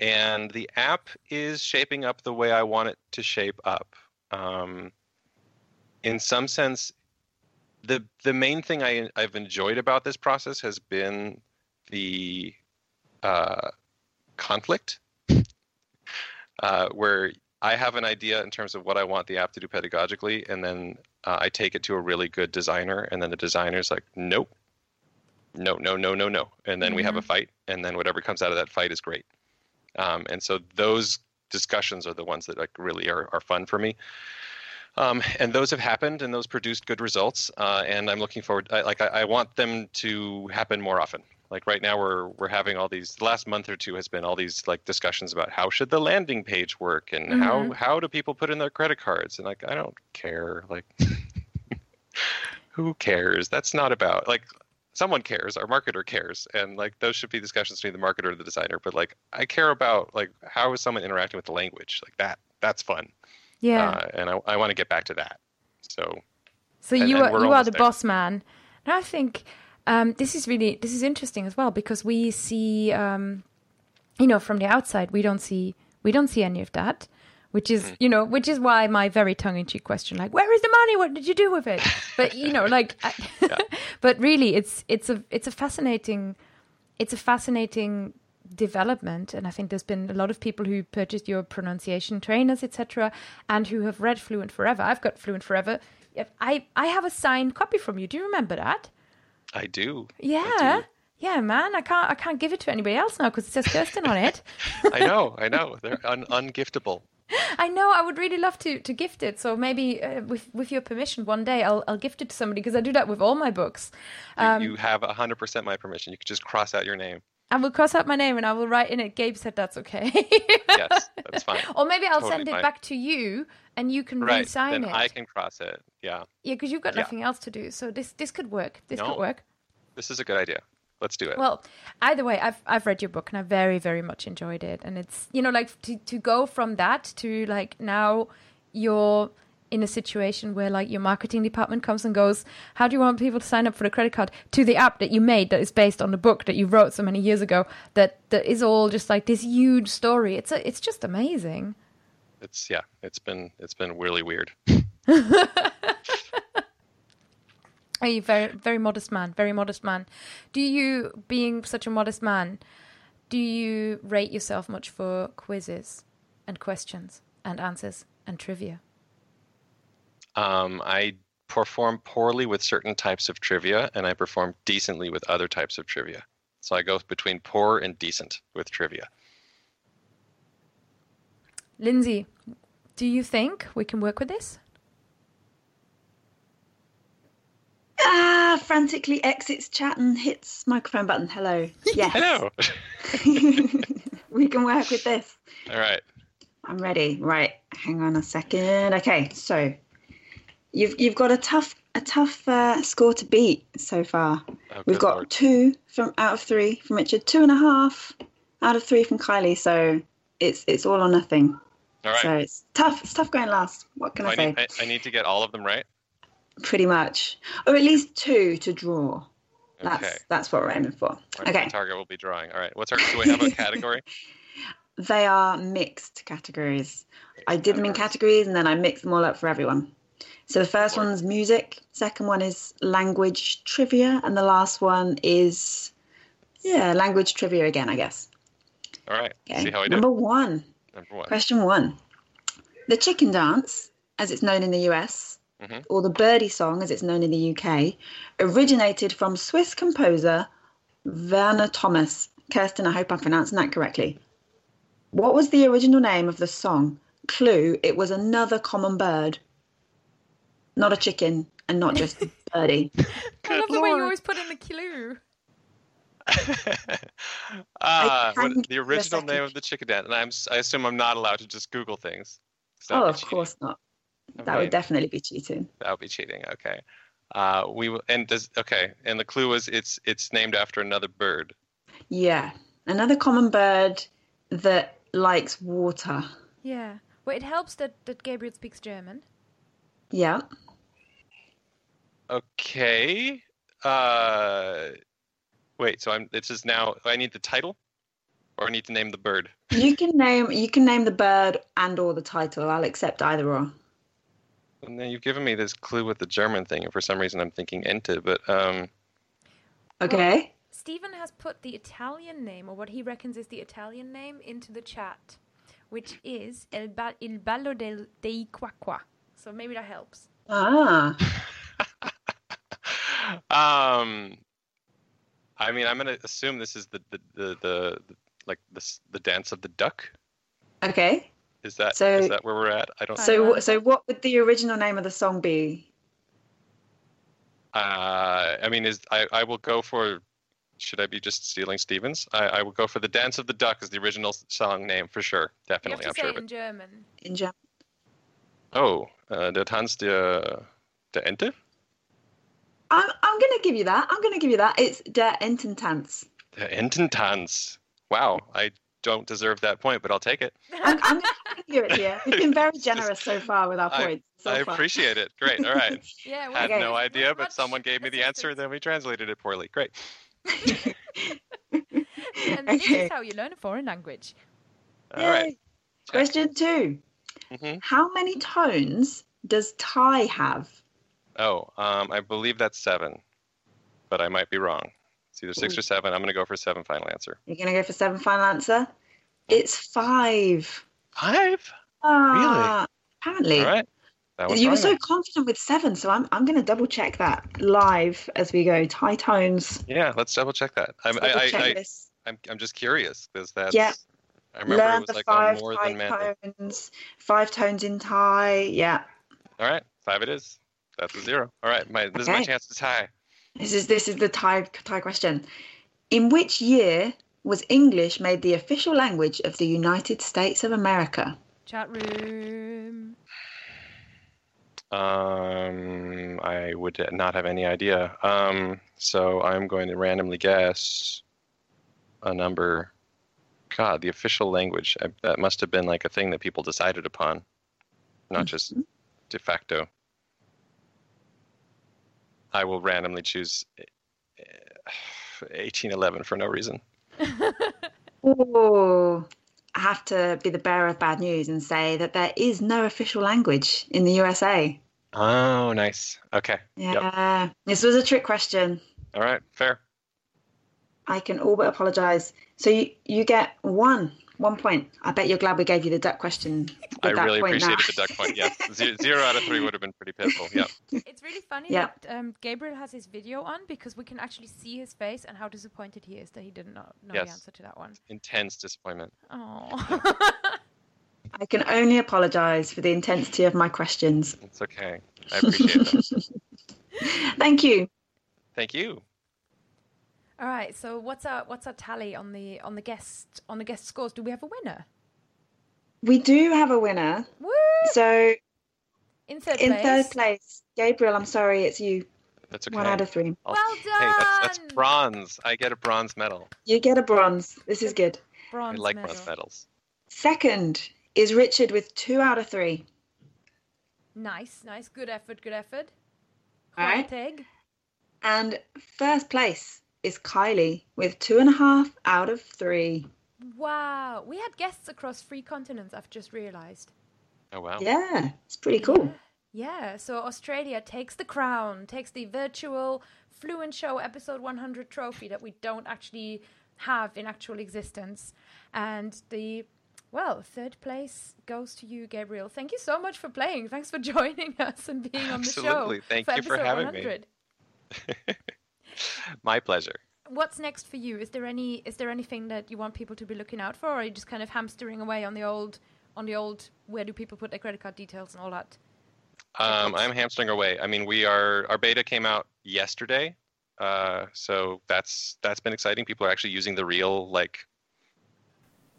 and the app is shaping up the way I want it to shape up. Um, in some sense, the the main thing I I've enjoyed about this process has been the uh, conflict, (laughs) uh, where I have an idea in terms of what I want the app to do pedagogically, and then uh, I take it to a really good designer, and then the designer's like, nope, no, no, no, no, no, and then we have a fight, and then whatever comes out of that fight is great. Um, and so those discussions are the ones that like really are, are fun for me. Um, and those have happened, and those produced good results. Uh, and I'm looking forward. I, like I, I want them to happen more often. Like right now, we're we're having all these. The last month or two has been all these like discussions about how should the landing page work and Mhm. how how do people put in their credit cards. And like I don't care. Like (laughs) who cares? That's not about like someone cares. Our marketer cares, and like those should be discussions between the marketer and the designer. But like I care about like how is someone interacting with the language? Like that. That's fun. Yeah. Uh, and I, I want to get back to that. So So And- you are you are the there. boss man. And I think um, this is really this is interesting as well because we see um, you know from the outside we don't see we don't see any of that, which is Mm. you know which is why my very tongue in cheek question like where is the money? What did you do with it? (laughs) But you know like, I, (laughs) but really it's it's a it's a fascinating it's a fascinating development and i think there's been a lot of people who purchased your pronunciation trainers etc and who have read fluent forever i've got fluent forever i i have a signed copy from you do you remember that I do. yeah do. yeah man i can't i can't give it to anybody else now because it says Kerstin on it (laughs) I know. I know. They're un- ungiftable. (laughs) i know i would really love to to gift it so maybe uh, with with your permission one day i'll i'll gift it to somebody because i do that with all my books You, Um, you have hundred percent my permission. You could just cross out your name. i will cross out my name and i will write in it gabe said that's okay (laughs) Yes, that's fine. (laughs) Or maybe I'll Totally send it fine. back to you and you can Right. re-sign Then it. I can cross it. Yeah. Yeah, because you've got Yeah. nothing else to do. So this this could work. This No. could work. This is a good idea. Let's do it. Well, either way, I've I've read your book and I very very much enjoyed it. And it's you know like to to go from that to like now you're in a situation where like your marketing department comes and goes, how do you want people to sign up for the credit card? To the app that you made that is based on the book that you wrote so many years ago. That that is all just like this huge story. It's a, it's just amazing. it's yeah. It's been it's been really weird. (laughs) Are you very very modest man? Very modest man. Do you, being such a modest man, do you rate yourself much for quizzes and questions and answers and trivia? Um, I perform poorly with certain types of trivia, and I perform decently with other types of trivia. So I go between poor and decent with trivia. Lindsay, do you think we can work with this? Ah, frantically exits chat and hits microphone button. Hello. Yes. Hello. (laughs) (laughs) we can work with this. All right. I'm ready. Right. Hang on a second. Okay. So you've you've got a tough a tough uh, score to beat so far. Oh, We've got Lord. two from out of three from Richard, two and a half out of three from Kylie. So it's it's all or nothing. All right. So it's tough. It's tough going last. What can I I say? need, I, I need to get all of them right. Pretty much, or at least two to draw. That's Okay. that's what we're aiming for. Right, Okay. Target will be drawing. All right. What's our? Do we have a (laughs) category? They are mixed categories. I did them in categories and then I mixed them all up for everyone. So the first one's music, second one is language trivia, and the last one is yeah, language trivia again, I guess. All right. Okay. See how I do. Number one. Number one. Question one. The chicken dance, as it's known in the US, Mhm. or the birdie song, as it's known in the UK, originated from Swiss composer Werner Thomas. Kerstin, I hope I'm pronouncing that correctly. What was the original name of the song? Clue, it was another common bird. Not a chicken and not just a (laughs) birdie. I love the way you always put in the clue. (laughs) Ah, what, the original name of the chicken dance, and I'm s- I assume I'm not allowed to just Google things. oh, of course not. That Okay, would definitely be cheating. that would be cheating. Okay. Uh, we will, and does okay, and the clue was it's it's named after another bird. Yeah. Another common bird that likes water. Yeah. Well, it helps that, that Gabriel speaks German. Yeah. Okay. Uh, wait. So I'm. This is now. I need the title, or I need to name the bird. You can name you can name the bird and or the title. I'll accept either or. And then you've given me this clue with the German thing, and for some reason I'm thinking Ente, but um, Okay. Stephen has put the Italian name, or what he reckons is the Italian name, into the chat, which is El ba- Il Ballo del, dei Quaqua. So maybe that helps. Ah. (laughs) um, I mean, I'm gonna assume this is the the the, the, the like this the dance of the duck. Okay. Is that is So- that where we're at? I don't. So, so what would the original name of the song be? Uh, I mean, is I, I will go for. Should I be just stealing Stevens? I, I will go for the Dance of the Duck as the original song name for sure. You have Definitely, to I'm say sure it of in it. German. In German. Oh, uh, der Tanz der der Ente. I'm, I'm going to give you that. I'm going to give you that. It's Der Ententanz. Der Ententanz. Wow, I don't deserve that point, but I'll take it. (laughs) I'm, I'm going to give you it here. We've been very (laughs) generous so far with our I- points. So I far. appreciate it. Great. All right. (laughs) Yeah, well, Had Okay. no idea, but much someone gave me the answer, and then we translated it poorly. Great. And this Okay. is how you learn a foreign language. All right. Yay. Question two. Mhm. How many tones does Thai have? Oh, um, I believe that's seven, but I might be wrong. It's either six or seven. I'm going to go for seven. Final answer. You're going to go for seven final answer? It's five. Five. Ah, Apparently. All right. That was You were so then. confident with seven, so I'm, I'm going to double check that live as we go. Thai tones. Yeah, let's double check that. I'm, Double I, check I, I, this. I'm, I'm just curious because that's. Yeah. I remember Learn it was like five more than tones. Five tones in Thai. Yeah. All right, five it is. That's a zero. All right, my this is my chance to tie. This is this is the Thai Thai question. In which year was English made the official language of the United States of America? Chat room. Um, I would not have any idea. Um, so I'm going to randomly guess a number. God, the official language. I, that must have been like a thing that people decided upon, not just Mm-hmm. de facto. I will randomly choose eh, 1811 for no reason. Oh, I have to be the bearer of bad news and say that there is no official language in the USA. Oh, nice. Okay. Yep. Yeah, this was a trick question. All right. Fair. I can all but apologise. So you, you get one one point. I bet you're glad we gave you the duck question. with I that really point now. appreciated the duck point. Yes. (laughs) Ze- Zero out of three would have been pretty pitiful. Yeah. It's really funny Yeah. that um, Gabriel has his video on because we can actually see his face and how disappointed he is that he didn't know, know Yes. the answer to that one. Intense disappointment. Oh. I can only apologise for the intensity of my questions. It's okay. I appreciate that. (laughs) Thank you. Thank you. All right. So what's our what's our tally on the on the guest on the guest scores? Do we have a winner? We do have a winner. Woo! So In third in place. third place, Gabriel, I'm sorry, it's you. That's okay. One out of three. I'll- Well Hey, that's, that's bronze. I get a bronze medal. You get a bronze. This is good. Bronze I like medal. bronze medals. Second is Richard with two out of three. Nice, nice. Good effort. Good effort. All right. Egg. And first place is Kylie with two and a half out of three. Wow. We had guests across three continents. I've just realised. Oh wow. Yeah, it's pretty cool. Yeah, so Australia takes the crown, takes the virtual Fluent Show episode 100 trophy that we don't actually have in actual existence. And the, well, third place goes to you, Gabriel. Thank you so much for playing. Thanks for (laughs) joining us and being on the show. Absolutely. Thank you for episode having me. (laughs) 100. My pleasure. What's next for you? Is there any is there anything that you want people to be looking out for or are you just kind of hamstering away on the old on the old where do people put their credit card details and all that? Um, I'm hamstering away. I mean, we are our beta came out yesterday, uh, so that's that's been exciting. People are actually using the real like.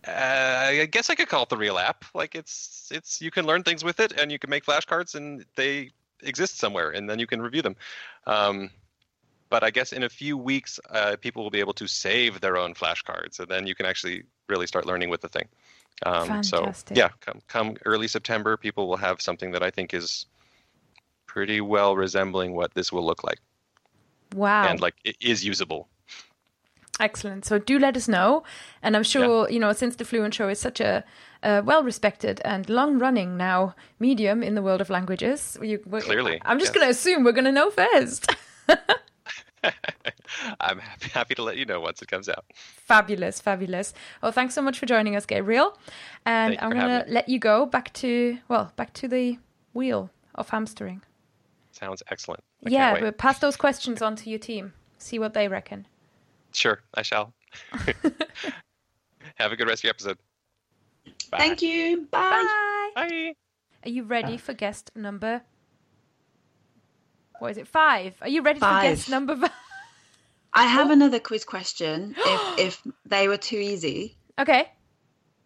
Uh, I guess I could call it the real app. Like it's it's you can learn things with it, and you can make flashcards, and they exist somewhere, and then you can review them. Um, but I guess in a few weeks, uh, people will be able to save their own flashcards, and then you can actually really start learning with the thing. Um, so yeah, come come early September, people will have something that I think is pretty well resembling what this will look like, Wow. and like it is usable. Excellent. So do let us know. And I'm sure, you know, since the Fluent Show is such a, a well respected and long running now medium in the world of languages, you, Clearly, I'm just going to assume we're going to know first. (laughs) I'm happy, happy to let you know once it comes out. fabulous, fabulous. Well, thanks so much for joining us, Gabriel. And Thank I'm going to let you go back to, well, back to the wheel of hamstering. Sounds excellent. I yeah, can't wait. but pass those questions on to your team. See what they reckon. Sure, I shall. (laughs) (laughs) have a good rest of your episode. Thank you. Bye. Bye. Bye. Are you ready for guest number? What is it? Five. Are you ready for Five. guest number five? I have oh. another quiz question. If (gasps) if they were too easy, Okay.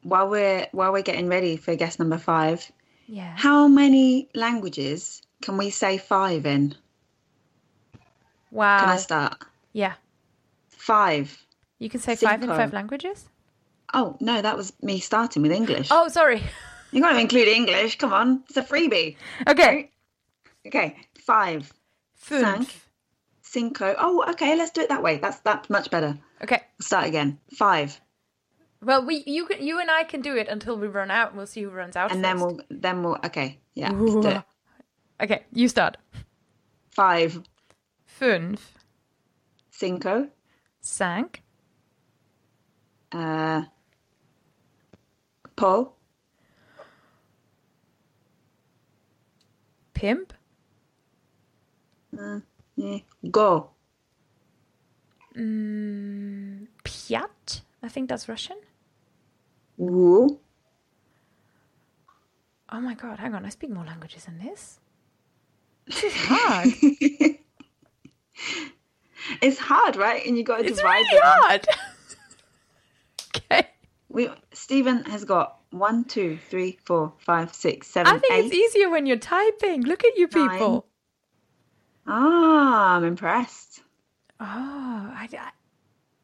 while we're while we're getting ready for guest number five, Yeah. how many languages can we say five in? Wow. Can I start? Yeah. Five. You can say five in five languages. Oh no, that was me starting with English. Oh, sorry. (laughs) (laughs) You got to include English. Come on, it's a freebie. Okay. Okay, five, Fünf. cinco. Oh, okay, let's do it that way. That's that's much better. Okay. Start again. Five, Well, we you can you and I can do it until we run out. and We'll see who runs out. and then we'll then we'll. Okay, yeah, let's do it. (laughs) Okay, you start. Five, Fünf. cinco, Cinq. uh, Paul. Pimp. Uh, yeah, go, Mm, Piat. I think that's Russian. Oh my god, hang on. I speak more languages than this. (laughs) This is hard. It's hard, right? And you got to it's divide really them. hard. (laughs) okay. We Stephen has got one, two, three, four, five, six, seven, I think eight. it's easier when you're typing. Look at you people. Ah, I'm impressed. Oh, I, I,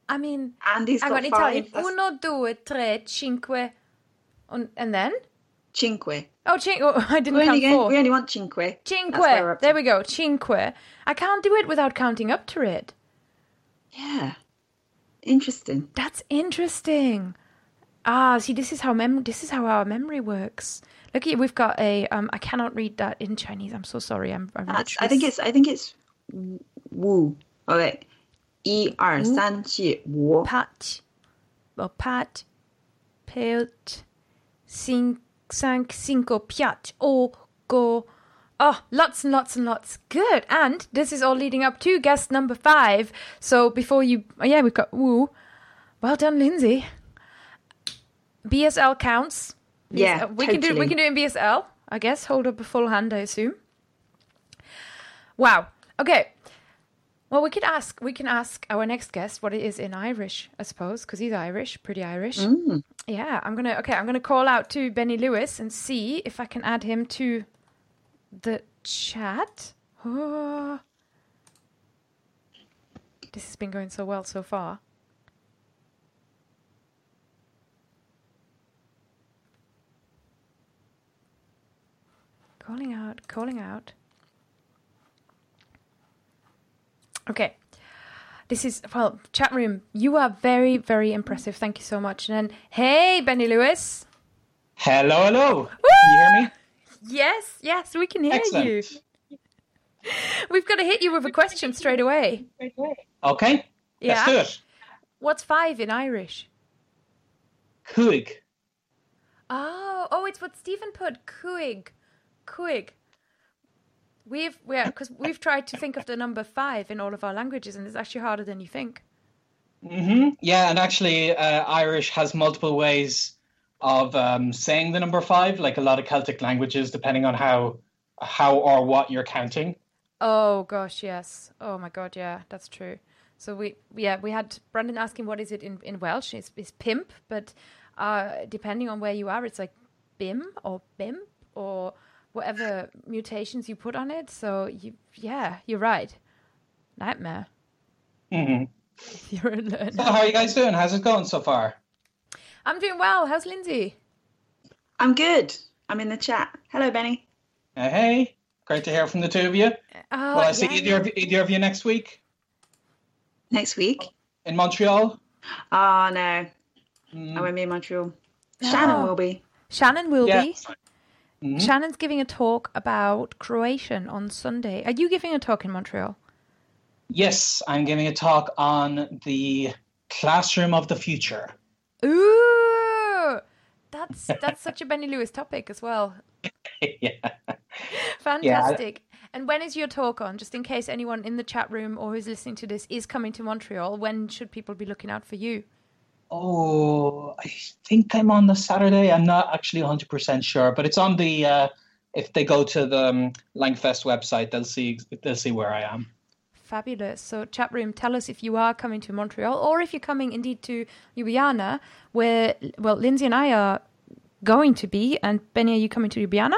I mean, Andy's hang got five. Italian. That's Uno, due, tre, cinque. And then? cinque. Oh, cinque! oh, (laughs) I didn't We only, count four. we only want cinque. That's where we're Cinque. There we go. Cinque. I can't do it without counting up to it. Yeah. Interesting. That's interesting. Ah, see, this is how mem- this is how our memory works. Okay, we've got a. Um, I cannot read that in Chinese. I'm so sorry. I'm. I'm I think it's. I think it's. Wu. Okay. 一二三四五。Pat. wu. pat. pat Pelt. Cinq. Cinq. Cinco. Piat. O. Go. Oh, lots and lots and lots. Good. And this is all leading up to guest number five. So before you, oh yeah, we've got woo. Well done, Lindsay. BSL counts. Yeah, we can do we can do in BSL. I guess hold up a full hand. I assume. Wow. Okay. Well, we could ask. We can ask our next guest what it is in Irish, I suppose, because he's Irish, pretty Irish. Mm. Yeah, I'm gonna. Okay, I'm gonna call out to Benny Lewis and see if I can add him to the chat. Oh. This has been going so well so far. Calling out, calling out. Okay. This is, well, chat room, you are very, very impressive. Thank you so much. And then, hey, Benny Lewis. Hello, hello. Can you hear me? Yes, yes, we can hear Excellent. you. We've got to hit you with a question straight away. Okay, Yeah. let's do it. What's five in Irish? Cuig. Oh, oh, it's what Stephen put. Cuig, cuig. We've we're because we've tried to think of the number five in all of our languages, and it's actually harder than you think. hmm Yeah, and actually, uh, Irish has multiple ways of um, saying the number five, like a lot of Celtic languages, depending on how how or what you're counting. Oh gosh, yes. Oh my god, yeah, that's true. So we yeah we had Brandon asking what is it in in Welsh? It's, it's pimp, but uh, depending on where you are, it's like bim or bimp or whatever mutations you put on it. So you yeah, you're right. Nightmare. hmm (laughs) You're a So, how are you guys doing? How's it going so far? I'm doing well. How's Lindsay? I'm good. I'm in the chat. Hello, Benny. Uh, hey, great to hear from the two of you. Oh, Will I see yeah, either, of, either of you next week Next week. in Montreal? Oh no, Mm, I won't be in Montreal. Shannon Oh. will be. Shannon will Yeah. be. Mhm. Shannon's giving a talk about Croatian on Sunday. Are you giving a talk in Montreal? Yes, I'm giving a talk on the classroom of the future. Ooh, that's that's such a Benny Lewis topic as well. (laughs) yeah. Fantastic. And when is your talk on? Just in case anyone in the chat room or who's listening to this is coming to Montreal, when should people be looking out for you? Oh, I think I'm on the Saturday. I'm not actually 100% sure, but it's on the. Uh, if they go to the um, Langfest website, they'll see they'll see where I am. Fabulous. So, chat room, tell us if you are coming to Montreal or if you're coming indeed to Ljubljana, where well, Lindsay and I are going to be. And Benny, are you coming to Ljubljana?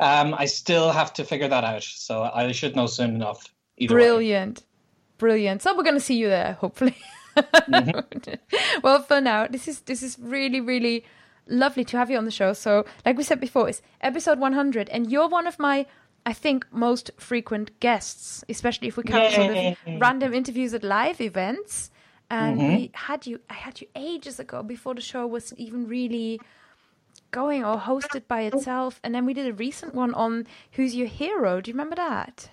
Um, I still have to figure that out, so I should know soon enough. Brilliant, way. brilliant. So we're going to see you there, hopefully. (laughs) Mm-hmm. (laughs) well, for now, this is this is really really lovely to have you on the show. So, like we said before, it's episode 100, and you're one of my, I think, most frequent guests, especially if we count sort of random interviews at live events. And mm-hmm. we had you, I had you ages ago before the show was even really going or hosted by itself. And then we did a recent one on Who's Your Hero. Do you remember that?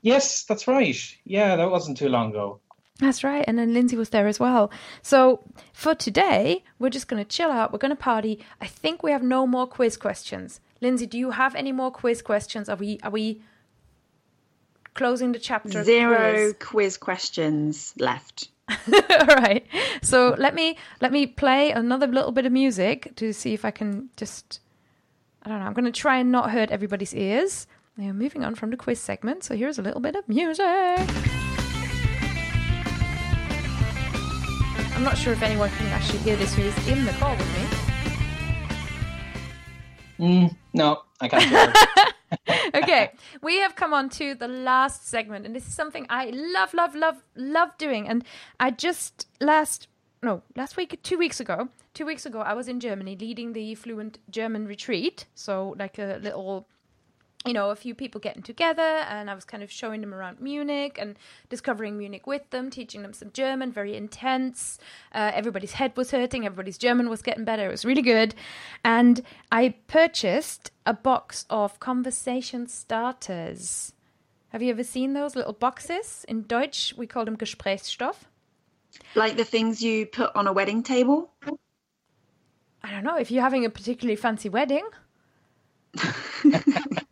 Yes, that's right. Yeah, that wasn't too long ago. That's right. And then Lindsay was there as well. So for today, we're just going to chill out. We're going to party. I think we have no more quiz questions. Lindsay, do you have any more quiz questions? Are we are we closing the chapter? Zero quiz, quiz questions left. (laughs) All right. So let me let me play another little bit of music to see if I can just I don't know. I'm going to try and not hurt everybody's ears. Now moving on from the quiz segment. So here's a little bit of music. I'm not sure if anyone can actually hear this who is in the call with me. Mm, no, I can't hear (laughs) (laughs) okay, we have come on to the last segment, and this is something I love, love, love, love doing. And I just last no last week, two weeks ago, two weeks ago, I was in Germany leading the Fluent German retreat. So like a little you know, a few people getting together, and I was kind of showing them around Munich and discovering Munich with them, teaching them some German, very intense. Uh, everybody's head was hurting, everybody's German was getting better. It was really good. And I purchased a box of conversation starters. Have you ever seen those little boxes? In Deutsch, we call them Gesprächsstoff. Like the things you put on a wedding table? I don't know. If you're having a particularly fancy wedding. (laughs)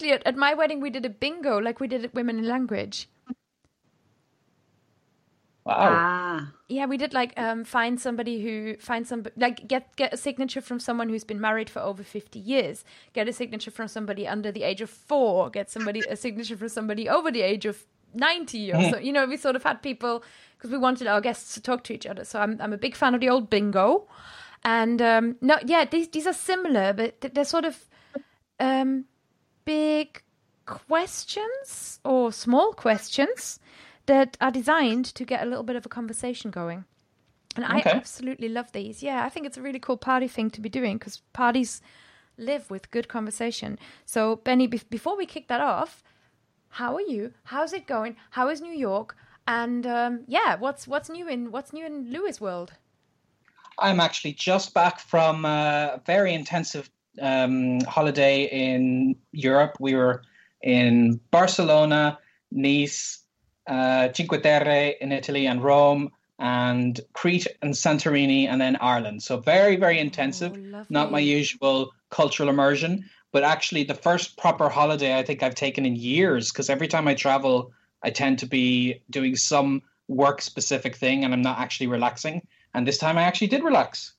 Actually, at, at my wedding, we did a bingo like we did at Women in Language. Wow. Ah. Yeah, we did like um, find somebody who find some like get get a signature from someone who's been married for over fifty years. Get a signature from somebody under the age of four. Get somebody a signature from somebody over the age of ninety or so. You know, we sort of had people because we wanted our guests to talk to each other. So I'm I'm a big fan of the old bingo, and um, no, yeah, these these are similar, but they're sort of um, big questions or small questions that are designed to get a little bit of a conversation going. And okay. I absolutely love these. Yeah, I think it's a really cool party thing to be doing because parties live with good conversation. So, Benny, be- before we kick that off, how are you? How's it going? How is New York? And um, yeah, what's what's new in what's new in Lewis World? I'm actually just back from a very intensive um, holiday in Europe. We were in Barcelona, Nice, uh, Cinque Terre in Italy, and Rome, and Crete and Santorini, and then Ireland. So very, very intensive. Oh, Not my usual cultural immersion, but actually the first proper holiday I think I've taken in years. Because every time I travel, I tend to be doing some work specific thing, and I'm not actually relaxing. And this time I actually did relax.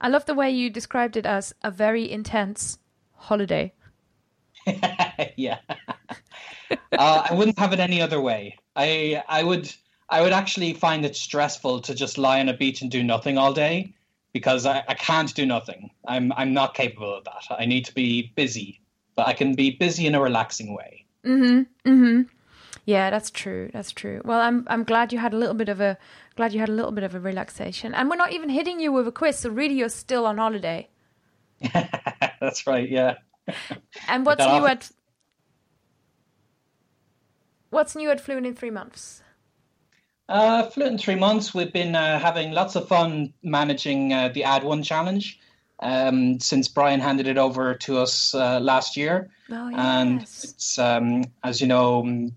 I love the way you described it as a very intense holiday. (laughs) yeah. uh, I wouldn't have it any other way. I I would I would actually find it stressful to just lie on a beach and do nothing all day because I, I can't do nothing. I'm I'm not capable of that. I need to be busy, but I can be busy in a relaxing way. Mhm. Mhm. Yeah, that's true. That's true. Well, I'm I'm glad you had a little bit of a Glad you had a little bit of a relaxation. And we're not even hitting you with a quiz, so really you're still on holiday. (laughs) That's right, yeah. (laughs) and what's new at What's new at Fluent in three months? Uh, Fluent in three months, we've been uh, having lots of fun managing uh, the Add One challenge um, since Brian handed it over to us uh, last year. Oh, yes. And it's, um, as you know,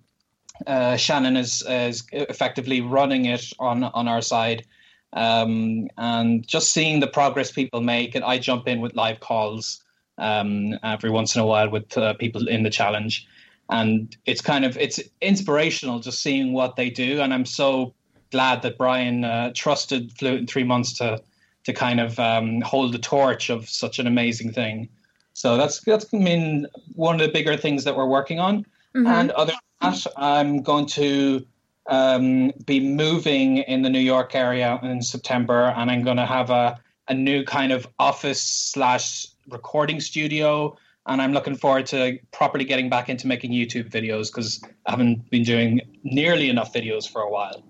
uh, Shannon is, is effectively running it on on our side, um, and just seeing the progress people make. And I jump in with live calls um, every once in a while with uh, people in the challenge, and it's kind of it's inspirational just seeing what they do. And I'm so glad that Brian uh, trusted Fluent in three months to to kind of um, hold the torch of such an amazing thing. So that's that's been one of the bigger things that we're working on. Mm-hmm. And other than that, I'm going to um, be moving in the New York area in September, and I'm going to have a a new kind of office slash recording studio and I'm looking forward to properly getting back into making YouTube videos because I haven't been doing nearly enough videos for a while.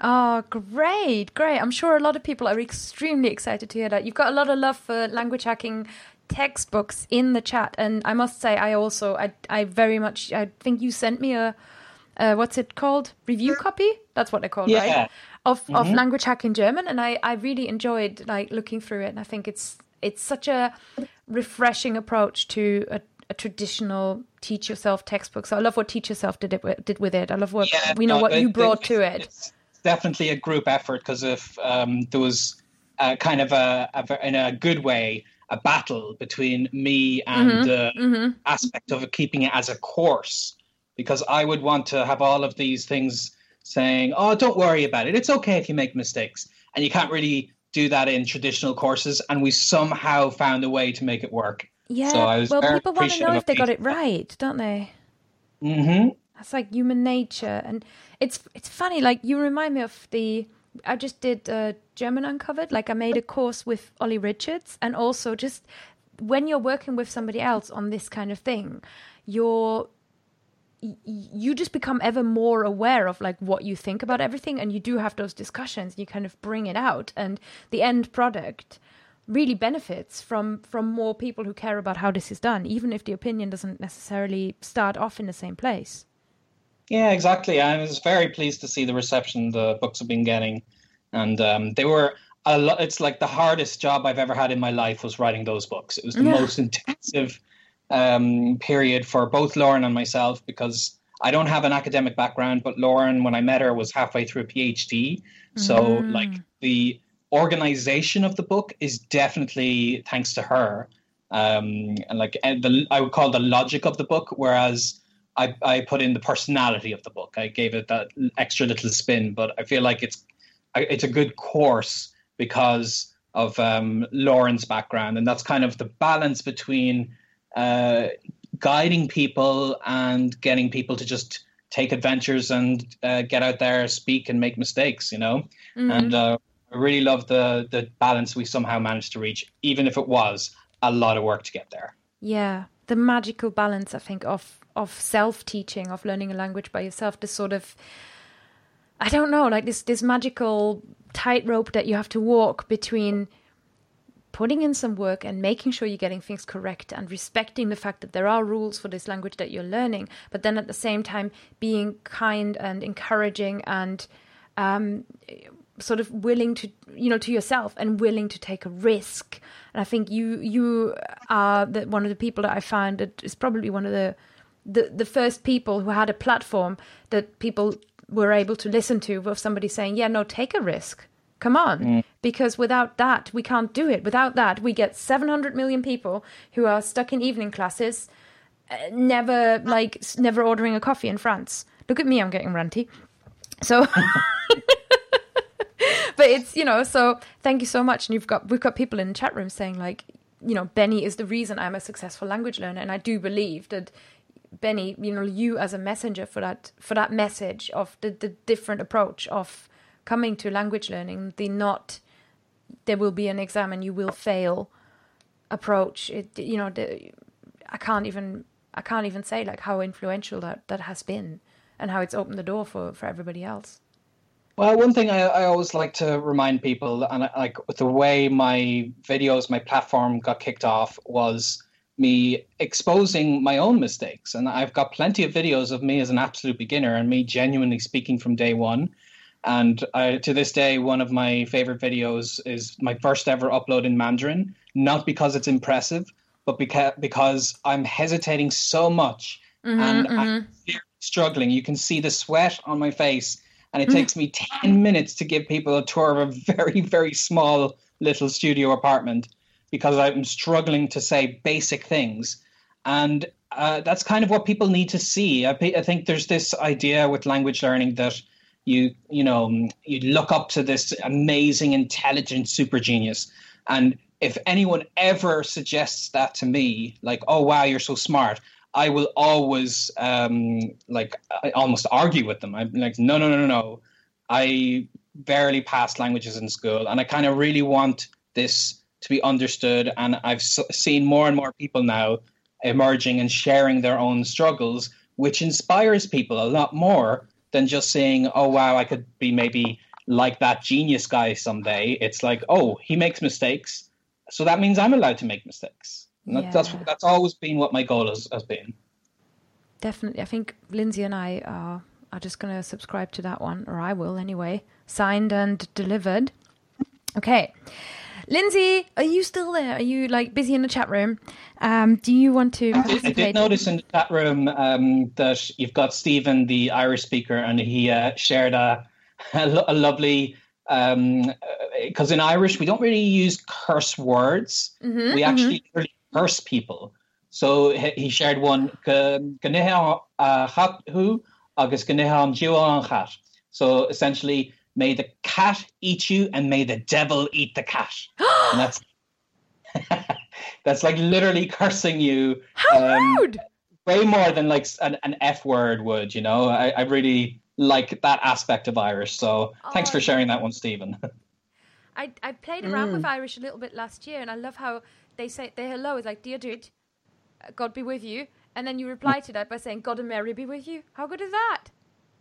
Oh, great, great. I'm sure a lot of people are extremely excited to hear that. You've got a lot of love for language hacking textbooks in the chat. And I must say, I also, I, I very much, I think you sent me a, uh, what's it called? Review copy? That's what they're called, yeah. right? Of, mm-hmm. of Language Hacking German. And I, I really enjoyed like looking through it. And I think it's, it's such a refreshing approach to a, a traditional teach yourself textbook. So I love what teach yourself did it with, did with it. I love what yeah, we know no, what you brought to it. It's definitely a group effort because if um, there was a kind of a, a, in a good way a battle between me and mm-hmm, the mm-hmm. aspect of keeping it as a course because I would want to have all of these things saying, "Oh, don't worry about it. It's okay if you make mistakes." And you can't really do that in traditional courses, and we somehow found a way to make it work. Yeah. So well, people want to know if they got it right, don't they? Mm-hmm. That's like human nature, and it's it's funny. Like you remind me of the. I just did uh, German Uncovered. Like I made a course with Olly Richards, and also just when you're working with somebody else on this kind of thing, you're you just become ever more aware of like what you think about everything. And you do have those discussions. You kind of bring it out. And the end product really benefits from from more people who care about how this is done even if the opinion doesn't necessarily start off in the same place yeah exactly i was very pleased to see the reception the books have been getting and um, they were a lot it's like the hardest job i've ever had in my life was writing those books it was the yeah. most intensive um, period for both Lauren and myself because I don't have an academic background, but Lauren, when I met her, was halfway through a PhD. So, mm. like, the organization of the book is definitely thanks to her. Um, and like, and the, I would call the logic of the book, whereas I, I put in the personality of the book. I gave it that extra little spin, but I feel like it's it's a good course because of um, Lauren's background, and that's kind of the balance between uh, guiding people and getting people to just take adventures and uh, get out there, speak, and make mistakes. You know, mm-hmm. and uh, I really love the the balance we somehow managed to reach, even if it was a lot of work to get there. Yeah, the magical balance, I think, of of self teaching, of learning a language by yourself. This sort of, I don't know, like this this magical tightrope that you have to walk between putting in some work and making sure you're getting things correct and respecting the fact that there are rules for this language that you're learning, but then at the same time being kind and encouraging and um, sort of willing to you know to yourself and willing to take a risk and i think you you are the, one of the people that i found that is probably one of the, the the first people who had a platform that people were able to listen to with somebody saying yeah no take a risk Come on. Mm. Because without that, we can't do it. Without that, we get 700 million people who are stuck in evening classes, uh, never, like, never ordering a coffee in France. Look at me, I'm getting ranty. So. (laughs) but it's, you know, so thank you so much. And you've got, we've got people in the chat room saying, like, you know, Benny is the reason I'm a successful language learner. And I do believe that Benny, you know, you as a messenger for that, for that message of the, the different approach of, coming to language learning, the not there will be an exam and you will fail approach. It you know the, I can't even I can't even say like how influential that that has been and how it's opened the door for for everybody else. Well, one thing I, I always like to remind people, and I, like the way my videos, my platform got kicked off was me exposing my own mistakes. And I've got plenty of videos of me as an absolute beginner and me genuinely speaking from day one and I, to this day, one of my favorite videos is my first ever upload in Mandarin, not because it's impressive, but because, because I'm hesitating so much mm-hmm, and mm-hmm. I'm struggling. You can see the sweat on my face, and it mm-hmm. takes me 10 minutes to give people a tour of a (laughs) very, very small little studio apartment because I'm struggling to say basic things. And uh, that's kind of what people need to see. I, I think there's this idea with language learning that you you know you look up to this amazing intelligent super genius and if anyone ever suggests that to me like oh wow you're so smart i will always um like I almost argue with them i'm like no no no no no i barely passed languages in school and i kind of really want this to be understood and i've seen more and more people now emerging and sharing their own struggles which inspires people a lot more than just saying, "Oh wow, I could be maybe like that genius guy someday." It's like, "Oh, he makes mistakes, so that means I'm allowed to make mistakes." And yeah. that's that's always been what my goal has, has been. Definitely, I think Lindsay and I are are just going to subscribe to that one, or I will anyway. Signed and delivered. Okay. Lindsay, are you still there? Are you like busy in the chat room? Um, do you want to? I did notice in the chat room um, that you've got Stephen, the Irish speaker, and he uh, shared a, a, a lovely because um, in Irish we don't really use curse words. Mm-hmm, we actually mm-hmm. really curse people. So he shared one So essentially, may the cat eat you and may the devil eat the cat. (gasps) and that's (laughs) that's like literally cursing you. How um, rude! Way more than like an, an F word would, you know. I, I really like that aspect of Irish. So oh, thanks for sharing that one, Stephen. (laughs) I I played around mm. with Irish a little bit last year, and I love how they say their hello is like "Dear dude, God be with you," and then you reply to that by saying "God and Mary be with you." How good is that?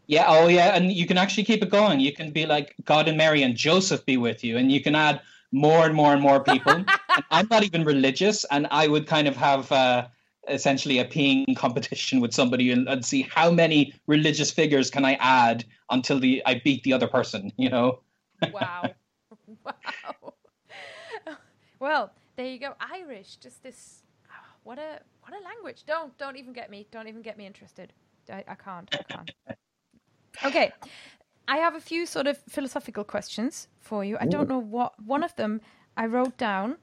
Yeah, oh yeah, and you can actually keep it going. You can be like God and Mary and Joseph be with you, and you can add more and more and more people. (laughs) I'm not even religious, and I would kind of have uh, essentially a peeing competition with somebody and, and, see how many religious figures can I add until the I beat the other person. You know? wow, (laughs) (laughs) wow. Well, there you go. Irish, just this. Oh, what a what a language. Don't don't even get me. Don't even get me interested. I, I can't. I can't. Okay. I have a few sort of philosophical questions for you. I don't know what one of them I wrote down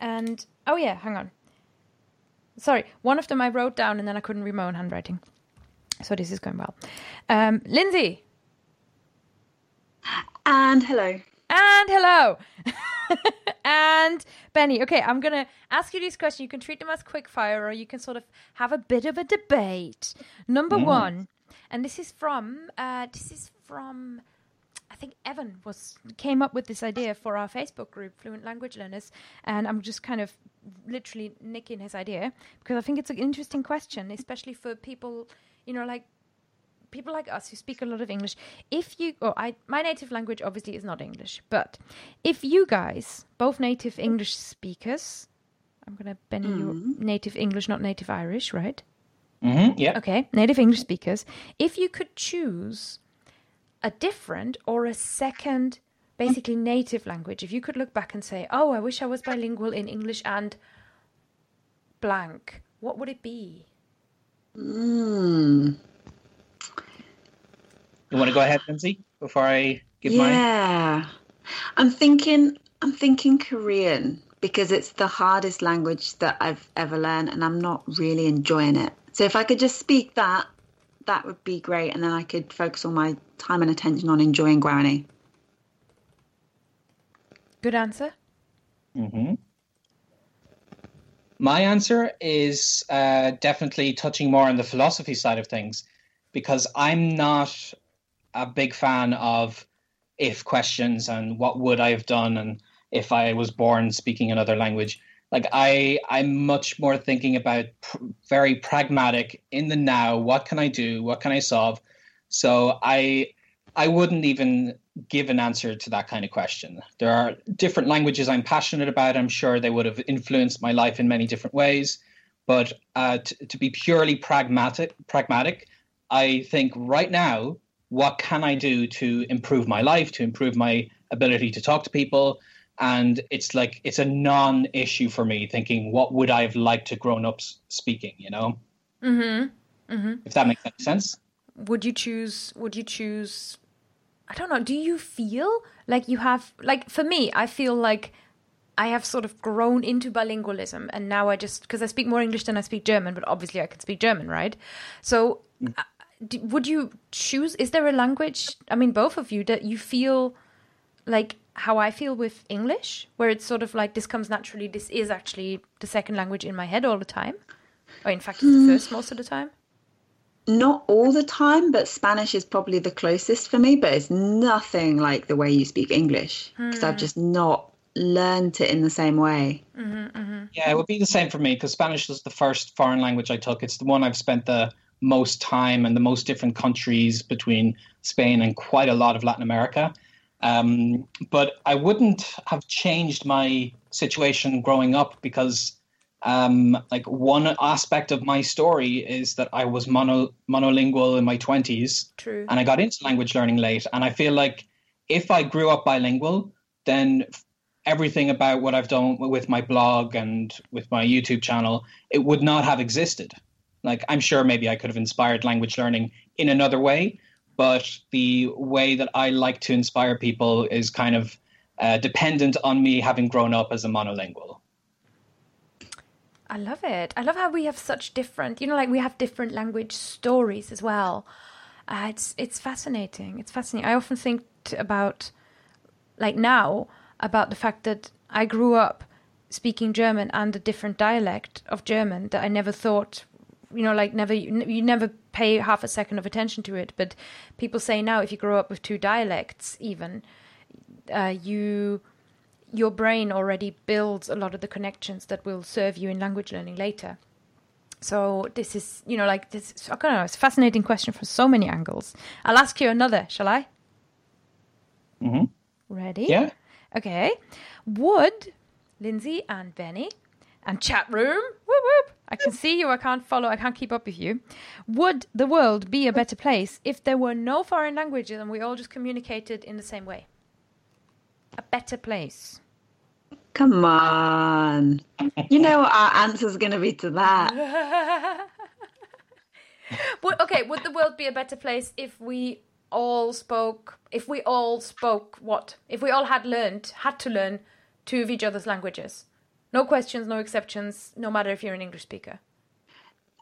and oh yeah, hang on. Sorry, one of them I wrote down and then I couldn't read my own handwriting. So this is going well. Um, Lindsay. And hello. And hello. (laughs) and Benny. Okay, I'm going to ask you these questions. You can treat them as quick fire or you can sort of have a bit of a debate. Number mm. one, and this is from uh, this is from I think Evan was came up with this idea for our Facebook group, Fluent Language Learners, and I'm just kind of literally nicking his idea because I think it's an interesting question, especially for people, you know, like people like us who speak a lot of English. If you, oh, I, my native language obviously is not English, but if you guys, both native English speakers, I'm gonna Benny mm. you native English, not native Irish, right? Mm-hmm, yeah. Okay, native English speakers. If you could choose a different or a second, basically native language, if you could look back and say, oh, I wish I was bilingual in English and blank, what would it be? Mm. You want to go ahead, Lindsay, before I give yeah. mine? Yeah. I'm thinking I'm thinking Korean because it's the hardest language that I've ever learned and I'm not really enjoying it. So if I could just speak that, that would be great, and then I could focus all my time and attention on enjoying Guarani. Good answer. Mm-hmm. My answer is uh, definitely touching more on the philosophy side of things, because I'm not a big fan of if questions and what would I have done and if I was born speaking another language like i i'm much more thinking about pr- very pragmatic in the now. What can i do? What can i solve? So i i wouldn't even give an answer to that kind of question. There are different languages i'm passionate about. I'm sure they would have influenced my life in many different ways. But uh, t- to be purely pragmatic pragmatic i think right now what can i do to improve my life to improve my ability to talk to people and it's like it's a non-issue for me thinking what would i have liked to grown up speaking you know mm-hmm. Mm-hmm. if that makes any sense would you choose would you choose i don't know do you feel like you have like for me i feel like i have sort of grown into bilingualism and now i just because i speak more english than i speak german but obviously i can speak german right so mm. uh, would you choose? Is there a language? I mean, both of you that you feel like how I feel with English, where it's sort of like this comes naturally. This is actually the second language in my head all the time, or in fact, it's the hmm. first most of the time. Not all the time, but Spanish is probably the closest for me, but it's nothing like the way you speak English because I've hmm. just not learned it in the same way. Mm-hmm, mm-hmm. Yeah, it would be the same for me because Spanish was the first foreign language I took. It's the one I've spent the most time and the most different countries between Spain and quite a lot of Latin America. Um, but I wouldn't have changed my situation growing up because, um, like, one aspect of my story is that I was mono, monolingual in my 20s True. and I got into language learning late. And I feel like if I grew up bilingual, then everything about what I've done with my blog and with my YouTube channel, it would not have existed. Like, I'm sure maybe I could have inspired language learning in another way, but the way that I like to inspire people is kind of uh, dependent on me having grown up as a monolingual. I love it. I love how we have such different, you know, like we have different language stories as well. Uh, it's it's fascinating. It's fascinating. I often think about, like now, about the fact that I grew up speaking German and a different dialect of German that I never thought, you know, like never you never pay half a second of attention to it. But people say now, if you grow up with two dialects, even, uh, you your brain already builds a lot of the connections that will serve you in language learning later. So this is, you know, like this. I don't know. It's a fascinating question from so many angles. I'll ask you another. Shall I? mm-hmm. Ready? Yeah. Okay. Would Lindsay and Benny and chat room? Whoop whoop. I can see you. I can't follow. I can't keep up with you. Would the world be a better place if there were no foreign languages and we all just communicated in the same way? A better place. Come on. You know what our answer's going to be to that. (laughs) would, okay, would the world be a better place if we all spoke? If we all spoke what? If we all had learned, had to learn two of each other's languages? No questions, no exceptions, no matter if you're an English speaker.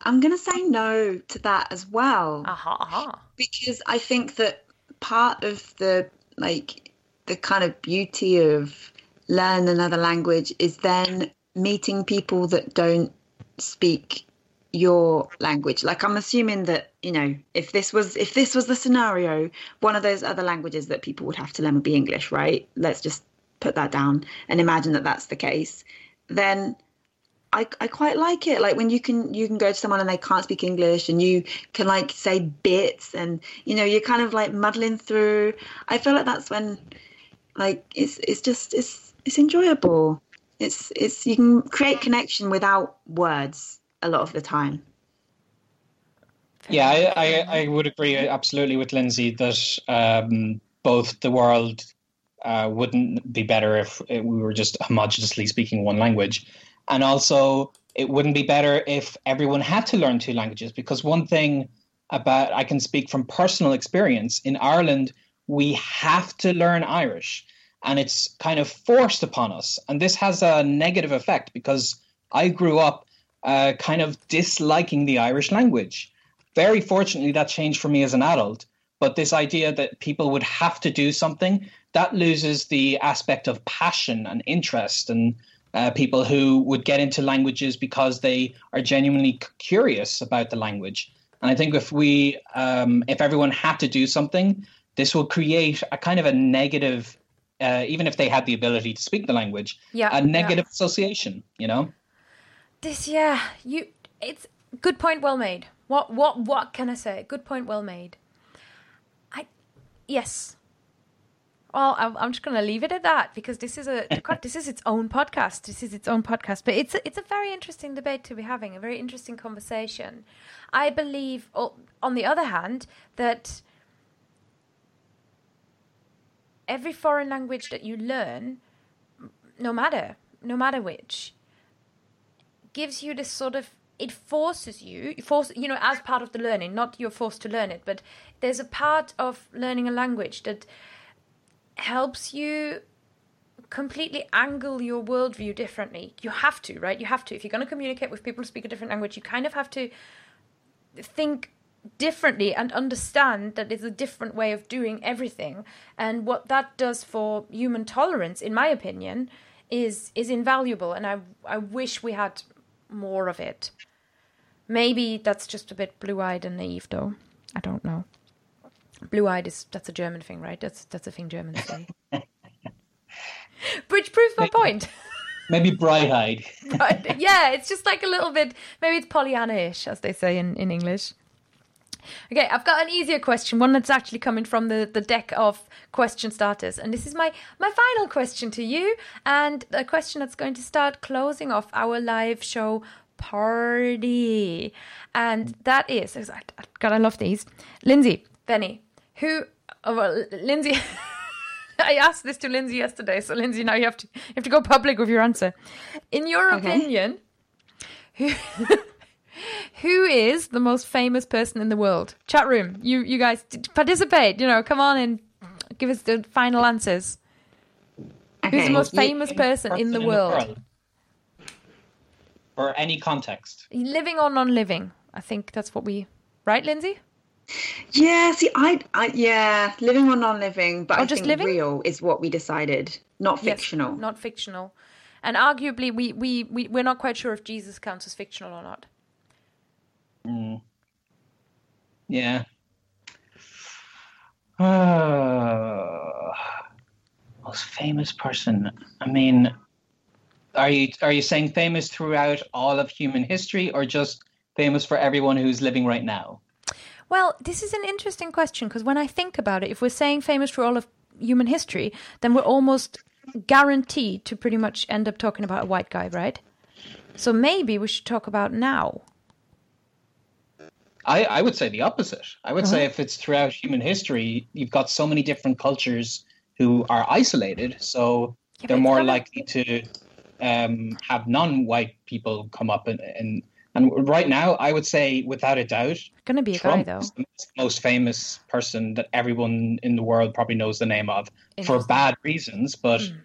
I'm going to say no to that as well. Aha, aha. because I think that part of the like the kind of beauty of learn another language is then meeting people that don't speak your language like i'm assuming that you know if this was if this was the scenario one of those other languages that people would have to learn would be english right let's just put that down and imagine that that's the case then I, I quite like it. Like when you can you can go to someone and they can't speak english and you can like say bits and you know you're kind of like muddling through. I feel like that's when like it's it's just it's it's enjoyable. It's it's you can create connection without words a lot of the time. Yeah, I, I, I would agree absolutely with Lindsay that um, both the world uh, wouldn't be better if we were just homogeneously speaking one language. And also, it wouldn't be better if everyone had to learn two languages because one thing about I can speak from personal experience in Ireland, we have to learn Irish and it's kind of forced upon us. And this has a negative effect because I grew up uh, kind of disliking the Irish language. Very fortunately, that changed for me as an adult. But this idea that people would have to do something, that loses the aspect of passion and interest and uh, people who would get into languages because they are genuinely curious about the language. And I think if we, um, if everyone had to do something, this will create a kind of a negative, uh, even if they had the ability to speak the language, Yeah, a yeah. negative association. You know. This, yeah, you. It's good point. Well made. What, what, what can I say? Good point. Well made. I, yes. Well, I'm, just going to leave it at that because this is a this is its own podcast. This is its own podcast, but it's a, it's a very interesting debate to be having, a very interesting conversation. I believe, on the other hand, that every foreign language that you learn, no matter no matter which, gives you this sort of it forces you force you know as part of the learning not you're forced to learn it but there's a part of learning a language that helps you completely angle your worldview differently. You have to right? You have to. If you're going to communicate with people who speak a different language you kind of have to think differently and understand that it's a different way of doing everything. And what that does for human tolerance in my opinion is is invaluable. And i i wish we had more of it. Maybe that's just a bit blue-eyed and naive though. I don't know blue-eyed is that's a german thing right that's that's a thing germans say which proves my point Maybe bright-eyed. (laughs) right. Yeah, it's just like a little bit. Maybe it's Pollyanna-ish, as they say in, in English. Okay, I've got an easier question, one that's actually coming from the, the deck of question starters. And this is my, my final question to you, and a question that's going to start closing off our live show party. And that is, I God, I love these. Lindsay, Benny, who, oh, well, Lindsay. (laughs) I asked this to Lindsay yesterday, so Lindsay, now you have to you have to go public with your answer. In your Okay. opinion, who (laughs) who is the most famous person in the world? Chat room, you you guys participate. You know, come on and give us the final answers. Who's the most famous person in the world? Or any context. Living or non-living? I think that's what we. Right, Lindsay? Yeah, see, I, I, yeah, living or non-living, but Or I just think living? real is what we decided, not Yes, fictional. not fictional. And arguably, we, we, we, we're not quite sure if Jesus counts as fictional or not. Mm. Yeah. Uh, (sighs) most famous person. I mean, are you are you saying famous throughout all of human history, or just famous for everyone who's living right now? Well, this is an interesting question because when I think about it, if we're saying famous for all of human history, then we're almost guaranteed to pretty much end up talking about a white guy, right? So maybe we should talk about now. I, I would say the opposite. I would say if it's throughout human history, you've got so many different cultures who are isolated, so Yeah, they're more likely to um, have non-white people come up and, and and right now, I would say without a doubt, Gonna be a Trump guy though. is the most famous person that everyone in the world probably knows the name of for bad reasons. But Mm.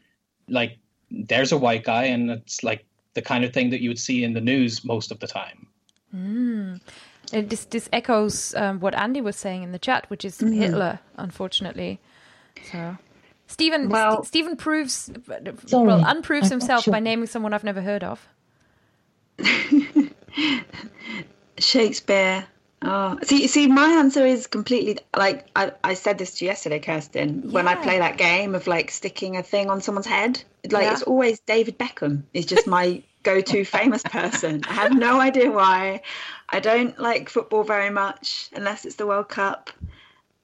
like, there's a white guy, and it's like the kind of thing that you would see in the news most of the time. Mm. Uh, This this echoes um, what Andy was saying in the chat, which is Hitler, unfortunately. So. Stephen Well- St- Stephen proves Sorry, well unproves I'm himself sure. by naming someone I've never heard of. (laughs) (laughs) Shakespeare. Oh, see, see, my answer is completely like I, I said this to you yesterday, Kerstin. When I play that game of like sticking a thing on someone's head, like Yeah. it's always David Beckham is just my (laughs) go-to famous person. I have no idea why. I don't like football very much unless it's the World Cup.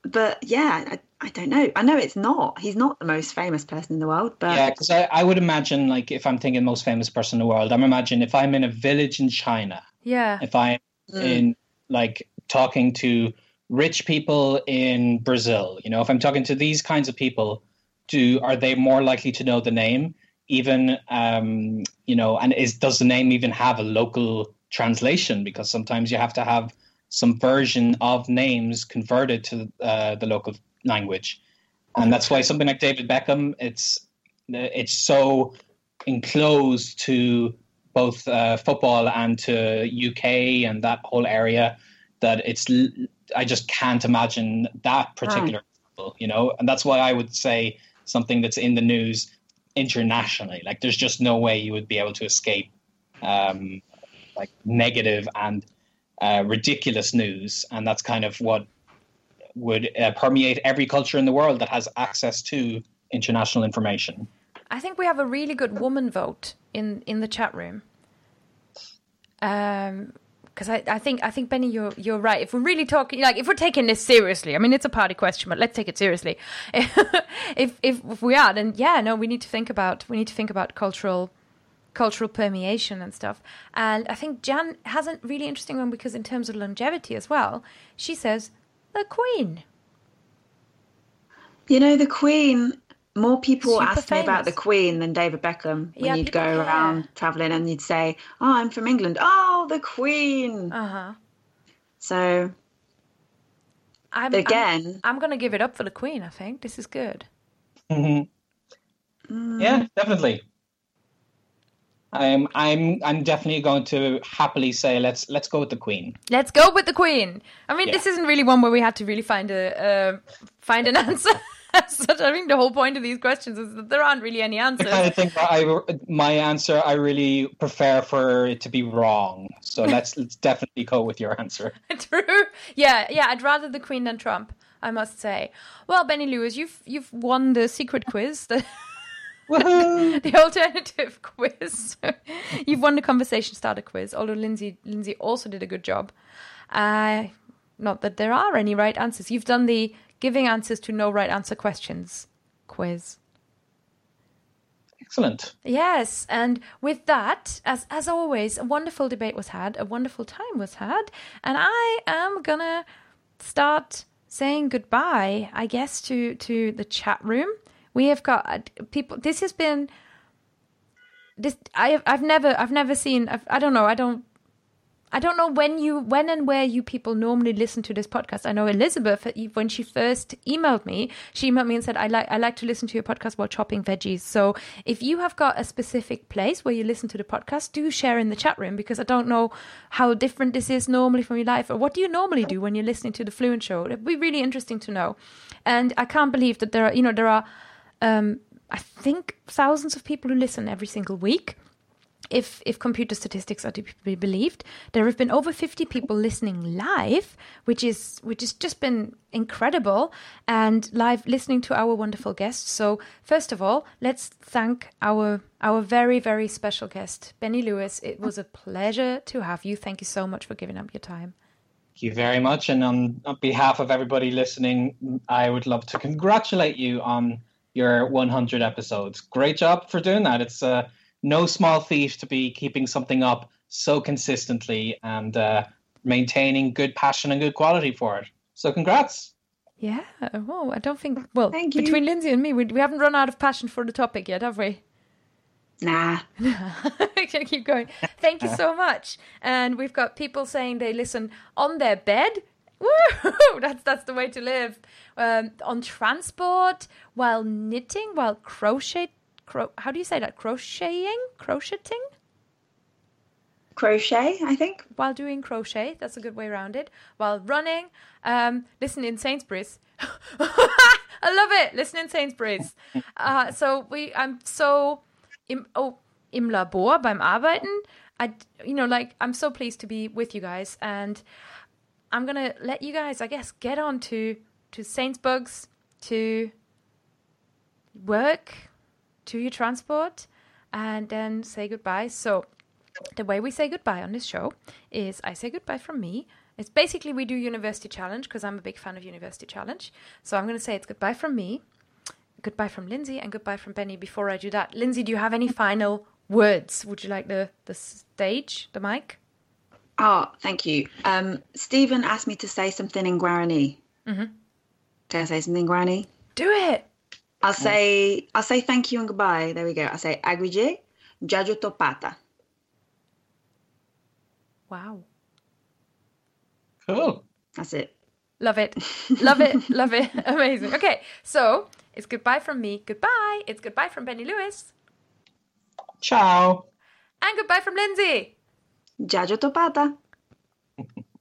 But yeah, I, I don't know. I know it's not. He's not the most famous person in the world, but Yeah, because I, I would imagine, like, if I'm thinking most famous person in the world, I'm imagining if I'm in a village in China, Yeah. if I'm Mm. in like talking to rich people in Brazil, you know, if I'm talking to these kinds of people, do are they more likely to know the name? Even um, you know, and is does the name even have a local translation? Because sometimes you have to have some version of names converted to uh, the local language, and that's why something like David Beckham, it's it's so enclosed to both uh, football and to UK and that whole area that it's I just can't imagine that particular example, you know, and that's why I would say something that's in the news internationally. Like, there's just no way you would be able to escape um, like negative and uh, ridiculous news, and that's kind of what would uh, permeate every culture in the world that has access to international information. I think we have a really good woman vote in in the chat room. Um, because I, I think I think Benny, you're you're right. If we're really talking, like, if we're taking this seriously, I mean, it's a party question, but let's take it seriously. if (laughs) if if we are, then yeah, no, we need to think about we need to think about cultural cultural permeation and stuff. And I think Jan has a really interesting one because in terms of longevity as well, she says the Queen. you know the Queen. More people Super ask me about the. Queen than David Beckham. When Yeah, you'd go care. around traveling and you'd say, "Oh, I'm from England." Oh, the Queen. Uh huh. So I'm, but I'm- again, I'm gonna give it up for the Queen. I think this is good. Mhm. mm, Yeah, definitely. I'm I'm I'm definitely going to happily say let's let's go with the Queen. Let's go with the Queen. I mean, Yeah. this isn't really one where we had to really find a uh, find an (laughs) answer. such, I think the whole point of these questions is that there aren't really any answers. of think that I my answer I really prefer for it to be wrong. So (laughs) let's let's definitely go with your answer. (laughs) True. Yeah, yeah. I'd rather the Queen than Trump. I must say. Well, Benny Lewis, you've you've won the secret quiz. The! (laughs) the alternative (laughs) quiz. You've won the conversation starter quiz, although Lindsay Lindsay also did a good job. Uh, not that there are any right answers. You've done the giving answers to no right answer questions quiz. Excellent. Yes, and with that, as as always, a wonderful debate was had, a wonderful time was had, and I am gonna start saying goodbye, I guess, to to the chat room. We have got uh, people. This has been this. I. I've never. I've never seen. I've, I don't know. I don't. I don't know when you, when and where you people normally listen to this podcast. I know Elizabeth, when she first emailed me, she emailed me and said, "I like, I like to listen to your podcast while chopping veggies." So, if you have got a specific place where you listen to the podcast, do share in the chat room because I don't know how different this is normally from your life, or what do you normally do when you're listening to the Fluent Show. It'd be really interesting to know. And I can't believe that there are, you know, there are, um, I think, thousands of people who listen every single week if if computer statistics are to be believed, there have been over 50 people listening live, which is which has just been incredible, and live listening to our wonderful guests. So first of all, let's thank our our very very special guest, Benny Lewis. It was a pleasure to have you. Thank you so much for giving up your time. Thank you very much. And on, on behalf of everybody listening, I would love to congratulate you on your 100 episodes. Great job for doing that. It's uh, no small feat to be keeping something up so consistently and uh, maintaining good passion and good quality for it. So, congrats. Yeah. Oh, I don't think. Well, Thank you. between Lindsay and me, we, we haven't run out of passion for the topic yet, have we? Nah. (laughs) We're gonna keep going. Thank you so much. And we've got people saying they listen on their bed. Woo! (laughs) That's that's the way to live. Um, on transport, while knitting, while crochet. Cro- how do you say that? Crocheting, crocheting, Crochet, I think. while doing crochet. That's a good way around it. While running, um, listen in Sainsbury's. (laughs) I love it. Listen in Sainsbury's. Uh, so we, I'm so im, oh im Labor beim Arbeiten. I, you know, like I'm so pleased to be with you guys, and I'm gonna let you guys, I guess, get on to to Sainsbury's, to work, to your transport, and then say goodbye. So the way we say goodbye on this show is I say goodbye from me. It's basically we do University Challenge because I'm a big fan of University Challenge. So I'm going to say it's goodbye from me, goodbye from Lindsay, and goodbye from Benny. Before I do that, Lindsay, do you have any final words? Would you like the the stage, the mic? Oh, thank you. Um, Stephen asked me to say something in Guarani. Mhm. Can I say something in Guarani? Do it. I'll say I'll say thank you and goodbye. There we go. I'll say Aguyje, Jajo Topata. Wow, Cool. That's it. love it, love it, (laughs) love it. Amazing. Okay, so it's goodbye from me. Goodbye. It's goodbye from Benny Lewis, Ciao. and goodbye from Lindsay. Yayo Topata. (laughs)